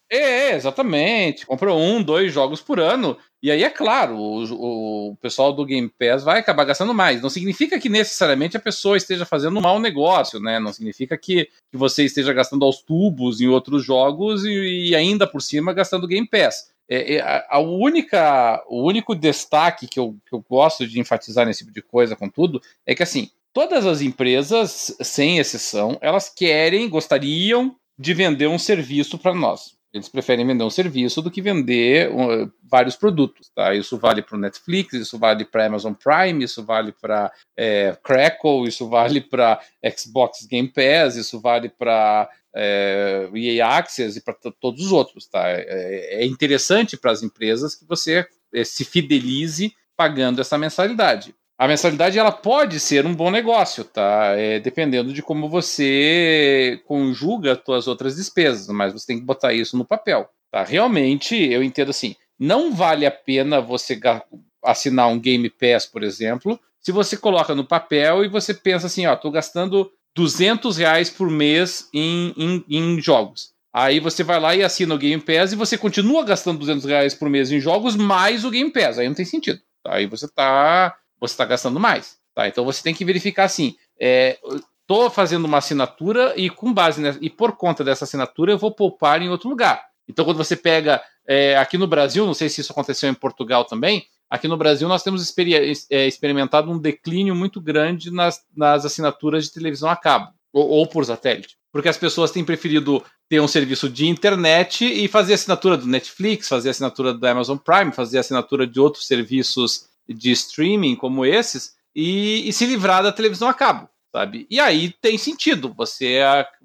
É, exatamente. Compra um, dois jogos por ano. E aí, é claro, o, o pessoal do Game Pass vai acabar gastando mais. Não significa que necessariamente a pessoa esteja fazendo um mau negócio, né? Não significa que, que você esteja gastando aos tubos em outros jogos e, e ainda por cima gastando Game Pass. É, é, a, única, o único destaque que eu, que eu gosto de enfatizar nesse tipo de coisa, contudo, é que assim, todas as empresas, sem exceção, elas querem, gostariam de vender um serviço para nós. Eles preferem vender um serviço do que vender vários produtos. Tá? Isso vale para o Netflix, isso vale para Amazon Prime, isso vale para é, Crackle, isso vale para Xbox Game Pass, isso vale para é, EA Access e para todos os outros. Tá? É, é interessante para as empresas que você é, se fidelize pagando essa mensalidade a mensalidade ela pode ser um bom negócio, tá? É, dependendo de como você conjuga suas outras despesas, mas você tem que botar isso no papel, tá? Realmente, eu entendo assim, não vale a pena você assinar um Game Pass, por exemplo, se você coloca no papel e você pensa assim, ó, tô gastando 200 reais por mês em, em, em jogos. Aí você vai lá e assina o Game Pass e você continua gastando 200 reais por mês em jogos mais o Game Pass. Aí não tem sentido. Tá? Aí você tá você está gastando mais. Tá? Então você tem que verificar assim: estou é, fazendo uma assinatura e com base nessa, e por conta dessa assinatura eu vou poupar em outro lugar. Então quando você pega é, aqui no Brasil, não sei se isso aconteceu em Portugal também, aqui no Brasil nós temos é, experimentado um declínio muito grande nas, nas assinaturas de televisão a cabo ou, ou por satélite, porque as pessoas têm preferido ter um serviço de internet e fazer assinatura do Netflix, fazer assinatura do Amazon Prime, fazer assinatura de outros serviços de streaming como esses e, e, se livrar da televisão a cabo, sabe? E aí tem sentido. Você,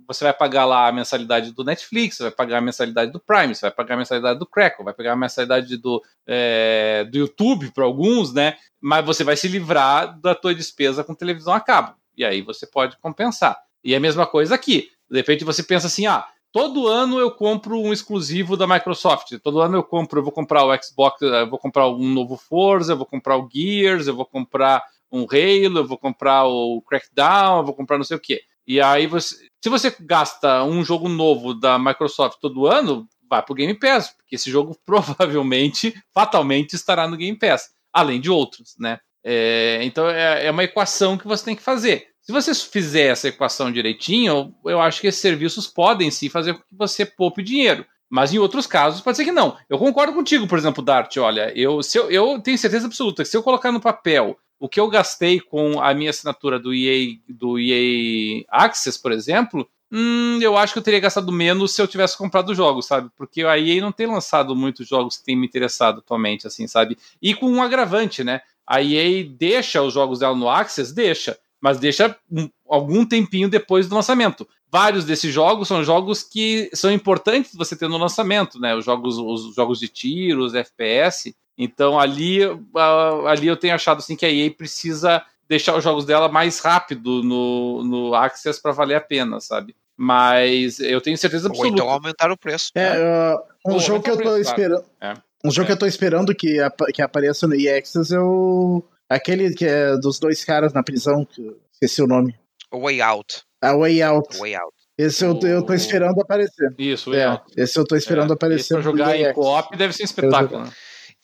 você vai pagar lá a mensalidade do Netflix, você vai pagar a mensalidade do Prime, você vai pagar a mensalidade do Crackle, vai pagar a mensalidade do, é, do YouTube para alguns, né? Mas você vai se livrar da tua despesa com televisão a cabo. E aí você pode compensar. E é a mesma coisa aqui. De repente você pensa assim, ah, todo ano eu compro um exclusivo da Microsoft. Todo ano eu compro, eu vou comprar o Xbox, eu vou comprar um novo Forza, eu vou comprar o Gears, eu vou comprar um Halo, eu vou comprar o Crackdown, eu vou comprar não sei o quê. E aí você, se você gasta um jogo novo da Microsoft todo ano, vai pro Game Pass, porque esse jogo provavelmente, fatalmente estará no Game Pass, além de outros, né? É, então é, é uma equação que você tem que fazer. Se você fizer essa equação direitinho, eu acho que esses serviços podem sim fazer com que você poupe dinheiro. Mas em outros casos, pode ser que não. Eu concordo contigo, por exemplo, Dart. Olha, eu, se eu, eu tenho certeza absoluta que se eu colocar no papel o que eu gastei com a minha assinatura do EA, do EA Access, por exemplo, hum, eu acho que eu teria gastado menos se eu tivesse comprado jogos, sabe? Porque a EA não tem lançado muitos jogos que têm me interessado atualmente, assim, sabe? E com um agravante, né? A EA deixa os jogos dela no Access? Deixa mas deixa um, algum tempinho depois do lançamento. Vários desses jogos são jogos que são importantes você ter no lançamento, né? Os jogos, os jogos de tiros, FPS. Então ali, uh, ali eu tenho achado assim que a EA precisa deixar os jogos dela mais rápido no, no Access para valer a pena, sabe? Mas eu tenho certeza absoluta. Ou então aumentar o preço. É, uh, um Ou jogo que eu tô preço, esperando. Claro. É. Um jogo é. que eu tô esperando que, que apareça no EA Access é o Aquele que é dos dois caras na prisão, que esqueci o nome. Way Out. A Way Out. Way Out. Esse eu, eu tô esperando aparecer. Isso, é, Esse eu tô esperando é, aparecer. Pra jogar em co-op deve ser um espetáculo. Né?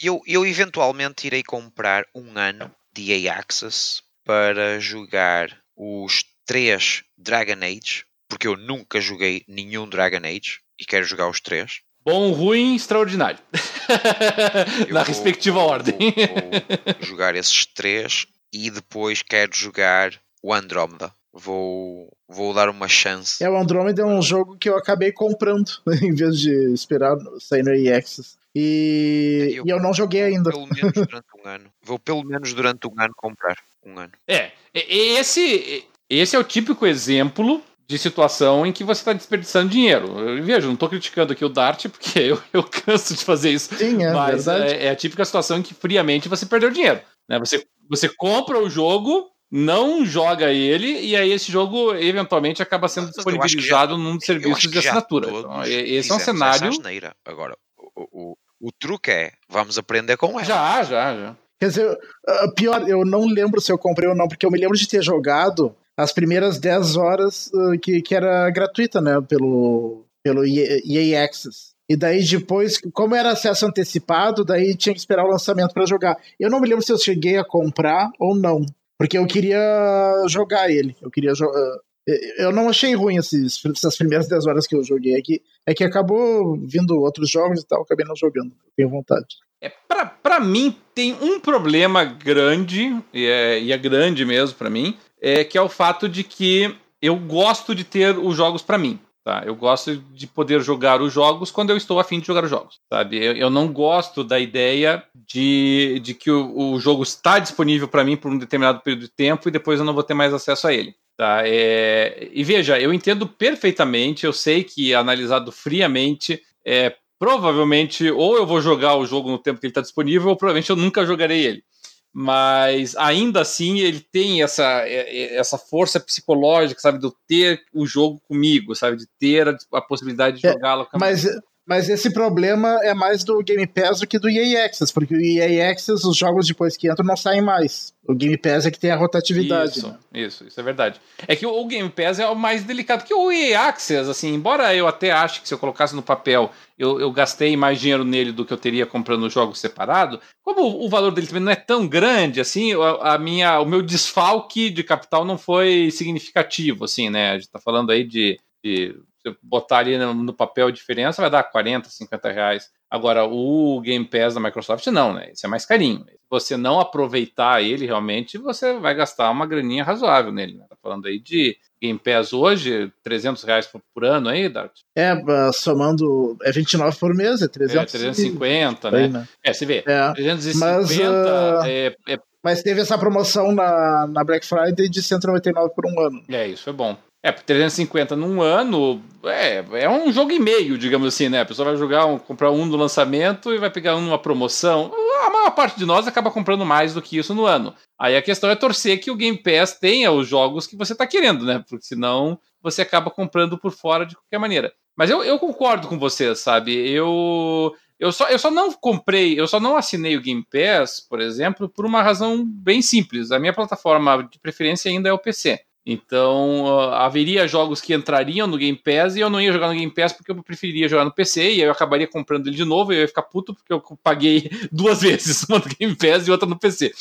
Eu, eu eventualmente irei comprar um ano de EA Access para jogar os três Dragon Age, porque eu nunca joguei nenhum Dragon Age e quero jogar os três. Bom, ruim, extraordinário. Na vou, respectiva vou, ordem. Vou, vou jogar esses três e depois quero jogar o Andromeda. Vou, vou dar uma chance. É, o Andromeda é um jogo que eu acabei comprando em vez de esperar sair no EXS. E eu, e eu não joguei ainda. Pelo menos durante um ano. Vou pelo menos durante um ano comprar. Um ano. É, esse, esse é o típico exemplo de situação em que você está desperdiçando dinheiro. Eu, veja, não estou criticando aqui o Dart, porque eu, eu canso de fazer isso. Sim, é mas é, é, a típica situação em que friamente você perdeu dinheiro. Né? Você, você compra o jogo, não joga ele, e aí esse jogo eventualmente acaba sendo disponibilizado já, num dos serviços de assinatura. Então, esse é um cenário. Agora, o, o, o truque é: vamos aprender com ela. Já, já, já. Quer dizer, pior, eu não lembro se eu comprei ou não, porque eu me lembro de ter jogado as primeiras 10 horas uh, que, que era gratuita, né? Pelo, pelo EA Access. E daí depois, como era acesso antecipado, daí tinha que esperar o lançamento para jogar. Eu não me lembro se eu cheguei a comprar ou não, porque eu queria jogar ele. Eu queria. Uh, eu não achei ruim esses, essas primeiras 10 horas que eu joguei aqui. É que acabou vindo outros jogos e tal, acabei não jogando. Tenho vontade. É, para mim, tem um problema grande, e é, e é grande mesmo para mim, é, que é o fato de que eu gosto de ter os jogos para mim. Tá? Eu gosto de poder jogar os jogos quando eu estou afim de jogar os jogos. Sabe? Eu, eu não gosto da ideia de, de que o, o jogo está disponível para mim por um determinado período de tempo e depois eu não vou ter mais acesso a ele. Tá? É, e veja, eu entendo perfeitamente, eu sei que analisado friamente, é, provavelmente ou eu vou jogar o jogo no tempo que ele está disponível, ou provavelmente eu nunca jogarei ele mas ainda assim ele tem essa, é, é, essa força psicológica, sabe, do ter o jogo comigo, sabe, de ter a, a possibilidade de é, jogá-lo. Mas, mas esse problema é mais do Game Pass do que do EA Access, porque o EA Access, os jogos depois que entram não saem mais. O Game Pass é que tem a rotatividade. Isso, né? isso, isso é verdade. É que o Game Pass é o mais delicado, porque o EA Access, assim, embora eu até ache que se eu colocasse no papel, eu, eu gastei mais dinheiro nele do que eu teria comprando jogos separado, como o, valor dele também não é tão grande, assim, a, a, minha, o meu desfalque de capital não foi significativo, assim, né? A gente tá falando aí de, de botar ali no, no papel a diferença, vai dar 40, 50 reais. Agora, o Game Pass da Microsoft não, né? Isso é mais carinho. Se você não aproveitar ele realmente, você vai gastar uma graninha razoável nele. Né? Tá falando aí de Game Pass hoje, 300 reais por, por ano aí, Dart? É, somando, é 29 por mês, é 300. É, 350, né? né? É, você vê, é, 350 mas, uh, é, é, Mas teve essa promoção na, na Black Friday de 199 por um ano. É, isso foi bom. É, 350 num ano é, é um jogo e meio, digamos assim, né? A pessoa vai jogar, um, comprar um no lançamento e vai pegar um numa promoção. A maior parte de nós acaba comprando mais do que isso no ano. Aí a questão é torcer que o Game Pass tenha os jogos que você está querendo, né? Porque senão você acaba comprando por fora de qualquer maneira. Mas eu, eu concordo com você, sabe? Eu, eu, só, eu só não comprei, eu só não assinei o Game Pass, por exemplo, por uma razão bem simples. A minha plataforma de preferência ainda é o PC. Então, uh, haveria jogos que entrariam no Game Pass e eu não ia jogar no Game Pass porque eu preferiria jogar no PC e eu acabaria comprando ele de novo e eu ia ficar puto porque eu paguei duas vezes, uma no Game Pass e outra no PC.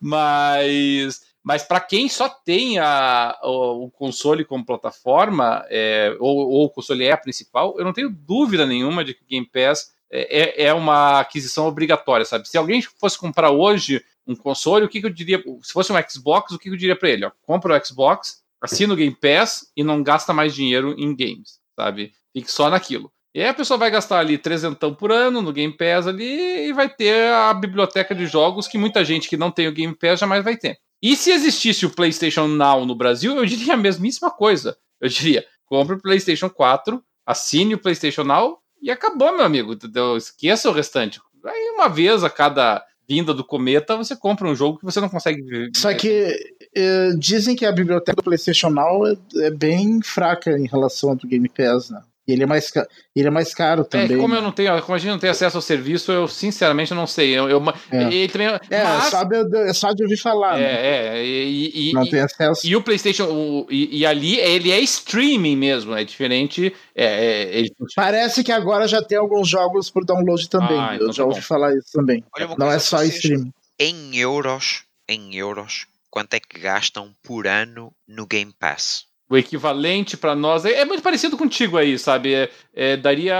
Mas mas para quem só tem a, o, o, console como plataforma, é, ou, ou, o console é a principal, eu não tenho dúvida nenhuma de que o Game Pass é, é, é uma aquisição obrigatória, sabe? Se alguém fosse comprar hoje um console, o que, que eu diria? Se fosse um Xbox, o que, que eu diria para ele? Ó, compra o Xbox, assina o Game Pass e não gasta mais dinheiro em games, sabe? Fique só naquilo. E aí a pessoa vai gastar ali trezentão por ano no Game Pass ali e vai ter a biblioteca de jogos que muita gente que não tem o Game Pass jamais vai ter. E se existisse o PlayStation Now no Brasil, eu diria a mesmíssima coisa. Eu diria: compre o PlayStation 4, assine o PlayStation Now e acabou, meu amigo. Entendeu? Esqueça o restante. Aí, uma vez a cada vinda do cometa, você compra um jogo que você não consegue ver. Só que eh, dizem que a biblioteca do PlayStation Now é, é, bem fraca em relação ao do Game Pass, né? E ele é mais, ele é mais caro é, também. É, como eu não tenho, como a gente não tem acesso ao serviço, eu sinceramente não sei. Eu, eu é. Ele também, é, mas, só de, é só de ouvir falar. É, né? é. E, e, não e, tem acesso. E o PlayStation, o, e, e, ali ele é streaming mesmo, é diferente. É, é, ele... Parece que agora já tem alguns jogos por download também. Ah, então eu já tá ouvi falar isso também. não é só streaming. Em euros, em euros, quanto é que gastam por ano no Game Pass? O equivalente para nós. É, é, muito parecido contigo aí, sabe? É, é, daria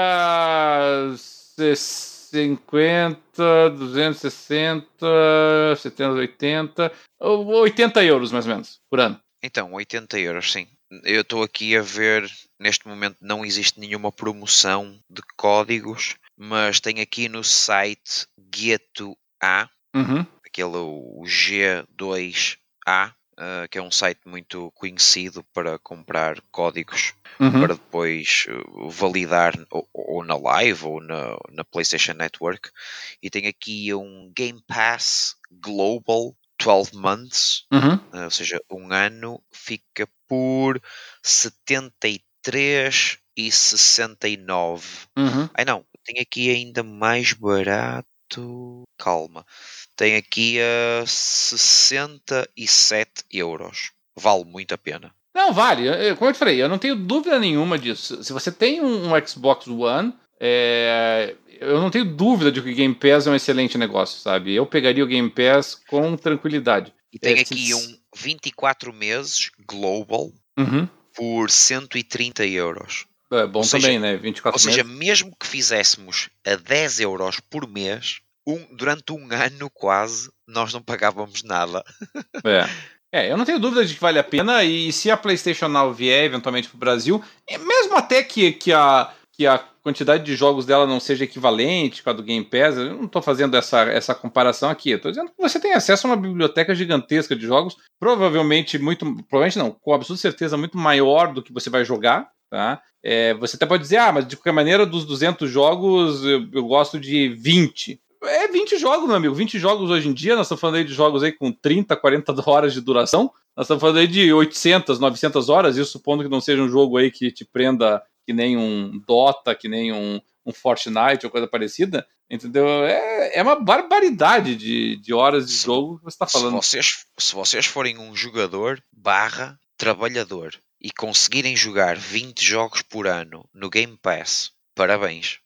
50, 260, 70, 80, 80 euros mais ou menos por ano. Então, 80 euros, sim. Eu estou aqui a ver, neste momento não existe nenhuma promoção de códigos, mas tem aqui no site Gueto A, uhum. aquele o G2A, uh, que é um site muito conhecido para comprar códigos uhum. para depois uh, validar ou, ou, na Live ou na, na PlayStation Network. E tem aqui um Game Pass Global 12 months, uhum. uh, ou seja, um ano, fica por 73 e 69. Uhum. Ai não, tem aqui ainda mais barato. Calma tem aqui a 67 euros. Vale muito a pena. Não, vale. Como eu te falei, eu não tenho dúvida nenhuma disso. Se você tem um, Xbox One, é, eu não tenho dúvida de que o Game Pass é um excelente negócio, sabe? Eu pegaria o Game Pass com tranquilidade. E tem é, aqui se... um 24 meses global uhum. por 130 euros. É bom ou também, seja, né? 24 ou meses. seja, mesmo que fizéssemos a 10 euros por mês, um, durante um ano quase, nós não pagávamos nada. É. É, eu não tenho dúvida de que vale a pena, e se a PlayStation Now vier eventualmente para o Brasil, mesmo até que, que, a, que a quantidade de jogos dela não seja equivalente com a do Game Pass, eu não estou fazendo essa, essa comparação aqui. Estou dizendo que você tem acesso a uma biblioteca gigantesca de jogos, provavelmente muito, provavelmente não, com absoluta certeza muito maior do que você vai jogar, tá? É, você até pode dizer, ah, mas de qualquer maneira, dos 200 jogos, eu, eu gosto de 20 é 20 jogos, meu amigo. 20 jogos hoje em dia. Nós estamos falando aí de jogos aí com 30, 40 horas de duração. Nós estamos falando aí de 800, 900 horas. Isso supondo que não seja um jogo aí que te prenda que nem um Dota, que nem um, um Fortnite ou coisa parecida. Entendeu? É, é uma barbaridade de, de horas de jogo que você está falando. Se vocês, se vocês forem um jogador barra trabalhador e conseguirem jogar 20 jogos por ano no Game Pass, parabéns.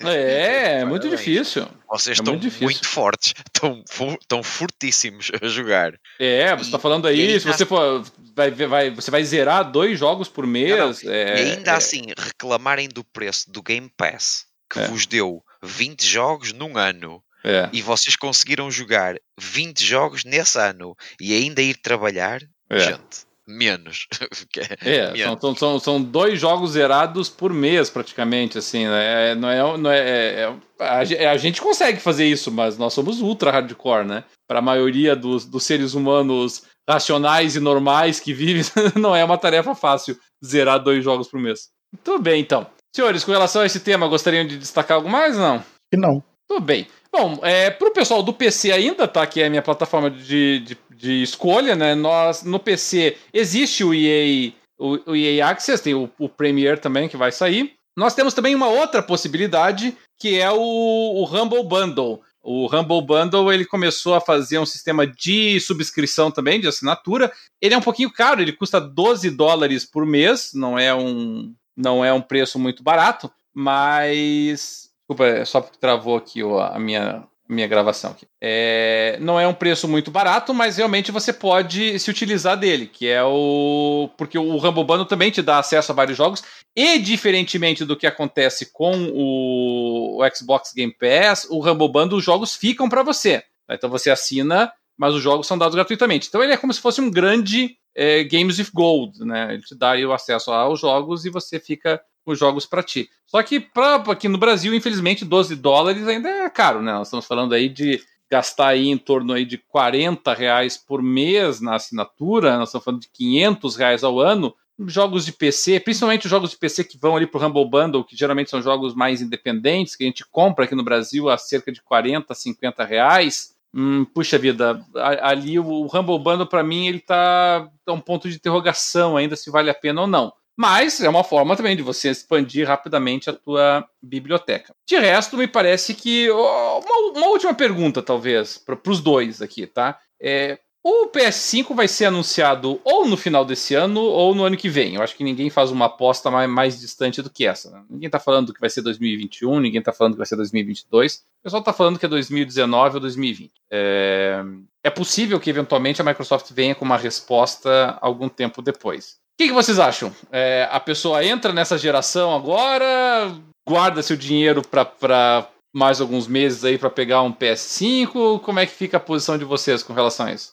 É, é muito difícil. Vocês é estão muito, muito, fortes, estão, estão fortíssimos a jogar. É, você está falando aí, se você for. Vai, vai, você vai zerar dois jogos por mês. Não, não. É, e ainda é... assim, reclamarem do preço do Game Pass, que é. vos deu 20 jogos num ano. É. E vocês conseguiram jogar 20 jogos nesse ano e ainda ir trabalhar, gente, menos. é, menos. São, são, são dois jogos zerados por mês, praticamente, assim, né? É, não é, não é, é, é a, a, gente consegue fazer isso, mas nós somos ultra hardcore, né? Para a maioria dos, dos seres humanos racionais e normais que vivem, não é uma tarefa fácil zerar dois jogos por mês. Tudo bem, então. Senhores, com relação a esse tema, gostariam de destacar algo mais não? Que não. Tudo bem. Bom, é, para o pessoal do PC ainda, tá? Que é a minha plataforma de, de, de escolha, né? Nós, no PC, existe o EA, o, o EA Access, tem o, o Premiere também que vai sair. Nós temos também uma outra possibilidade, que é o, o Humble Bundle. O Humble Bundle ele começou a fazer um sistema de subscrição também, de assinatura. Ele é um pouquinho caro, ele custa 12 dólares por mês, não é um, não é um preço muito barato, mas. Desculpa, é só porque travou aqui a minha, minha gravação aqui. É, não é um preço muito barato, mas realmente você pode se utilizar dele, que é o. Porque o Rumble Bundle também te dá acesso a vários jogos, e diferentemente do que acontece com o, o Xbox Game Pass, o Rumble Bundle, os jogos ficam para você. Tá? Então você assina, mas os jogos são dados gratuitamente. Então ele é como se fosse um grande é, Games with Gold, né? Ele te dá o acesso aos jogos e você fica os jogos para ti. Só que pra, aqui no Brasil, infelizmente, 12 dólares ainda é caro, né? Nós estamos falando aí de gastar aí em torno aí de 40 reais por mês na assinatura, nós estamos falando de 500 reais ao ano. Jogos de PC, principalmente os jogos de PC que vão ali para o Humble Bundle, que geralmente são jogos mais independentes, que a gente compra aqui no Brasil a cerca de 40, 50 reais. Hum, puxa vida, ali o Humble Bundle para mim ele tá, tá um ponto de interrogação ainda se vale a pena ou não. Mas é uma forma também de você expandir rapidamente a tua biblioteca. De resto, me parece que. Uma, uma última pergunta, talvez, para os dois aqui, tá? É, o PS5 vai ser anunciado ou no final desse ano ou no ano que vem. Eu acho que ninguém faz uma aposta mais, mais distante do que essa. Né? Ninguém está falando que vai ser 2021, ninguém está falando que vai ser 2022. O pessoal está falando que é 2019 ou 2020. É, é possível que eventualmente a Microsoft venha com uma resposta algum tempo depois que, que vocês acham? É, a pessoa entra nessa geração agora, guarda seu dinheiro para mais alguns meses aí para pegar um PS5? Como é que fica a posição de vocês com relação a isso?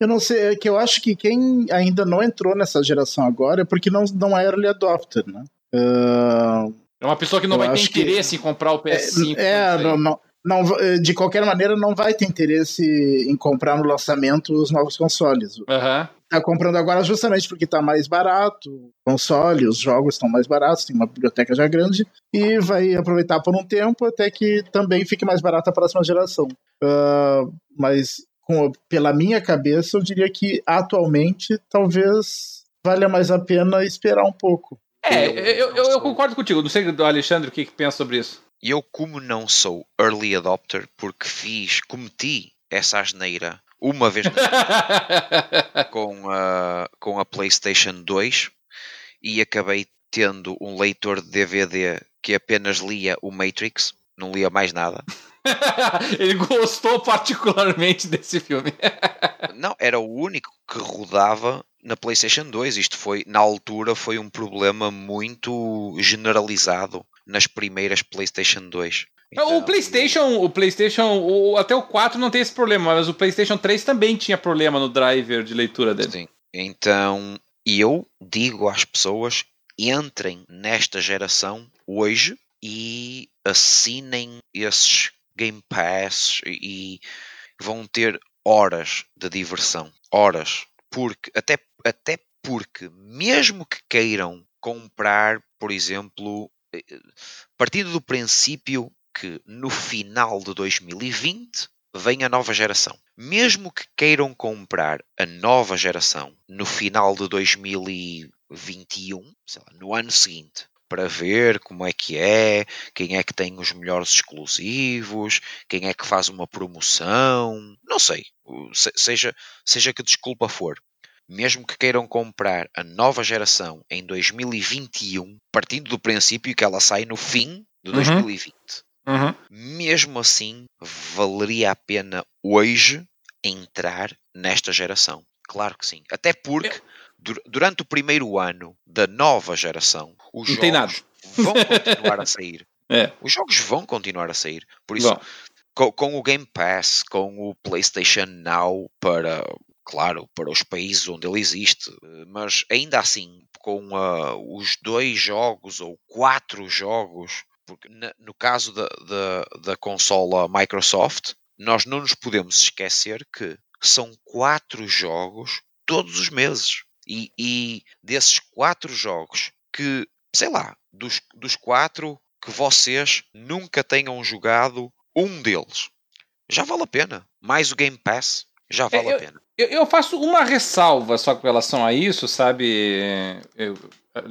Eu não sei, é que eu acho que quem ainda não entrou nessa geração agora é porque não, não é early adopter, né? Uh, é uma pessoa que não vai ter interesse que, em comprar o PS5. É, é não, não, não, de qualquer maneira, não vai ter interesse em comprar no lançamento os novos consoles. Uhum tá comprando agora justamente porque tá mais barato, o console, os jogos estão mais baratos, tem uma biblioteca já grande, e vai aproveitar por um tempo até que também fique mais barato a próxima geração. Uh, mas com, pela minha cabeça, eu diria que atualmente talvez valha mais a pena esperar um pouco. É, eu, eu, eu concordo contigo. Não sei, Alexandre, o que, que pensa sobre isso. Eu, como não sou early adopter, porque fiz, cometi essa asneira uma vez com, a, com a PlayStation 2 e acabei tendo um leitor de DVD que apenas lia o Matrix, não lia mais nada. Ele gostou particularmente desse filme. não, era o único que rodava na PlayStation 2. Isto foi, na altura, foi um problema muito generalizado nas primeiras PlayStation 2. Então, o PlayStation, o PlayStation, o, até o 4 não tem esse problema, mas o PlayStation 3 também tinha problema no driver de leitura dele. Sim. Então, eu digo às pessoas: entrem nesta geração hoje e assinem esses Game Pass e vão ter horas de diversão. Horas. Porque, até, até porque, mesmo que queiram comprar, por exemplo, eh, partindo do princípio que no final de 2020 vem a nova geração. Mesmo que queiram comprar a nova geração no final de 2021, lá, no ano seguinte, para ver como é que é, quem é que tem os melhores exclusivos, quem é que faz uma promoção, não sei, seja, seja que desculpa for. Mesmo que queiram comprar a nova geração em 2021, partindo do princípio que ela sai no fim de 2020. Uhum. Uhum. Mesmo assim, valeria a pena hoje entrar nesta geração. Claro que sim. Até porque durante o primeiro ano da nova geração, os Não jogos vão continuar a sair. É. Os jogos vão continuar a sair. Por isso, com, com, o Game Pass, com o PlayStation Now para, claro, para os países onde ele existe, mas ainda assim, com uh, os dois jogos ou quatro jogos porque no caso da, da, da consola Microsoft, nós não nos podemos esquecer que são quatro jogos todos os meses. E, e desses quatro jogos que, sei lá, dos, dos quatro que vocês nunca tenham jogado um deles, já vale a pena. Mais o Game Pass, já vale é, a pena. Eu, eu, faço uma ressalva só com relação a isso, sabe, eu,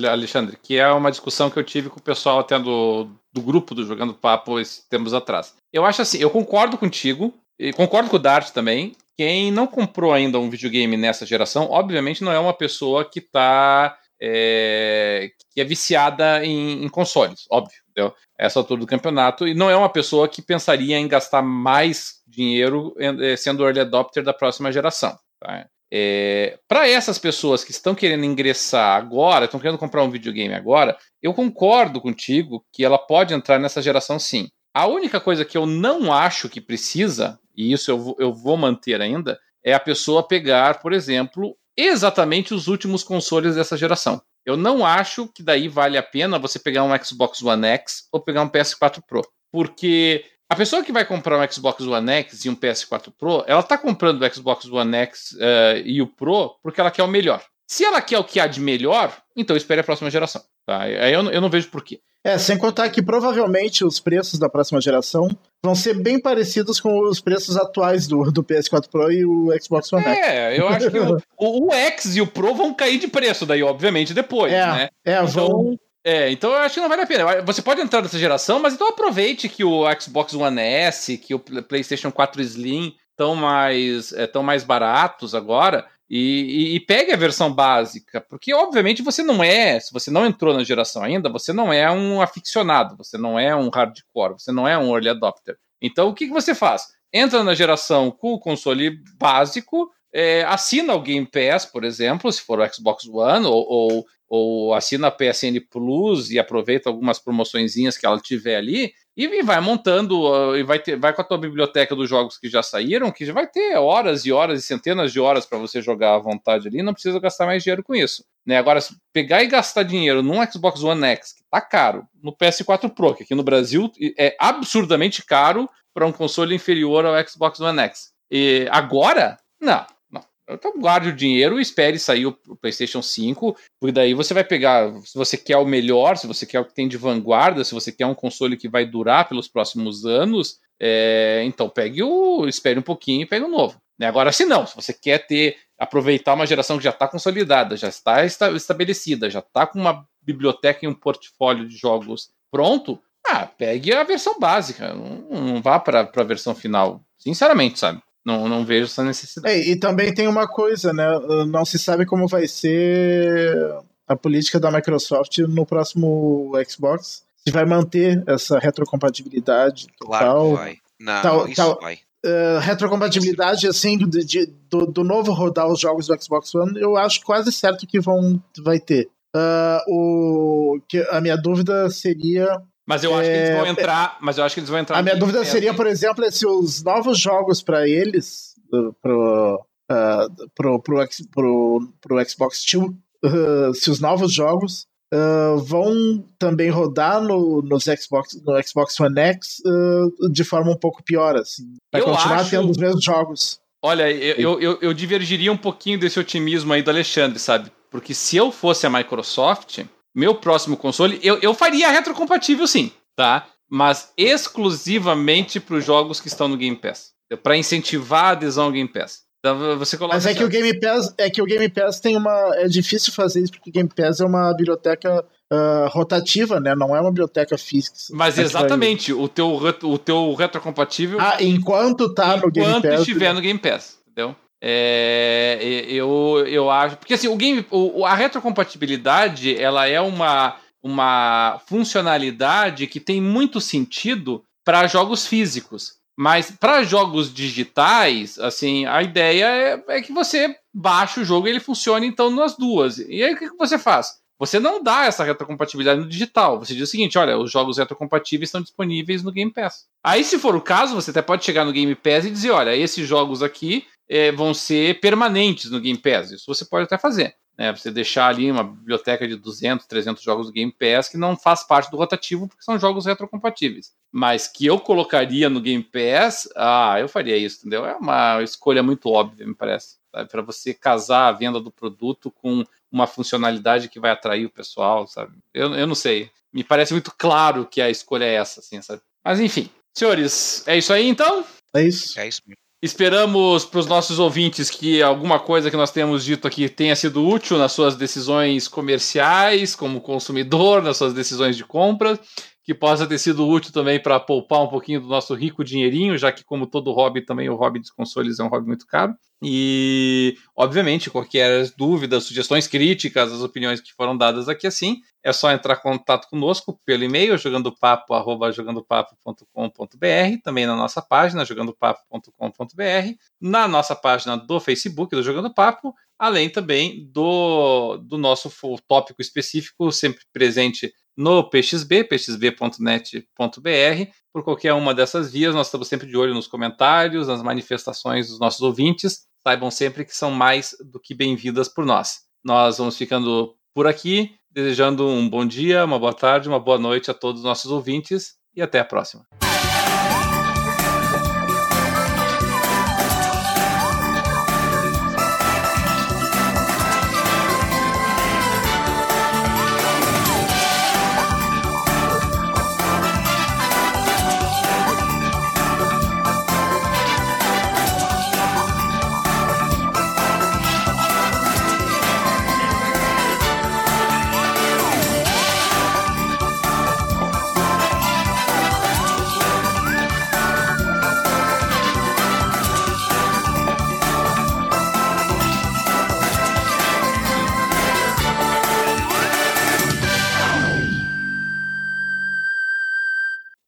Alexandre, que é uma discussão que eu tive com o pessoal até do, do grupo do Jogando Papo esses tempos atrás. Eu acho assim, eu concordo contigo, e concordo com o Dart também. Quem não comprou ainda um videogame nessa geração, obviamente não é uma pessoa que está é, que é viciada em, em consoles, óbvio. Entendeu? Essa altura do campeonato, e não é uma pessoa que pensaria em gastar mais dinheiro eh, sendo early adopter da próxima geração. Tá? É, para essas pessoas que estão querendo ingressar agora, estão querendo comprar um videogame agora, eu concordo contigo que ela pode entrar nessa geração sim. A única coisa que eu não acho que precisa, e isso eu eu vou manter ainda, é a pessoa pegar, por exemplo, exatamente os últimos consoles dessa geração. Eu não acho que daí vale a pena você pegar um Xbox One X ou pegar um PS4 Pro. Porque a pessoa que vai comprar um Xbox One X e um PS4 Pro, ela está comprando o Xbox One X uh, e o Pro porque ela quer o melhor. Se ela quer o que há de melhor, então espere a próxima geração. Tá? Aí eu, eu não vejo porquê. É, sem contar que provavelmente os preços da próxima geração vão ser bem parecidos com os preços atuais do, do PS4 Pro e o Xbox One X. É, eu acho que o, o, o, X e o Pro vão cair de preço daí, obviamente, depois, é, né? É, então, vão... É, então eu acho que não vale a pena. Você pode entrar nessa geração, mas então aproveite que o Xbox One S, que o PlayStation 4 Slim estão mais, é, tão mais baratos agora e, e, e, pegue a versão básica, porque obviamente você não é, se você não entrou na geração ainda, você não é um aficionado, você não é um hardcore, você não é um early adopter. Então o que, que você faz? Entra na geração com o console básico, é, assina o Game Pass, por exemplo, se for o Xbox One, ou, ou, ou assina a PSN Plus e aproveita algumas promoçõezinhas que ela tiver ali, e vai montando, e vai, ter, vai com a tua biblioteca dos jogos que já saíram, que já vai ter horas e horas e centenas de horas para você jogar à vontade ali, não precisa gastar mais dinheiro com isso. Né? Agora, pegar e gastar dinheiro num Xbox One X, que tá caro, no PS4 Pro, que aqui no Brasil é absurdamente caro para um console inferior ao Xbox One X. E agora, não. Então guarde o dinheiro e espere sair o PlayStation 5, porque daí você vai pegar, se você quer o melhor, se você quer o que tem de vanguarda, se você quer um console que vai durar pelos próximos anos, é, então pegue o, espere um pouquinho e pegue o novo. Né? Agora, se não, se você quer ter, aproveitar uma geração que já está consolidada, já está estabelecida, já está com uma biblioteca e um portfólio de jogos pronto, ah, pegue a versão básica, não, não vá para a versão final. Sinceramente, sabe? Não, não vejo essa necessidade. É, e também tem uma coisa, né? Não se sabe como vai ser a política da Microsoft no próximo Xbox. Se vai manter essa retrocompatibilidade claro tal. Que vai. Não, tal, isso tal, vai. Uh, retrocompatibilidade assim do, de, do, do, novo rodar os jogos do Xbox One, eu acho quase certo que vão vai ter. Uh, o, que a minha dúvida seria mas eu acho que eles vão é, entrar. Mas eu acho que eles vão entrar. A minha dúvida seria, por exemplo, é se os novos jogos para eles, pro, uh, pro, pro, pro, pro Xbox Two, uh, se os novos jogos uh, vão também rodar no, nos Xbox, no Xbox One X de forma um pouco pior, assim. Vai eu continuar acho... tendo os mesmos jogos. Olha, eu, eu, eu divergiria um pouquinho desse otimismo aí do Alexandre, sabe? Porque se eu fosse a Microsoft, meu próximo console, eu, eu faria retrocompatível sim, tá? Mas exclusivamente para os jogos que estão no Game Pass. Para incentivar a adesão ao Game Pass. Então, você coloca Mas é que o Game Pass é que o Game Pass tem uma é difícil fazer isso porque o Game Pass é uma biblioteca uh, rotativa, né? Não é uma biblioteca física. Mas exatamente, vai... o teu o teu retrocompatível Ah, enquanto tá no Game Pass. Enquanto estiver no Game Pass, entendeu? É, eu, eu acho. Porque assim, o game, o, a retrocompatibilidade ela é uma, uma funcionalidade que tem muito sentido para jogos físicos. Mas para jogos digitais, assim, a ideia é, é, que você baixa o jogo e ele funcione então nas duas. E aí o que, que você faz? Você não dá essa retrocompatibilidade no digital. Você diz o seguinte: olha, os jogos retrocompatíveis estão disponíveis no Game Pass. Aí, se for o caso, você até pode chegar no Game Pass e dizer: olha, esses jogos aqui é, vão ser permanentes no Game Pass. Isso você pode até fazer. Né? Você deixar ali uma biblioteca de 200, 300 jogos do Game Pass que não faz parte do rotativo porque são jogos retrocompatíveis. Mas que eu colocaria no Game Pass, ah, eu faria isso, entendeu? É uma escolha muito óbvia, me parece. Para você casar a venda do produto com uma funcionalidade que vai atrair o pessoal, sabe? Eu, eu não sei. Me parece muito claro que a escolha é essa, assim, sabe? Mas enfim. Senhores, é isso aí então? É isso. É isso Esperamos para os nossos ouvintes que alguma coisa que nós temos dito aqui tenha sido útil nas suas decisões comerciais, como consumidor, nas suas decisões de compra, que possa ter sido útil também para poupar um pouquinho do nosso rico dinheirinho, já que, como todo hobby, também o hobby dos consoles é um hobby muito caro. E, obviamente, qualquer dúvida, sugestões, críticas, as opiniões que foram dadas aqui assim, é só entrar em contato conosco pelo e-mail jogandopapo@jogandopapo.com.br, também na nossa página jogandopapo.com.br, na nossa página do Facebook do Jogando Papo, além também do, do nosso tópico específico sempre presente no PXB, pxb.net.br. Por qualquer uma dessas vias, nós estamos sempre de olho nos comentários, nas manifestações dos nossos ouvintes. Saibam sempre que são mais do que bem-vindas por nós. Nós vamos ficando por aqui, desejando um bom dia, uma boa tarde, uma boa noite a todos os nossos ouvintes e até a próxima.